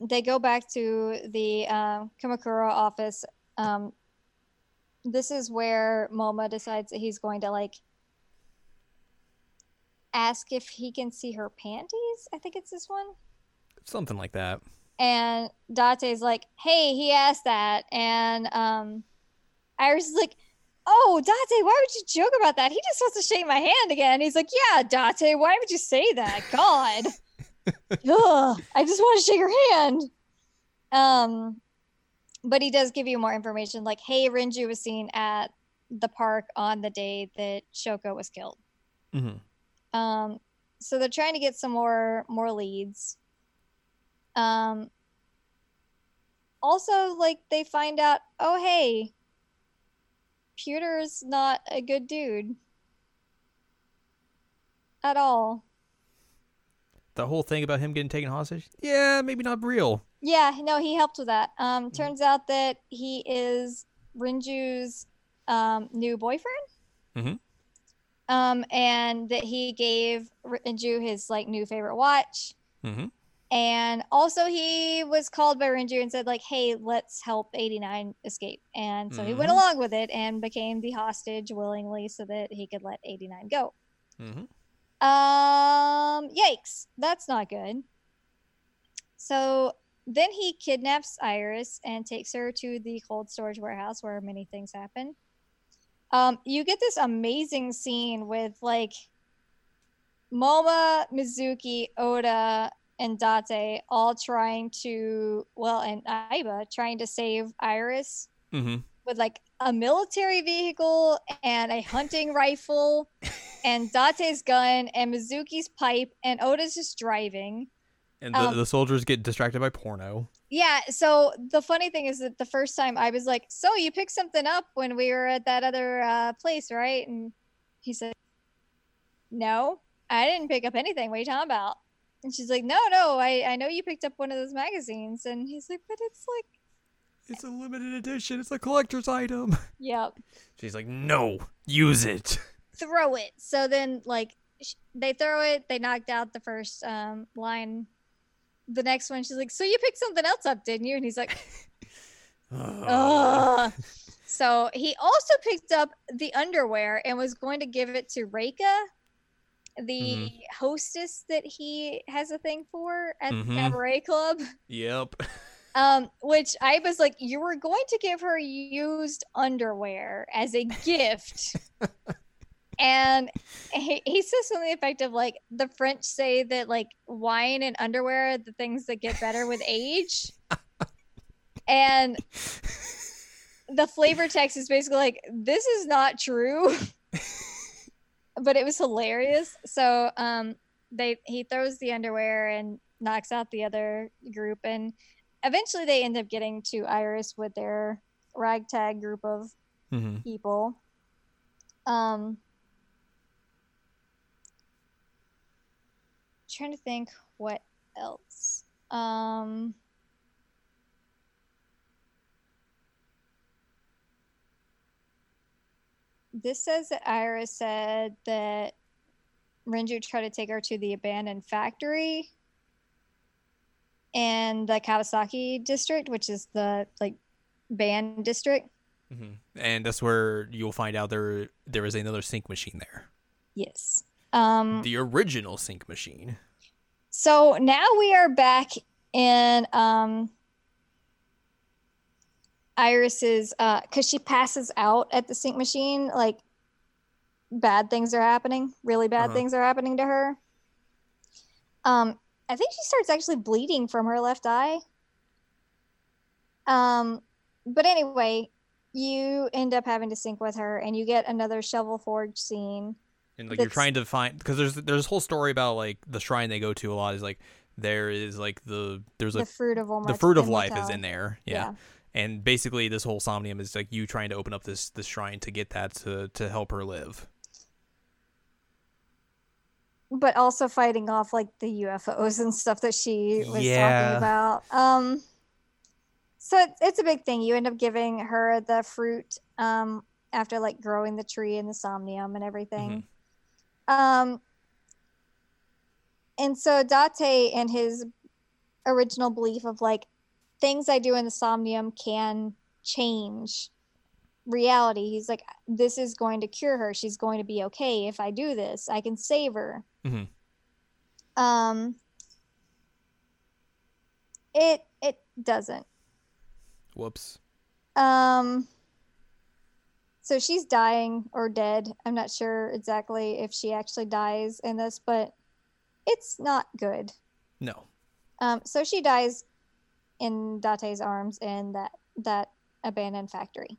they go back to the uh, Kumakura office. Um, this is where Moma decides that he's going to like ask if he can see her panties. I think it's this one. Something like that. And Date's like, "Hey, he asked that," and um, Iris is like, "Oh, Date, why would you joke about that? He just wants to shake my hand again." He's like, "Yeah, Date, why would you say that? God, Ugh, I just want to shake your hand." Um, but he does give you more information, like, "Hey, Renju was seen at the park on the day that Shoko was killed." Mm-hmm. Um, so they're trying to get some more more leads. Um, also, like they find out, oh hey, Pewter's not a good dude at all. The whole thing about him getting taken hostage, yeah, maybe not real. Yeah, no, he helped with that. Um, turns out that he is Renju's um, new boyfriend. Mhm. Um, and that he gave Renju his like new favorite watch. Mm-hmm. And also, he was called by Renju and said, like, hey, let's help 89 escape. And so he went Mhm. along with it and became the hostage willingly so that he could let 89 go. Mm-hmm. Um, yikes. That's not good. So then he kidnaps Iris and takes her to the cold storage warehouse where many things happen. Um, you get this amazing scene with like Moma, Mizuki, Ota, and Date all trying to, well, and Aiba trying to save Iris Mm-hmm. with like a military vehicle and a hunting rifle and Date's gun and Mizuki's pipe and Ota's just driving. And the, Um, the soldiers get distracted by porno. Yeah, so the funny thing is that the first time I was like, "So you picked something up when we were at that other uh, place, right?" And he said, "No, I didn't pick up anything. What are you talking about?" And she's like, "No, no, I I know you picked up one of those magazines." And he's like, "But it's like, It's a limited edition. It's a collector's item. yep, She's like, no, use it. throw it." So then, like, they throw it. They knocked out the first um, line. The next one, she's like, "So you picked something else up, didn't you?" And he's like, Ugh. So he also picked up the underwear and was going to give it to Reika, the hostess that he has a thing for at Mhm. the cabaret club. Yep. Um, which I was like, you were going to give her used underwear as a gift. and he, he says something effective like the French say that like wine and underwear are the things that get better with age. and the flavor text is basically like this is not true. But it was hilarious. So um they he throws the underwear and knocks out the other group and eventually they end up getting to iris with their ragtag group of hmm people. Um trying to think what else. Um this says that iris said that renju tried to take her to the abandoned factory in the kawasaki district which is the like band district. Hmm And that's where you'll find out there there is another sync machine there. yes um The original sync machine. So now we are back in um Iris's uh cuz she passes out at the sync machine like bad things are happening. Really bad Uh-huh. things are happening to her. Um I think she starts actually bleeding from her left eye. Um but anyway, you end up having to sync with her and you get another shovel forge scene. And like you're trying to find because there's there's this whole story about like the shrine they go to a lot is like there is like the there's the a fruit of the fruit of life is in there. Yeah. And basically this whole somnium is like you trying to open up this this shrine to get that to to help her live. but also fighting off like the UFOs and stuff that she was Yeah. talking about. Um, so it's, it's a big thing. You end up giving her the fruit um, after like growing the tree and the somnium and everything. Um, and so Date and his original belief of like things I do in the somnium can change reality. He's like, this is going to cure her. She's going to be okay if I do this. I can save her. Mhm. Um, it it doesn't. Whoops. Um, so she's dying or dead. I'm not sure exactly if she actually dies in this, but it's not good. No. Um, so she dies in Date's arms in that that abandoned factory.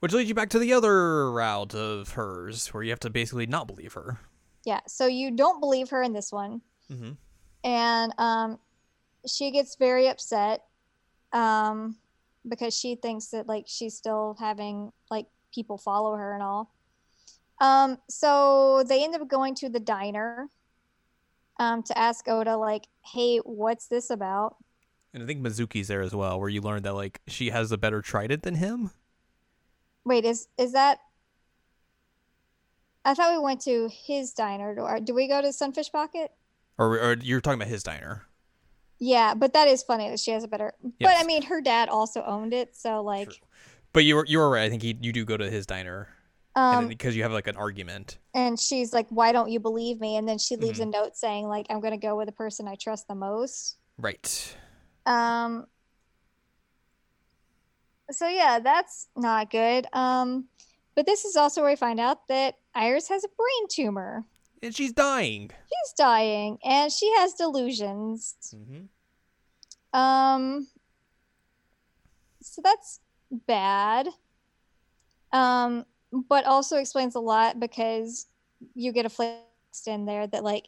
Which leads you back to the other route of hers, where you have to basically not believe her. Yeah. So you don't believe her in this one, Mm-hmm. and um, she gets very upset um, because she thinks that like she's still having like people follow her and all. Um, so they end up going to the diner um, to ask Ota like, "Hey, what's this about?" And I think Mizuki's there as well, where you learn that like she has a better trident than him. Wait, is is that? I thought we went to his diner. Do, do we go to Sunfish Pocket? Or, or you're talking about his diner. Yeah, but that is funny that she has a better. But I mean, her dad also owned it, so like, True. But you were you were right. I think he, you do go to his diner, um, because you have like an argument. and she's like, "Why don't you believe me?" And then she leaves Mm-hmm. a note saying like, "I'm gonna go with the person I trust the most." Right. Um. So yeah, that's not good. Um, but this is also where we find out that Iris has a brain tumor. And she's dying. She's dying, and she has delusions. Mm-hmm. Um, so that's bad. Um, but also explains a lot because you get a flex in there that like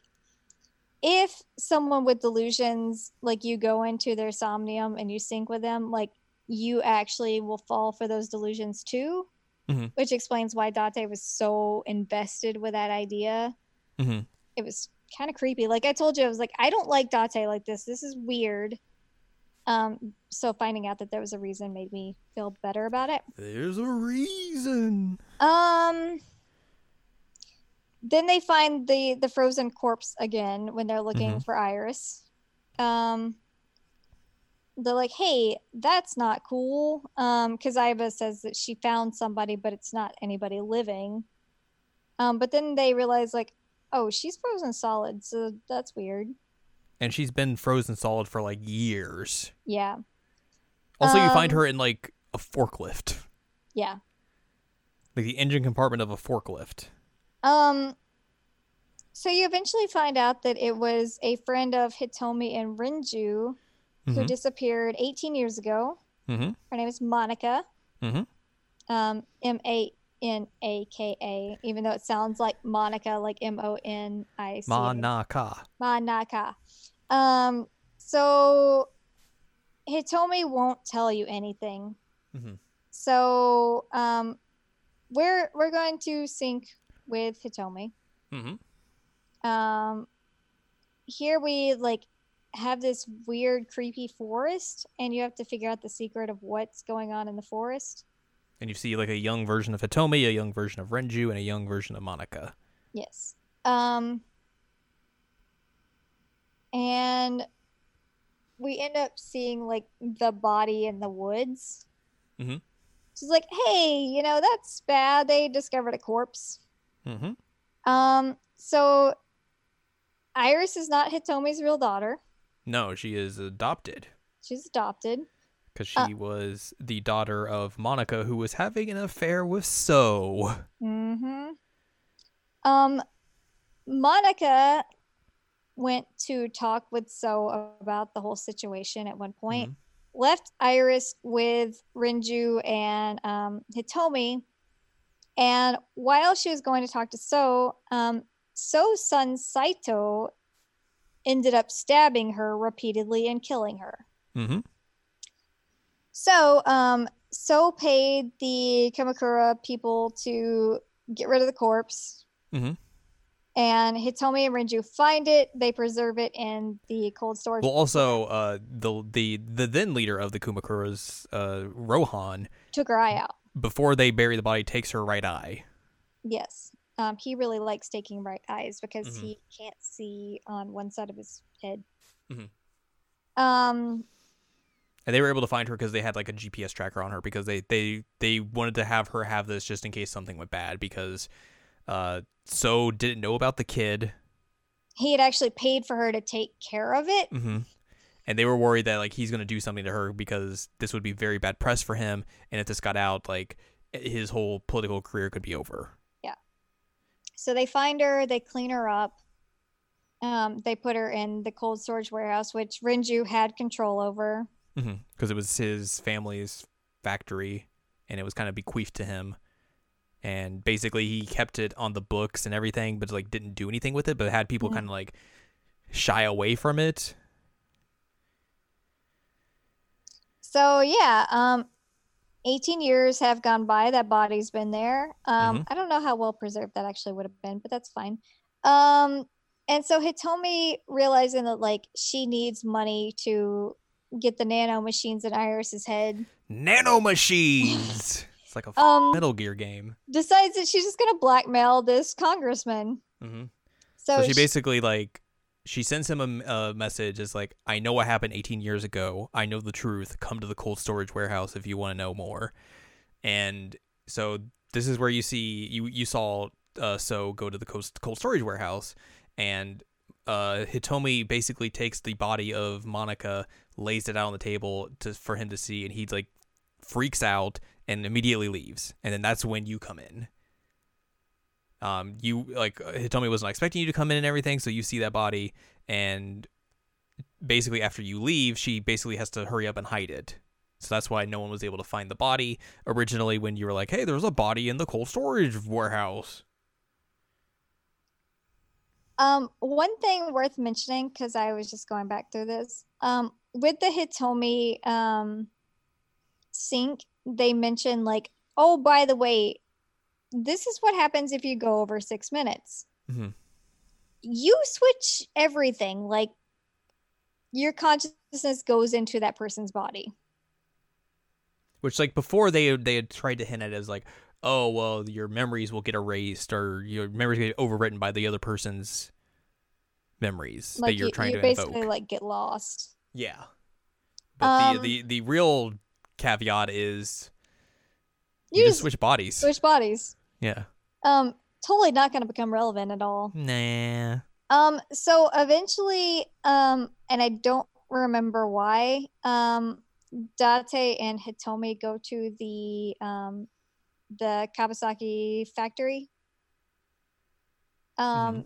if someone with delusions like you go into their somnium and you sync with them, like you actually will fall for those delusions too. Mhm. Which explains why Date was so invested with that idea. Mm-hmm. It was kind of creepy. Like I told you, I was like, I don't like Date like this. This is weird. Um, so finding out that there was a reason made me feel better about it. There's a reason. Um, then they find the the frozen corpse again when they're looking Mhm. for Iris. Um, they're like, "Hey, that's not cool." Um, because Aiba says that she found somebody, but it's not anybody living. Um, but then they realize like, "Oh, she's frozen solid, so that's weird." And she's been frozen solid for like years. Yeah, Also, you find Um, her in like a forklift, yeah. like the engine compartment of a forklift. Um, so you eventually find out that it was a friend of Hitomi and Renju who Mhm. disappeared 18 years ago. Mm-hmm. Her name is Monica. Mhm. Um, M A N A K A, even though it sounds like Monica, like M O N I C. A. Manaka. Manaka. Um, so Hitomi won't tell you anything. Mhm. So um, we're we're going to sync with Hitomi. Mm-hmm. um here we like have this weird creepy forest and you have to figure out the secret of what's going on in the forest And you see like a young version of Hitomi, a young version of Renju, and a young version of Monica. yes. Um and we end up seeing like the body in the woods. Mhm. she's like hey you know that's bad. They discovered a corpse. Mm-hmm. um so iris is not hitomi's real daughter. No, she is adopted. She's adopted because she Uh. was the daughter of Monica, who was having an affair with So. Mm-hmm. Um, Monica went to talk with So about the whole situation at one point. Left Iris with Renju and um, Hitomi, and while she was going to talk to So, um, So's son Saito ended up stabbing her repeatedly and killing her. Mm-hmm. So, um, So paid the Kumakura people to get rid of the corpse. Mhm. And Hitomi and Renju find it. They preserve it in the cold storage. Well, also, uh, the the the then leader of the Kumakuras, uh, Rohan, took her eye out. before they bury the body, takes her right eye. Yes. Um, he really likes taking right eyes because Mhm. he can't see on one side of his head. Mhm. Um, And they were able to find her because they had like a GPS tracker on her because they they they wanted to have her have this just in case something went bad because uh so didn't know about the kid he had actually paid for her to take care of it. hmm and they were worried that like he's gonna do something to her because this would be very bad press for him and if this got out like his whole political career could be over. Yeah. So they find her, they clean her up. Um, they put her in the cold storage warehouse, which Renju had control over. Because mm-hmm. it was his family's factory and it was kind of bequeathed to him and basically he kept it on the books and everything but like didn't do anything with it but had people Mhm. kind of like shy away from it So yeah, um, 18 years have gone by. That body's been there. Um, Mhm. I don't know how well preserved that actually would have been, but that's fine. Um, and so Hitomi realizing that like she needs money to get the nano machines in Iris's head, nano machines! It's like a um, metal gear game. Decides that she's just gonna blackmail this congressman. hmm So, so she sh- basically like she sends him a message it's like i know what happened 18 years ago. I know the truth. Come to the cold storage warehouse if you want to know more. And so this is where you see you you saw uh so go to the cold, cold storage warehouse and uh hitomi basically takes the body of monica lays it out on the table to for him to see and he like freaks out and immediately leaves. And then that's when you come in. Um you like hitomi wasn't expecting you to come in and everything so you see that body and basically after you leave she basically has to hurry up and hide it. So that's why no one was able to find the body originally when you were like hey there's a body in the cold storage warehouse Um, one thing worth mentioning because I was just going back through this. Um, with the Hitomi um sync, they mentioned like, oh, by the way, this is what happens if you go over six minutes. Mhm. You switch everything, like your consciousness goes into that person's body. which like before they they had tried to hint at it as like oh well your memories will get erased or your memories get overwritten by the other person's memories Like that you're you, trying you to basically invoke like get lost. yeah but Um, the, the the real caveat is You, you, just switch bodies switch bodies. yeah Um, totally not going to become relevant at all. nah Um, so eventually, um, and I don't remember why, um, Date and Hitomi go to the um, the Kawasaki factory. Um,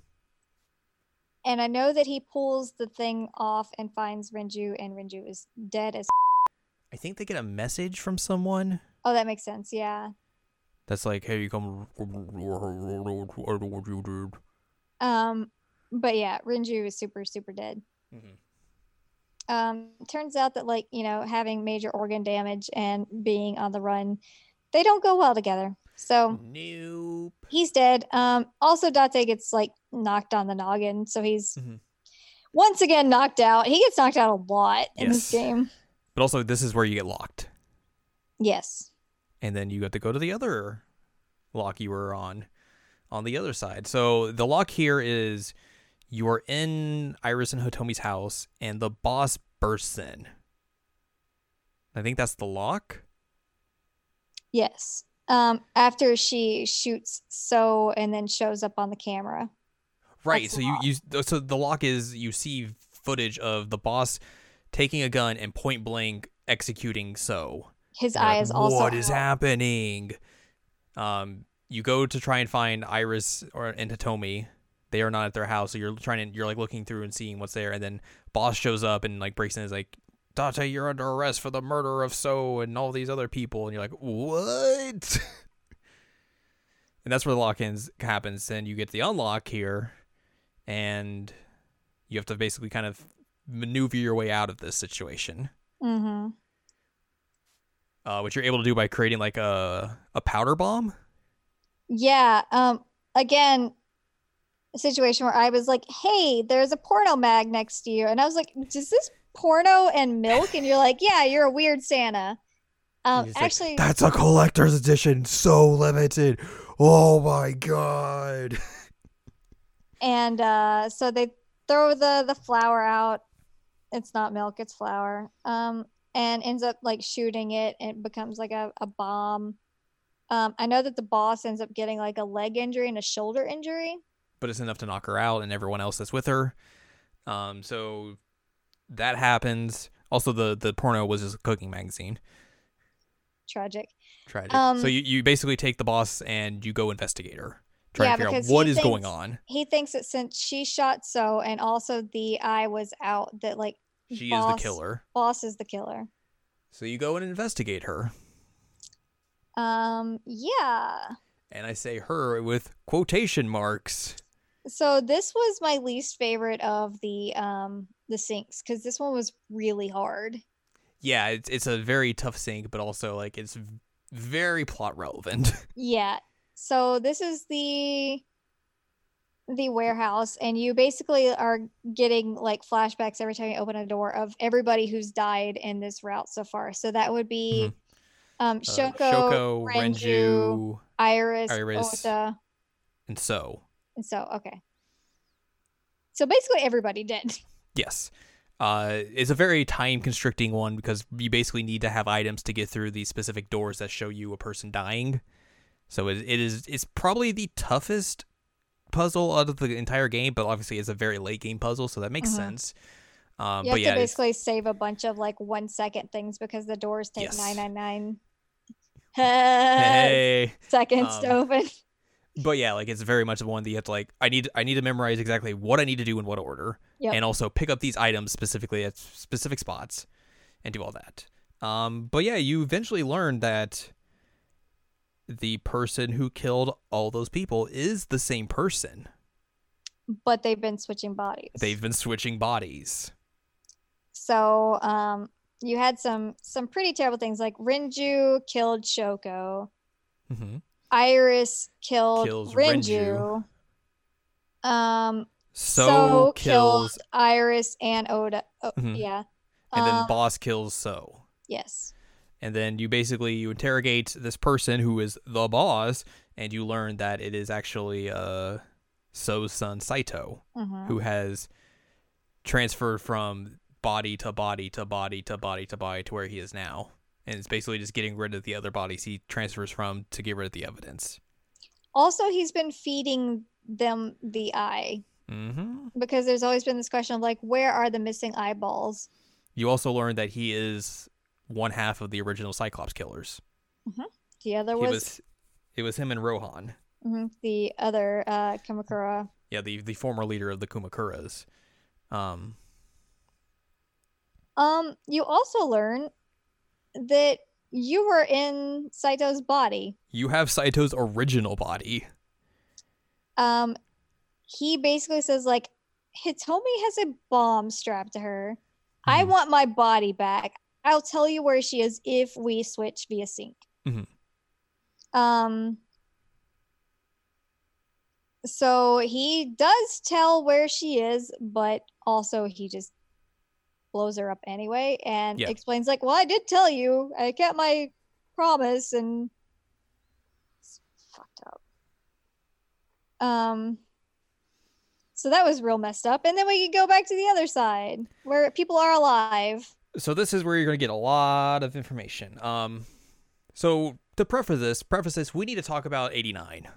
and I know that he pulls the thing off and finds Renju, and Renju is dead as. i think they get a message from someone Oh, that makes sense. Yeah. that's like hey you come Um, but yeah, Renju is super super dead. Mhm. um turns out that like you know having major organ damage and being on the run they don't go well together so nope he's dead um also date gets like knocked on the noggin so he's Mhm. once again knocked out he gets knocked out a lot in this game but also this is where you get locked yes and then you got to go to the other lock you were on on the other side. So the lock here is you are in Iris and Hitomi's house and the boss bursts in. I think that's the lock. Yes um after she shoots so and then shows up on the camera Right. That's So you you so the lock is you see footage of the boss taking a gun and point blank executing so. his You're eye like, is also what is out. happening? Um, you go to try and find Iris or and Hitomi. They are not at their house, so you're trying to you're like looking through and seeing what's there, and then boss shows up and like breaks in and is like, Date, you're under arrest for the murder of So and all these other people, and you're like, what? and that's where the lock-ins happens. Then you get the unlock here, and you have to basically kind of maneuver your way out of this situation mm-hmm. uh, which you're able to do by creating like a a powder bomb. Yeah. Um. Again, a situation where I was like, "Hey, there's a porno mag next to you," and I was like, "Does this porno and milk?" And you're like, "Yeah, you're a weird Santa." Um. He's like, Actually, that's a collector's edition, so limited. Oh my god! and uh, so they throw the the flour out. It's not milk; it's flour. Um. And ends up like shooting it, and it becomes like a, a bomb. Um, I know that the boss ends up getting like a leg injury and a shoulder injury. But it's enough to knock her out and everyone else that's with her. Um, so that happens. Also, the the porno was just a cooking magazine. tragic. Tragic. Um, so you, you basically take the boss and you go investigate her, try Yeah, to figure out what is going on. He thinks that since she shot so and also the eye was out, that like She is the killer. Boss is the killer. So you go and investigate her. Um, yeah. And I say her with quotation marks. So this was my least favorite of the um the syncs because this one was really hard. Yeah, it's it's a very tough sync, but also like it's very plot relevant. Yeah. So this is the the warehouse and you basically are getting like flashbacks every time you open a door of everybody who's died in this route so far. So that would be um Uh, Shoko, Shoko, Renju, Renju, Iris, Iris. Ota, and so and so okay. So basically everybody did. yes. Uh, it's a very time constricting one because you basically need to have items to get through these specific doors that show you a person dying. So it, it is it's probably the toughest puzzle out of the entire game, but obviously it's a very late game puzzle, so that makes Mhm. sense. Um, You but have yeah, to basically save a bunch of like one second things because the doors take Yes. nine nine nine hey, seconds Um, to open. But yeah, like it's very much the one that you have to like. I need I need to memorize exactly what I need to do in what order, Yep. and also pick up these items specifically at specific spots, and do all that. Um, but yeah, you eventually learn that the person who killed all those people is the same person. But they've been switching bodies. They've been switching bodies. So um, you had some some pretty terrible things like Renju killed Shoko, hmm Iris killed Kills Renju. Um, So, So kills, Iris and Ota. Oh, Mhm. Yeah. and then Um, boss kills So. yes. and then you basically you interrogate this person who is the boss and you learn that it is actually uh So's son Saito hmm who has transferred from body to body to body to body to body to where he is now and it's basically just getting rid of the other bodies he transfers from to get rid of the evidence. Also, he's been feeding them the eye. Hmm because there's always been this question of like, where are the missing eyeballs? you also learn that he is one half of the original Cyclops killers. The other was, was it was him and Rohan. Mhm, the other uh, Kumakura. yeah the the former leader of the Kumakuras um Um, you also learn that you were in Saito's body. You have Saito's original body. Um, he basically says like, Hitomi has a bomb strapped to her. I Mhm. want my body back. I'll tell you where she is if we switch via sync. Mm-hmm. Um. So he does tell where she is, but also he just blows her up anyway and Yeah. explains like, "Well, I did tell you. I kept my promise and it's fucked up." Um so that was real messed up. And then we could go back to the other side where people are alive. So this is where you're going to get a lot of information. Um, so to preface this, preface this, we need to talk about 89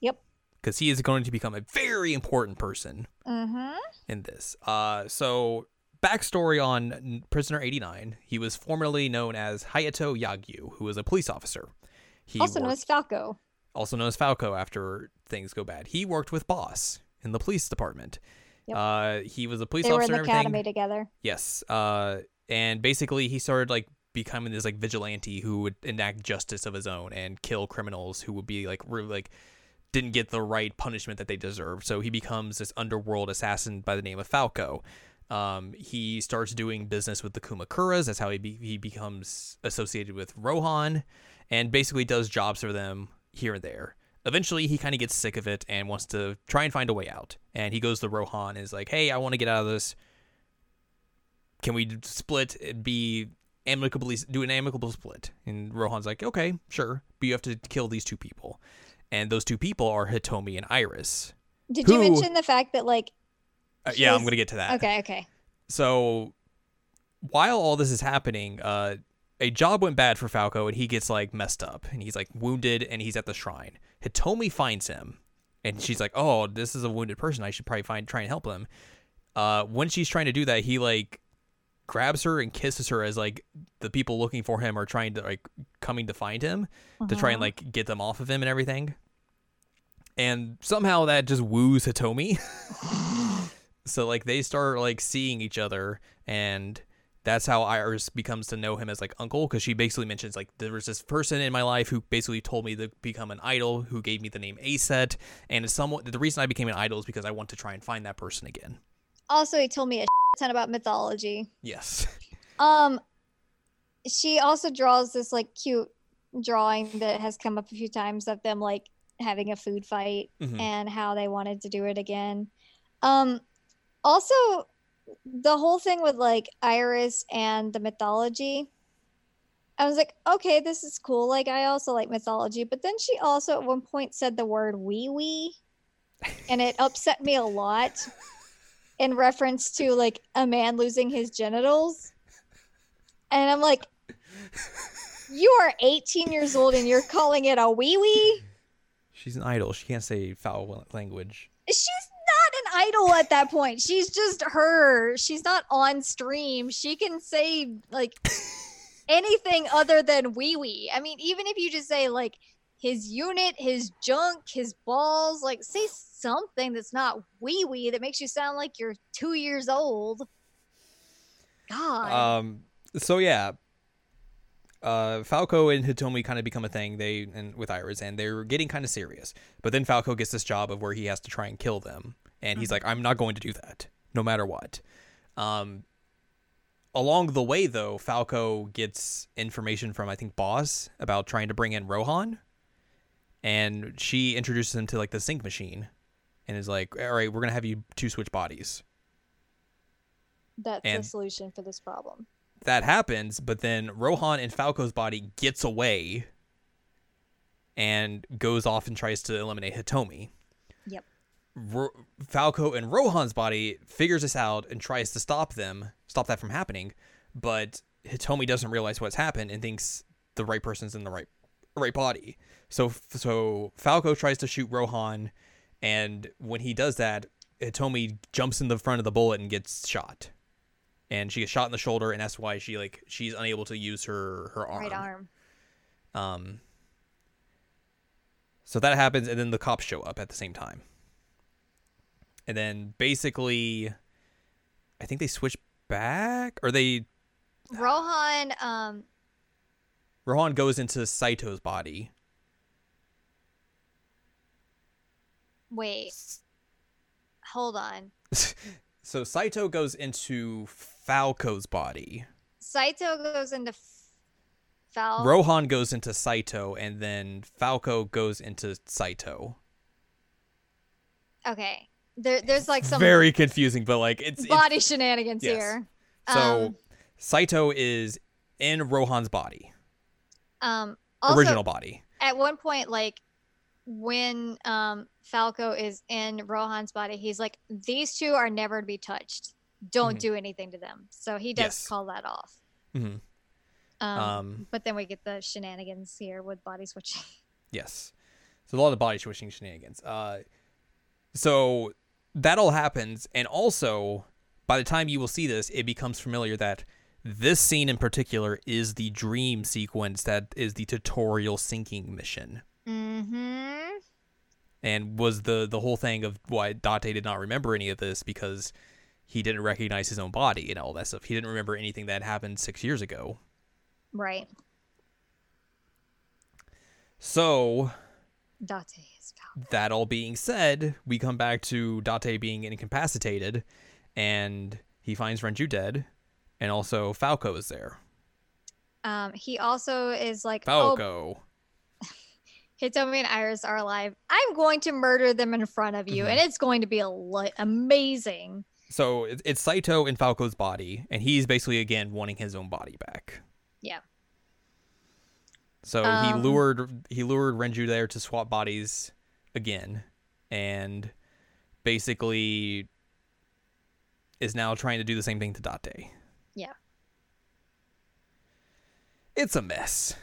Yep. because he is going to become a very important person Mm-hmm. in this. Uh, so backstory on Prisoner 89: he was formerly known as Hayato Yagyu, who was a police officer. He Also known as Falco. also known as Falco after things go bad. He worked with Boss in the police department. Yep. Uh, he was a police They were in the academy together. Yes. Uh, and basically, he started like becoming this like vigilante who would enact justice of his own and kill criminals who would be like really like didn't get the right punishment that they deserved. So he becomes this underworld assassin by the name of Falco. Um, he starts doing business with the Kumakuras. That's how he be- he becomes associated with Rohan, and basically does jobs for them here and there. Eventually, he kind of gets sick of it and wants to try and find a way out. And he goes to Rohan and is like, "Hey, I want to get out of this can we split and be amicably do an amicable split and rohan's like okay sure but you have to kill these two people and those two people are hitomi and iris Did you mention the fact that like Uh, yeah i'm gonna get to that okay, okay. so while all this is happening uh a job went bad for falco and he gets like messed up and he's like wounded and he's at the shrine hitomi finds him and she's like oh this is a wounded person i should probably find try and help him uh when she's trying to do that he like grabs her and kisses her as like the people looking for him are trying to like coming to find him to try and Mhm. like get them off of him and everything. And somehow that just woos Hitomi. so like they start like seeing each other and that's how Iris becomes to know him as like uncle because she basically mentions like there was this person in my life who basically told me to become an idol who gave me the name Aset and somewhat the reason I became an idol is because I want to try and find that person again. Also, he told me a ton about mythology. Yes. Um, she also draws this like cute drawing that has come up a few times of them like having a food fight Mhm. and how they wanted to do it again. Um, also, the whole thing with like Iris and the mythology. I was like, okay, this is cool. Like, I also like mythology. But then she also at one point said the word wee wee, and it upset me a lot in reference to like a man losing his genitals. And I'm like, you are 18 years old and you're calling it a wee wee? She's an idol. She can't say foul language. She's idol at that point. She's just her. She's not on stream. She can say like anything other than wee wee. I mean, even if you just say like his unit, his junk, his balls, like say something that's not wee wee that makes you sound like you're two years old. God. Um. So yeah. Uh, Falco and Hitomi kind of become a thing. They and with Iris, and they're getting kind of serious. But then Falco gets this job of where he has to try and kill them, and he's like, "I'm not going to do that, no matter what." Um. Along the way, though, Falco gets information from I think Boss about trying to bring in Rohan, and she introduces him to like the sync machine, and is like, "All right, we're gonna have you two switch bodies." that's and- the solution for this problem. that happens, but then Rohan and Falco's body gets away and goes off and tries to eliminate Hitomi. Yep. Ro- Falco and Rohan's body figures this out and tries to stop them, stop that from happening, but Hitomi doesn't realize what's happened and thinks the right person's in the right right body. So so Falco tries to shoot Rohan and when he does that, Hitomi jumps in the front of the bullet and gets shot and she gets shot in the shoulder and that's why she like she's unable to use her her arm Right arm. um so that happens and then the cops show up at the same time and then basically i think they switch back or they Rohan, um, rohan goes into saito's body wait. Hold on. so saito goes into falco's body Saito goes into Fal. rohan goes into saito and then falco goes into saito okay. There, there's like some very confusing but like it's, it's body shenanigans Yes. here. So Um, Saito is in Rohan's body, um, also, original body. at one point, like when um Falco is in Rohan's body, he's like, "These two are never to be touched. Don't Mhm. do anything to them." So he does Yes. call that off. Mm-hmm. Um, Um, but then we get the shenanigans here with body switching. yes. So a lot of body switching shenanigans. Uh, so that all happens, and also by the time you will see this, it becomes familiar that this scene in particular is the dream sequence that is the tutorial syncing mission. mm-hmm. and was the the whole thing of why Date did not remember any of this because he didn't recognize his own body and all that stuff. He didn't remember anything that happened six years ago. Right. So Date is that all being said, we come back to Date being incapacitated, and he finds Renju dead, and also Falco is there. Um, he also is like, oh, Falco. Hitomi and Iris are alive. I'm going to murder them in front of you, Mhm. and it's going to be a li- amazing. So it's Saito in Falco's body, and he's basically again wanting his own body back. Yeah. So he Um, lured he lured Renju there to swap bodies again, and basically is now trying to do the same thing to Date. Yeah. It's a mess.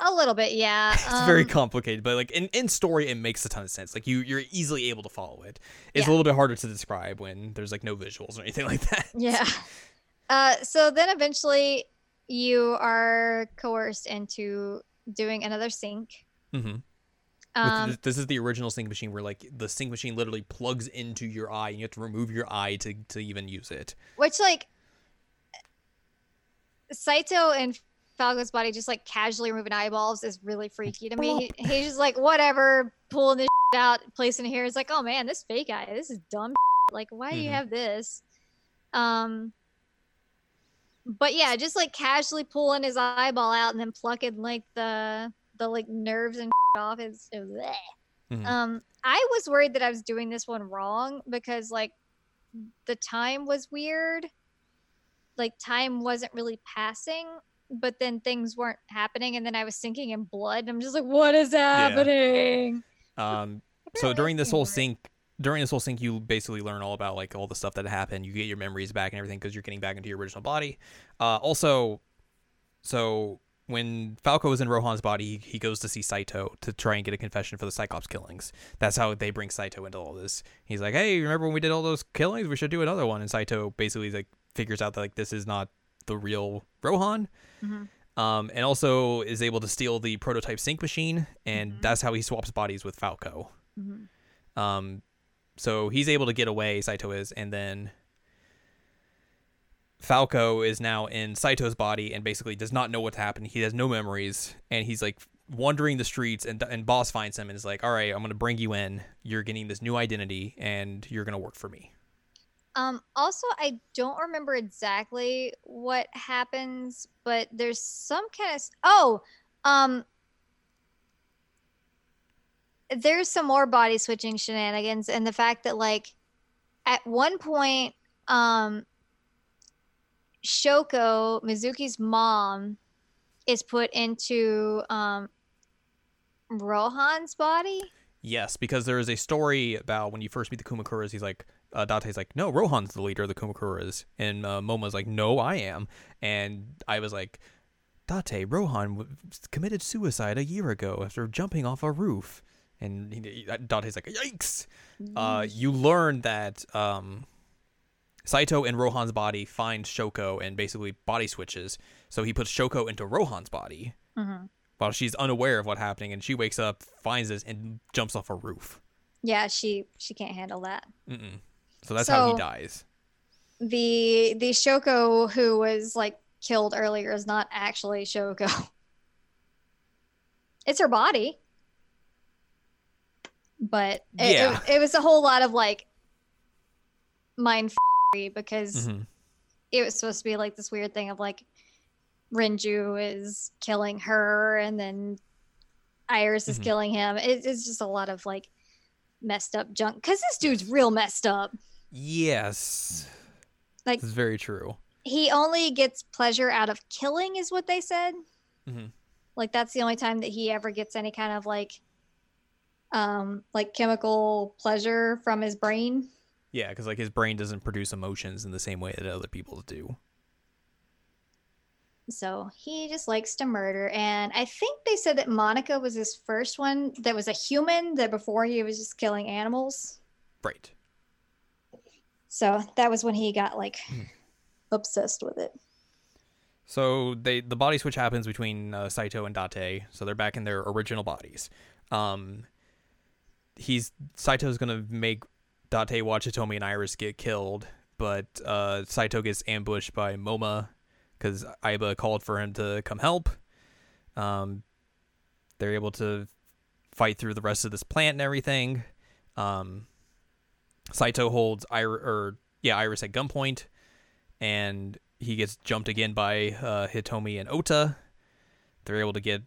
A little bit, yeah. It's very Um, complicated, but like in, in story, it makes a ton of sense. Like you, you're easily able to follow it. It's a little bit harder to describe when there's like no visuals or anything like that. Yeah. Uh, so then eventually you are coerced into doing another sync. Mm-hmm. Um, this, this is the original sync machine where like the sync machine literally plugs into your eye and you have to remove your eye to, to even use it. which like Saito and Falco's body just like casually removing eyeballs is really freaky to me. He, he's just like whatever, pulling this out, placing it here. It's like, oh man, this fake eye, this is dumb. Like, why do you Mhm. have this? Um, but yeah, just like casually pulling his eyeball out and then plucking like the the like nerves and off is. is bleh. Mhm. Um, I was worried that I was doing this one wrong because like the time was weird. Like time wasn't really passing, but then things weren't happening, and then I was sinking in blood. And I'm just like, what is happening? Um, so during this whole right. During this whole sync, you basically learn all about like all the stuff that happened. You get your memories back and everything because you're getting back into your original body. Uh, also, so when Falco is in Rohan's body, he, goes to see Saito to try and get a confession for the Cyclops killings. That's how they bring Saito into all this. He's like, "Hey, remember when we did all those killings? We should do another one." And Saito basically like figures out that like this is not the real Rohan. Mhm. Um, and also is able to steal the prototype sync machine, and Mhm. that's how he swaps bodies with Falco. Mhm. Um, so he's able to get away, Saito is, and then Falco is now in Saito's body and basically does not know what's happened. He has no memories, and he's like wandering the streets, and and Boss finds him and is like, "All right, I'm gonna bring you in. You're getting this new identity, and you're gonna work for me." Um, also, I don't remember exactly what happens, but there's some kind of oh, um, there's some more body switching shenanigans, and the fact that like at one point, um, Shoko Mizuki's mom is put into um Rohan's body. Yes, because there is a story about when you first meet the Kumakuras. He's like, uh, Date's like, no, Rohan's the leader of the Kumakuras, and uh, like, no, I am. And I was like, Date, Rohan w- committed suicide a year ago after jumping off a roof. And he, Date's like, yikes! Uh, you learn that um, Saito in Rohan's body finds Shoko and basically body switches. So he puts Shoko into Rohan's body Mhm. while she's unaware of what's happening, and she wakes up, finds this, and jumps off a roof. Yeah, she she can't handle that. Mm-mm. So that's how he dies. the the Shoko who was like killed earlier is not actually Shoko. It's her body. But it, it- Yeah. it, was a whole lot of like mind because Mhm. it was supposed to be like this weird thing of like Renju is killing her and then Iris is Mhm. killing him. It, it's just a lot of like messed up junk because this dude's real messed up. Yes, Like it's very true. he only gets pleasure out of killing is what they said Mhm. like that's the only time that he ever gets any kind of like um like chemical pleasure from his brain Yeah, because like his brain doesn't produce emotions in the same way that other people do. so he just likes to murder and i think they said that monica was his first one that was a human that before he was just killing animals Right. so that was when he got like Hmm. obsessed with it So they the body switch happens between uh, Saito and Date, so they're back in their original bodies. Um, he's Saito's gonna make Date watch Hitomi and Iris get killed, but uh, Saito gets ambushed by Moma because Aiba called for him to come help. Um, they're able to fight through the rest of this plant and everything. Um, Saito holds Iris, or yeah, Iris at gunpoint, and he gets jumped again by uh, Hitomi and Ota. They're able to get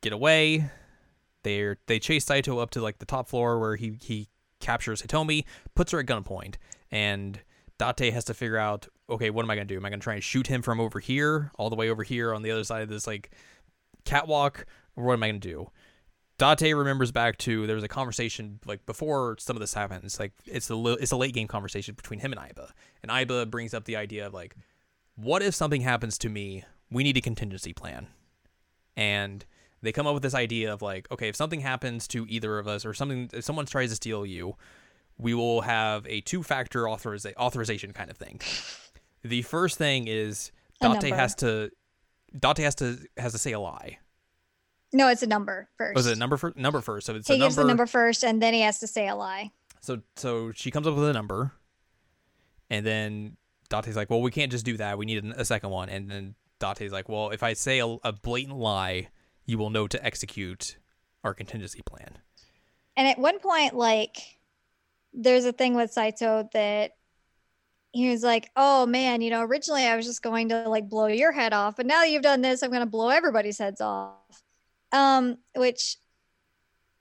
get away. They they chase Saito up to like the top floor where he he captures Hitomi, puts her at gunpoint, and Date has to figure out okay, what am I gonna do? Am I gonna try and shoot him from over here, all the way over here on the other side of this like catwalk, or what am I gonna do? Date remembers back to there was a conversation like before some of this happens. Like it's a li- it's a late game conversation between him and Aiba, and Aiba brings up the idea of like, what if something happens to me? We need a contingency plan, and they come up with this idea of like, okay, if something happens to either of us or something, if someone tries to steal you, we will have a two-factor authoriza- authorization kind of thing. The first thing is Date has to Date has to has to say a lie. No, it's a number first. Oh, Was it a number for number first? So it's he a gives number. the number first, and then he has to say a lie. So so she comes up with a number, and then Date's like, "Well, we can't just do that. We need a second one." And then Date's like, "Well, if I say a, a blatant lie, you will know to execute our contingency plan." And at one point, like, there's a thing with Saito that he was like, "Oh man, you know, originally I was just going to like blow your head off, but now you've done this, I'm going to blow everybody's heads off." Um, which,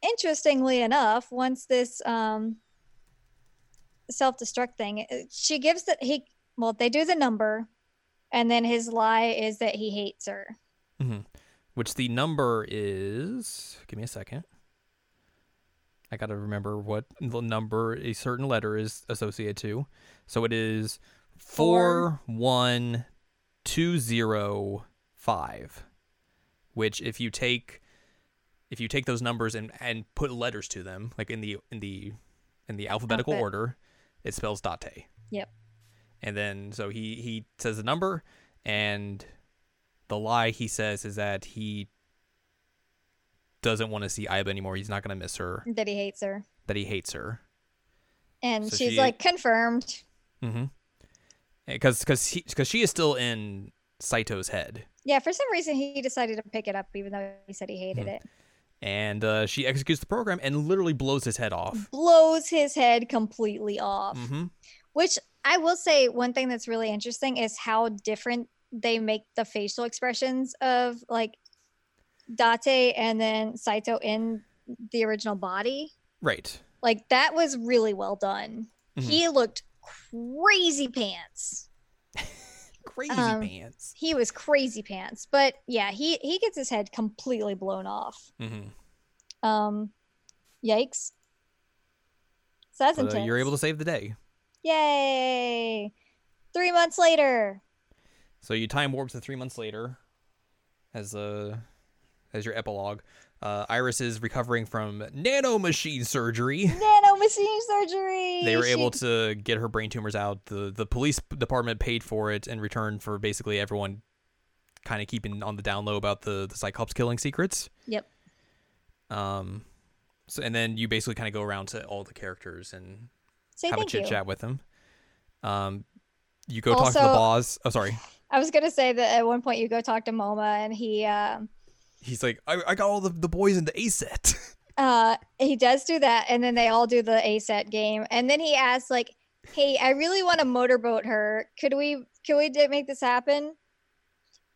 interestingly enough, once this um self-destruct thing, uh, she gives that he well, they do the number, and then his lie is that he hates her. Which the number is. Give me a second. I gotta remember what the number a certain letter is associated to. So it is four one two zero five. Which if you take if you take those numbers and, and put letters to them, like in the in the in the alphabetical Alphabet. order, it spells date. Yep. And then so he he says the number and the lie he says is that he doesn't want to see Aiba anymore. He's not going to miss her. That he hates her, That he hates her. and So she's she- like confirmed. Mm-hmm. Because because he because she is still in Saito's head, Yeah, for some reason he decided to pick it up, even though he said he hated Mhm. it. and uh, she executes the program and literally blows his head off. Blows his head completely off. Mm-hmm. Which I will say, one thing that's really interesting is how different they make the facial expressions of like Date and then Saito in the original body. Right. Like that was really well done. Mhm. He looked crazy pants. Crazy Um, pants. He was crazy pants. But yeah, he he gets his head completely blown off. Mm-hmm. Um, yikes. So that's But, uh, you're able to save the day. Yay! Three months later. So you time warp to three months later, as uh as your epilogue. Uh, Iris is recovering from nanomachine surgery. Nano machine surgery. They were She- able to get her brain tumors out. the The police department paid for it in return for basically everyone kind of keeping on the down low about the the Cyclops killing secrets. Yep. Um. So and then you basically kind of go around to all the characters and Say have a chit chat with them. Um. You go talk to the boss. Oh, sorry. I was gonna say that at one point you go talk to Moma and he um He's like, I, I got all the, the boys in the A set. uh he does do that and then they all do the A set game and then he asks like, Hey, I really want to motorboat her. Could we could we make this happen?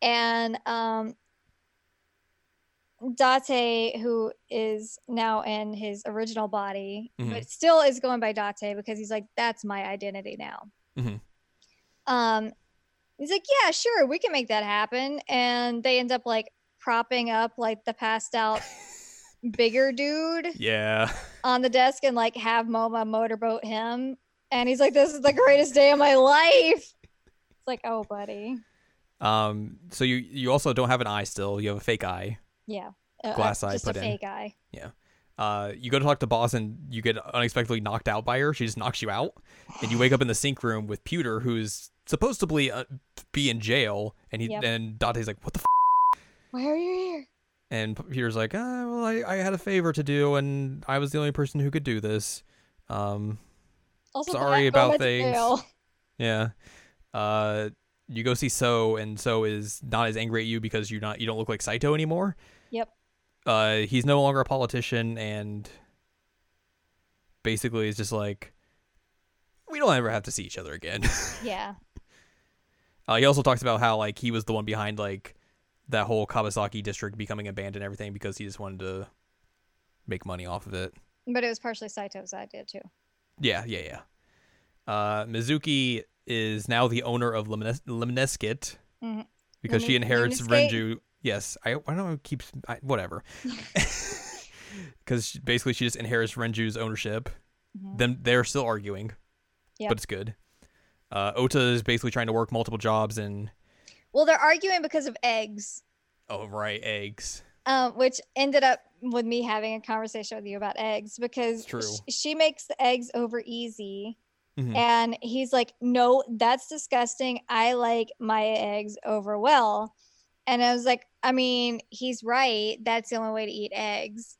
And um Date, who is now in his original body, Mhm. but still is going by Date because he's like, that's my identity now. Mhm. Um, he's like, yeah, sure, we can make that happen. And they end up like propping up like the passed out bigger dude yeah. on the desk and like have Moma motorboat him. And he's like, this is the greatest day of my life. It's like, oh, buddy. Um. So you you also don't have an eye still. You have a fake eye. Yeah. Uh, Glass eye just put a in. fake eye. Yeah. Uh, you go to talk to boss and you get unexpectedly knocked out by her. She just knocks you out, and you wake up in the sync room with Pewter, who's supposed to be, uh, be in jail, and he Yep. and Date's like, "What the?" F-? Why are you here? And Pewter's like, ah, "Well, I, I had a favor to do, and I was the only person who could do this." Um, Also, Sorry about things. jail. yeah. Uh, you go see So, and So is not as angry at you because you're not you don't look like Saito anymore. Yep. Uh, he's no longer a politician, and basically is just like, we don't ever have to see each other again. Yeah. Uh, he also talks about how like he was the one behind like that whole Kawasaki district becoming abandoned and everything because he just wanted to make money off of it. But it was partially Saito's idea too. Yeah, yeah, yeah. Uh, Mizuki is now the owner of Lemnes- Lemniscate Mhm. because she inherits? Renju. Yes, I, I don't know. Keeps I, whatever. Because basically, she just inherits Renju's ownership. Mhm. Then they're still arguing, Yep. but it's good. Uh, Ota is basically trying to work multiple jobs and Well, they're arguing because of eggs. oh right, eggs. um, which ended up with me having a conversation with you about eggs because sh- she makes the eggs over easy Mhm. And he's like, No, that's disgusting. I like my eggs over well. And I was like, I mean, he's right. That's the only way to eat eggs.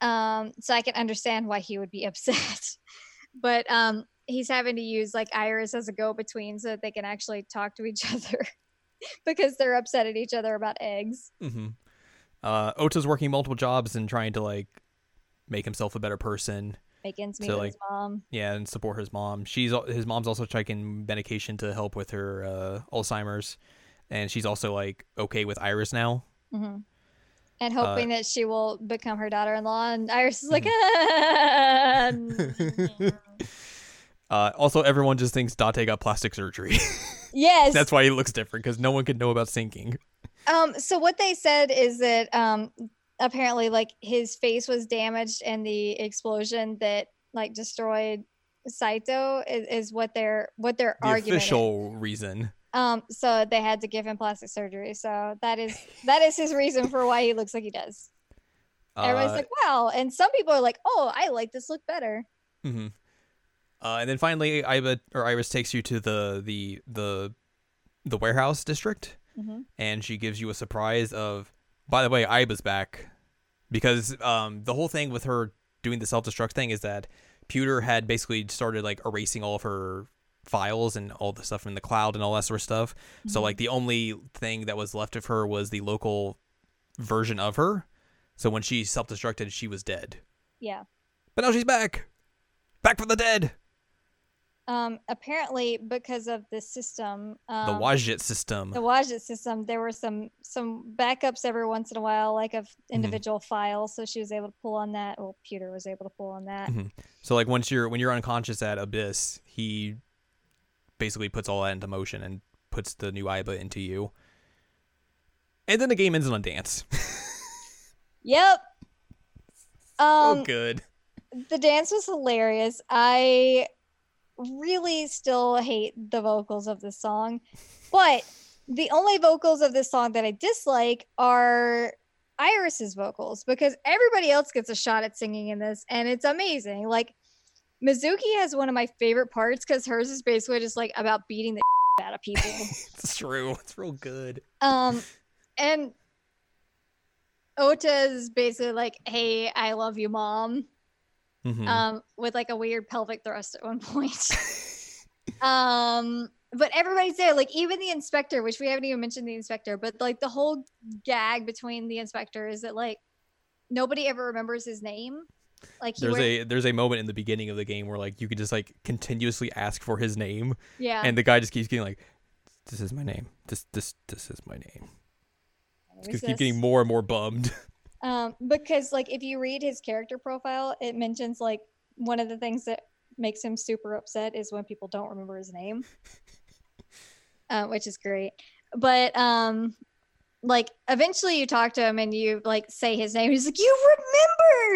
Um, so I can understand why he would be upset. but um he's having to use like Iris as a go between so that they can actually talk to each other because they're upset at each other about eggs. hmm Uh, Ota's working multiple jobs and trying to like make himself a better person. Make ends meet So, with his mom. Yeah, and support his mom. She's his mom's also taking medication to help with her uh, Alzheimer's, and she's also like okay with Iris now. hmm And Uh, hoping that she will become her daughter-in-law, and Iris is like, Mm-hmm. Uh, also, everyone just thinks Date got plastic surgery. yes. That's why he looks different because no one could know about syncing. Um. So what they said is that um apparently like his face was damaged in the explosion that like destroyed Saito is, is what their what their The argument. is. official reason. Um. So they had to give him plastic surgery. So that is that is his reason for why he looks like he does. Everybody's Uh, like, wow. And some people are like, oh, I like this look better. mhm. Uh, and then finally, Aiba or Iris takes you to the the the the warehouse district, hmm and she gives you a surprise of, by the way, Aiba's back, because um the whole thing with her doing the self destruct thing is that Pewter had basically started like erasing all of her files and all the stuff in the cloud and all that sort of stuff. So Mhm. like the only thing that was left of her was the local version of her. So when she self destructed, she was dead. Yeah. But now she's back, back from the dead. Um. Apparently, because of the system, um, the Wajit system. the Wajit system, there were some some backups every once in a while, like of Mm-hmm. individual files. So she was able to pull on that. Well, Pewter was able to pull on that. Mhm. So like once you're when you're unconscious at ABIS, he basically puts all that into motion and puts the new Aiba into you. And then the game ends on a dance. Yep. Um, oh, good. the dance was hilarious. I really still hate the vocals of this song, but the only vocals of this song that I dislike are Iris's vocals because everybody else gets a shot at singing in this, and it's amazing. Like Mizuki has one of my favorite parts because hers is basically just like about beating the out of people. It's true. It's real good. Um, and Ota is basically like, "Hey, I love you, mom." Mhm. Um, with like a weird pelvic thrust at one point. um, but everybody's there, like even the inspector, which we haven't even mentioned the inspector, but like the whole gag between the inspector is that like nobody ever remembers his name. Like there's wear- a there's a moment in the beginning of the game where like you could just like continuously ask for his name yeah, and the guy just keeps getting like this is my name. This this this is my name. Just keep getting more and more bummed. Um, because like if you read his character profile, it mentions like one of the things that makes him super upset is when people don't remember his name, uh, which is great. But um, like eventually you talk to him and you like say his name. He's like, "You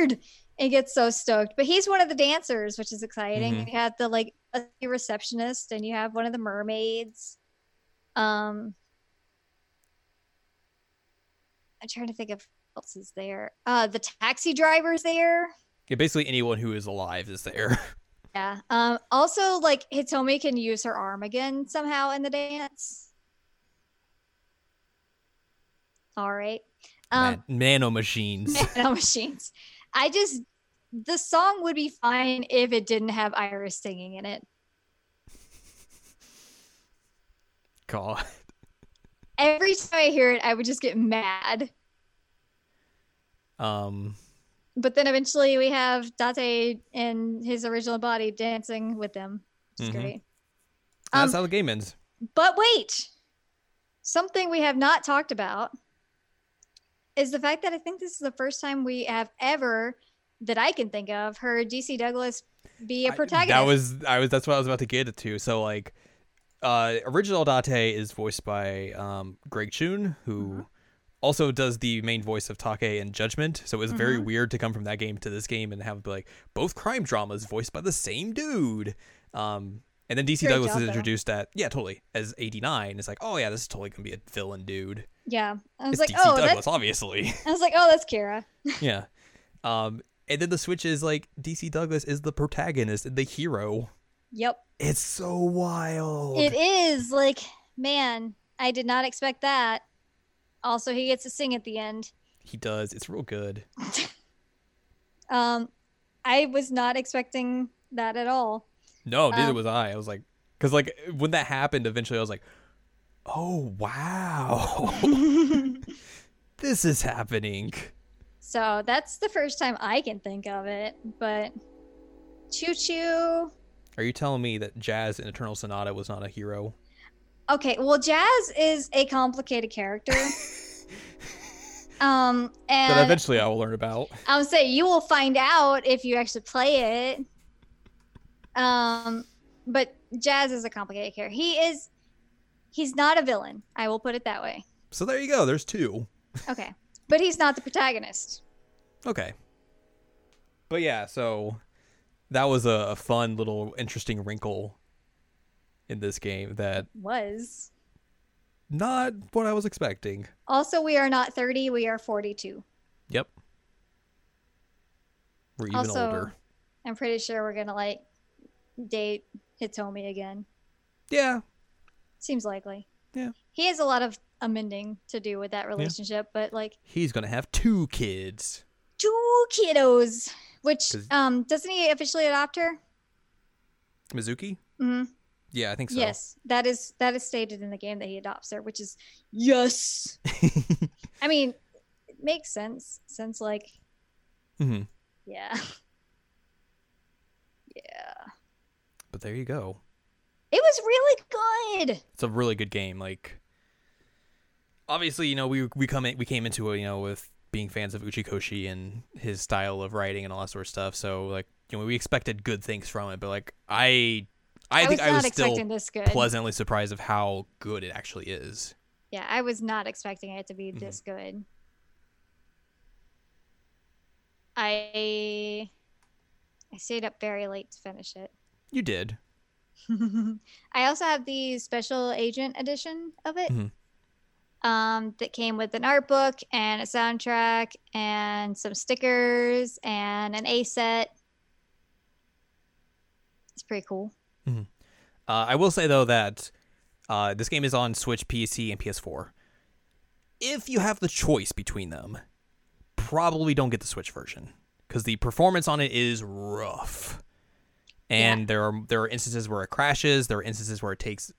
remembered!" And gets so stoked. But he's one of the dancers, which is exciting. Mhm. You have the like a receptionist, and you have one of the mermaids. Um, I'm trying to think of else is there. Uh, the taxi driver's there. Yeah, basically anyone who is alive is there. Yeah. Um. Also, like Hitomi can use her arm again somehow in the dance. All right. Um. Man- nano machines. Nano machines. I just the song would be fine if it didn't have Iris singing in it. God. Every time I hear it, I would just get mad. Um But then eventually we have Date in his original body dancing with them, is Mhm. great. that's Um, how the game ends. But wait, something we have not talked about is the fact that I think this is the first time we have ever, that I can think of, heard DC Douglas be a protagonist. that was I was that's what I was about to get to. So like uh original Date is voiced by um Greg Chun, who Mm-hmm. Also does the main voice of Take in Judgment. So it was very Mhm. weird to come from that game to this game and have like both crime dramas voiced by the same dude. Um and then DC Great Douglas job, is though. introduced at yeah, totally as 89. It's like, "Oh yeah, this is totally going to be a villain dude." yeah. I was It's like, DC oh, Douglas, that's. obviously. I was like, oh, that's Kira. yeah. Um and then the switch is like DC Douglas is the protagonist, the hero. Yep. It's so wild. It is like, man, I did not expect that. Also, he gets to sing at the end. He does. It's real good. Um, I was not expecting that at all. No, neither Um, was I. I was like, because like when that happened, eventually I was like, oh wow, this is happening. So that's the first time I can think of it. But Choo Choo. Are you telling me that Jazz in Eternal Sonata was not a hero? Okay, well, Jazz is a complicated character. um, that and eventually I will learn about. I would say you will find out if you actually play it. Um, but Jazz is a complicated character. He is. He's not a villain. I will put it that way. So there you go. There's two. Okay, but he's not the protagonist. Okay. But yeah, so that was a, a fun little interesting wrinkle in this game that Was not what I was expecting. also we are not thirty. We are forty-two. Yep. We're even Also- older. I'm pretty sure we're gonna like date Hitomi again. Yeah. Seems likely. Yeah. He has a lot of amending to do with that relationship, but like He's gonna have two kids. two kiddos. which um doesn't he officially adopt her? Mizuki? hmm Yeah, I think so. Yes, that is that is stated in the game that he adopts her, which is yes. I mean, it makes sense since like hmm yeah, yeah. But there you go. It was really good. It's a really good game. Like, obviously, you know, we we come in, we came into it, you know, with being fans of Uchikoshi and his style of writing and all that sort of stuff. So, like, you know, we expected good things from it. But like, I, I, I, think was I was still expecting this good. pleasantly surprised of how good it actually is. Yeah, I was not expecting it to be Mhm. this good. I I stayed up very late to finish it. You did. I also have the special agent edition of it. Mm-hmm. Um, that came with an art book and a soundtrack and some stickers and an A set. It's pretty cool. Uh, I will say though that uh, this game is on Switch, PC, and PS4. If you have the choice between them, probably don't get the Switch version because the performance on it is rough, and Yeah. there are there are instances where it crashes. There are instances where it takes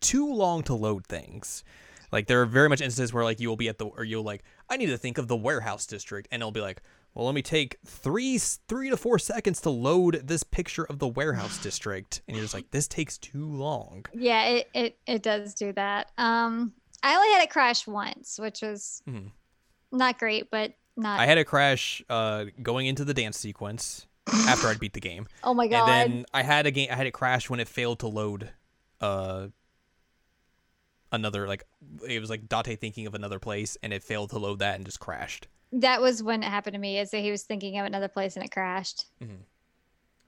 too long to load things. Like there are very much instances where like you will be at the or you'll like I need to think of the warehouse district, and it'll be like, well, let me take three three to four seconds to load this picture of the warehouse district, and you're just like, this takes too long. Yeah, it, it, it does do that. Um, I only had it crash once, which was Mhm. not great, but not. I had a crash uh, going into the dance sequence after I'd beat the game, oh my god! and then I had a game. I had it crash when it failed to load. Uh, another like it was like Date thinking of another place, and it failed to load that and just crashed. That was when it happened to me. Is that he was thinking of another place and it crashed.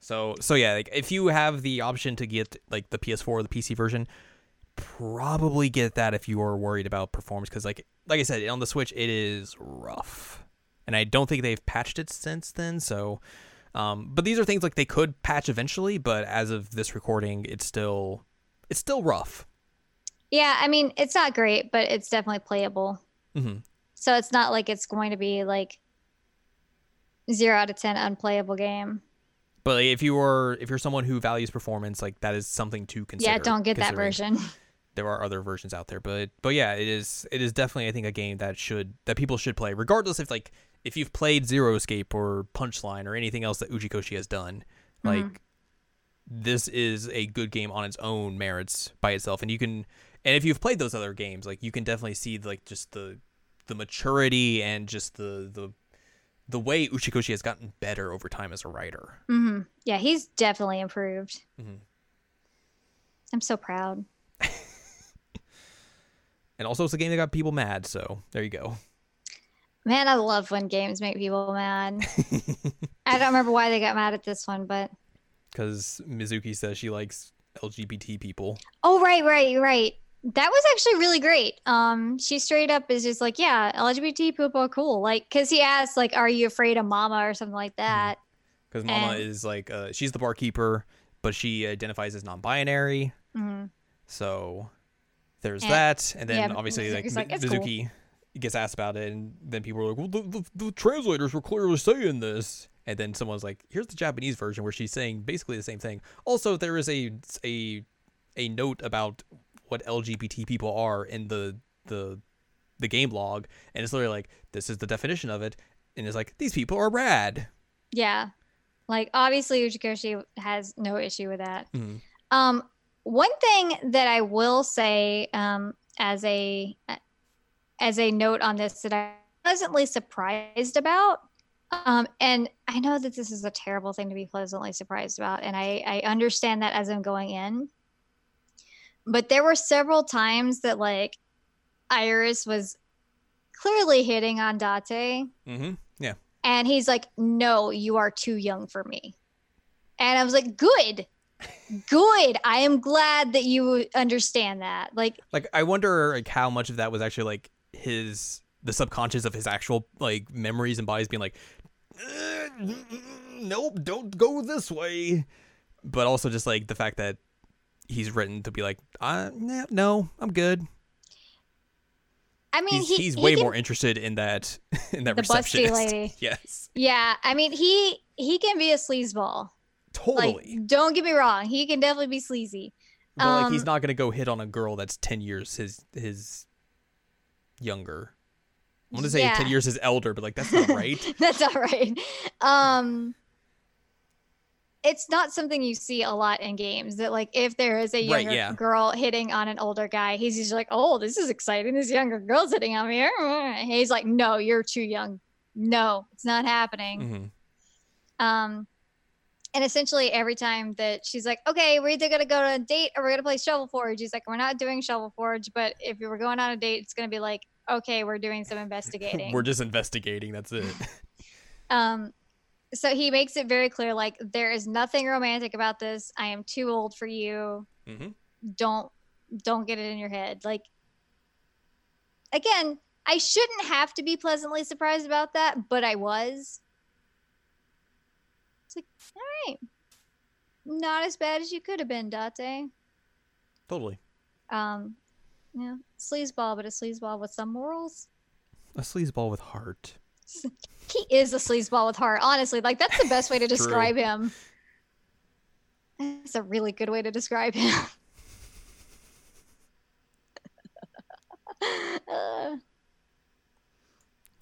So so yeah, like if you have the option to get like the PS4 or the PC version, probably get that if you are worried about performance because like like I said on the Switch it is rough, and I don't think they've patched it since then. So, um, but these are things like they could patch eventually, but as of this recording, it's still it's still rough. Yeah, I mean it's not great, but it's definitely playable. hmm So it's not like it's going to be like zero out of ten unplayable game. But like, if you are if you're someone who values performance, like that is something to consider. yeah, don't get that version. there are other versions out there but but yeah it is it is definitely i think a game that should that people should play regardless if like if you've played zero escape or punchline or anything else that uchikoshi has done mm-hmm. like this is a good game on its own merits by itself and you can and if you've played those other games like you can definitely see like just the the maturity and just the the the way uchikoshi has gotten better over time as a writer hmm Yeah, he's definitely improved. Mhm. I'm so proud. and also it's a game that got people mad so there you go Man, I love when games make people mad. I don't remember why they got mad at this one, but because mizuki says she likes lgbt people oh right, right, right. That was actually really great. Um, she straight up is just like, yeah, LGBT people are cool. Like, cause he asked, like, are you afraid of mama or something like that? because Mama And- is like uh, she's the barkeeper, but she identifies as non-binary. Mhm. So there's And- that, and then yeah, obviously like, Mizuki's like, Mi- "It's cool." Gets asked about it, and then people are like, "Well, the, the, the translators were clearly saying this," and then someone's like, "Here's the Japanese version where she's saying basically the same thing." Also, there is a a a note about what LGBT people are in the the the game log, and it's literally like, "This is the definition of it," and it's like, "These people are rad." Yeah. Like obviously Uchikoshi has no issue with that. Mhm. Um one thing that I will say um as a as a note on this that I'm pleasantly surprised about um and I know that this is a terrible thing to be pleasantly surprised about and I I understand that as I'm going in. But there were several times that like Iris was clearly hitting on Date Mm-hmm. Yeah. and he's like, No, you are too young for me. And I was like, Good. Good. I am glad that you understand that. Like, Like I wonder like how much of that was actually like his the subconscious of his actual like memories and bodies being like "Uh, nope, don't go this way. But also just like the fact that he's written to be like, uh, nah, no, I'm good. I mean, He's, he, he's he way can- more interested in that in that The busty receptionist. lady. yes, Yeah. I mean, he he can be a sleazeball. totally. Like, don't get me wrong. He can definitely be sleazy. but like he's um, not gonna go hit on a girl that's ten years his his younger. I want to say Yeah. ten years his elder, but like that's not right. That's all right. Um, it's not something you see a lot in games. That like if there is a Right, younger yeah. girl hitting on an older guy, he's usually like, "Oh, this is exciting. This younger girl's hitting on me." And he's like, "No, you're too young. No, it's not happening." hmm Um, and essentially every time that she's like, "Okay, we're either gonna go on a date or we're gonna play Shovel Forge," he's like, "We're not doing Shovel Forge, but if we were going on a date, it's gonna be like." Okay, we're doing some investigating. We're just investigating. That's it. Um, so he makes it very clear, like there is nothing romantic about this. I am too old for you. hmm Don't don't get it in your head. Like again, I shouldn't have to be pleasantly surprised about that, but I was. It's like, all right, not as bad as you could have been, Date. Totally. Um, yeah, sleazeball, but a sleazeball with some morals. A sleazeball with heart. He is a sleazeball with heart. Honestly, like that's the best way to describe him. That's a really good way to describe him. Uh,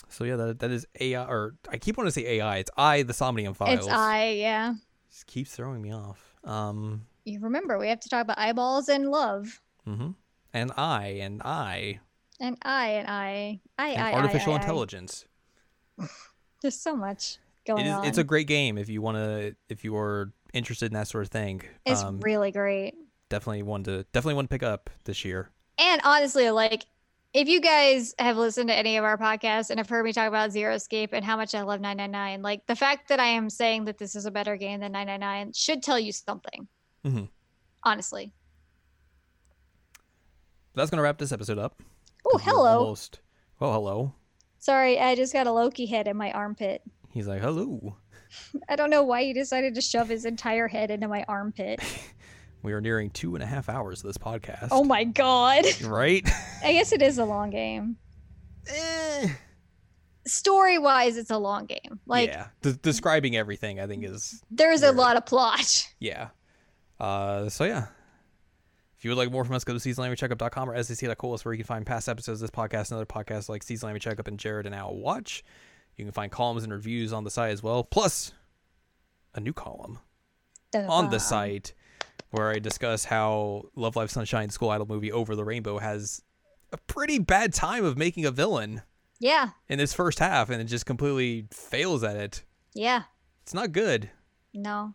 So yeah, that that is AI, or I keep wanting to say AI. It's I, the Somnium files. it's I, yeah. Just keeps throwing me off. Um, You remember we have to talk about eyeballs and love, Mm-hmm. and I, and I, and I, and I, I, and I, artificial I, I, I. intelligence. There's so much going It is. on. It's a great game if you want to, if you are interested in that sort of thing. It's um, really great. definitely one to definitely one to pick up this year. And honestly, like if you guys have listened to any of our podcasts and have heard me talk about Zero Escape and how much I love 999, like the fact that I am saying that this is a better game than 999 should tell you something. Mhm. Honestly. That's gonna wrap this episode up. Oh, hello. Almost. Oh, hello. Sorry, I just got a Loki head in my armpit. He's like, hello. I don't know why he decided to shove his entire head into my armpit. We are nearing two and a half hours of this podcast. Oh my god. Right? I guess it is a long game. Eh. Story wise, it's a long game. Like yeah. De- describing everything, I think, is there's a lot of plot. Yeah. Uh, so yeah. If you would like more from us, go to seasonlanguagecheckup.com or sec.cool. Where you can find past episodes of this podcast and other podcasts like Season Language Checkup and Jared and Al Watch. You can find columns and reviews on the site as well, plus a new column on the site where I discuss how Love Live Sunshine School Idol movie Over the Rainbow has a pretty bad time of making a villain Yeah. in this first half and it just completely fails at it. Yeah. It's not good. No.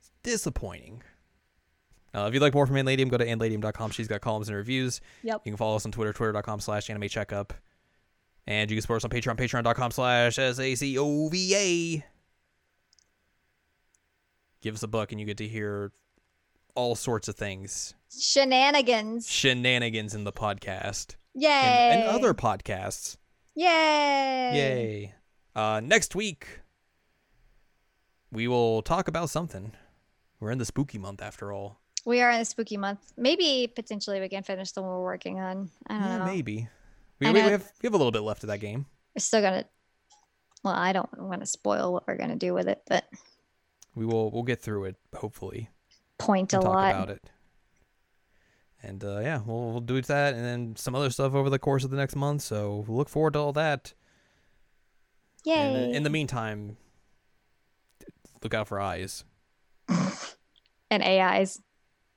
It's disappointing. Uh, if you'd like more from Anladium, go to anladium.com. She's got columns and reviews. Yep. You can follow us on Twitter, twitter.com slash anime checkup. And you can support us on Patreon, patreon.com slash S-A-C-O-V-A. Give us a buck and you get to hear all sorts of things. Shenanigans. Shenanigans in the podcast. Yay. And, and other podcasts. Yay. Yay. Uh, next week, we will talk about something. We're in the spooky month after all. We are in a spooky month. Maybe potentially we can finish the one we're working on. I don't Yeah, know. maybe. We, we, have we have a little bit left of that game. We're still gonna. Well, I don't want to spoil what we're gonna do with it, but We will we'll get through it hopefully. point a and talk lot. about it. And uh, yeah, we'll we'll do that and then some other stuff over the course of the next month. So we'll look forward to all that. Yay! And uh, in the meantime, look out for eyes. and AIs.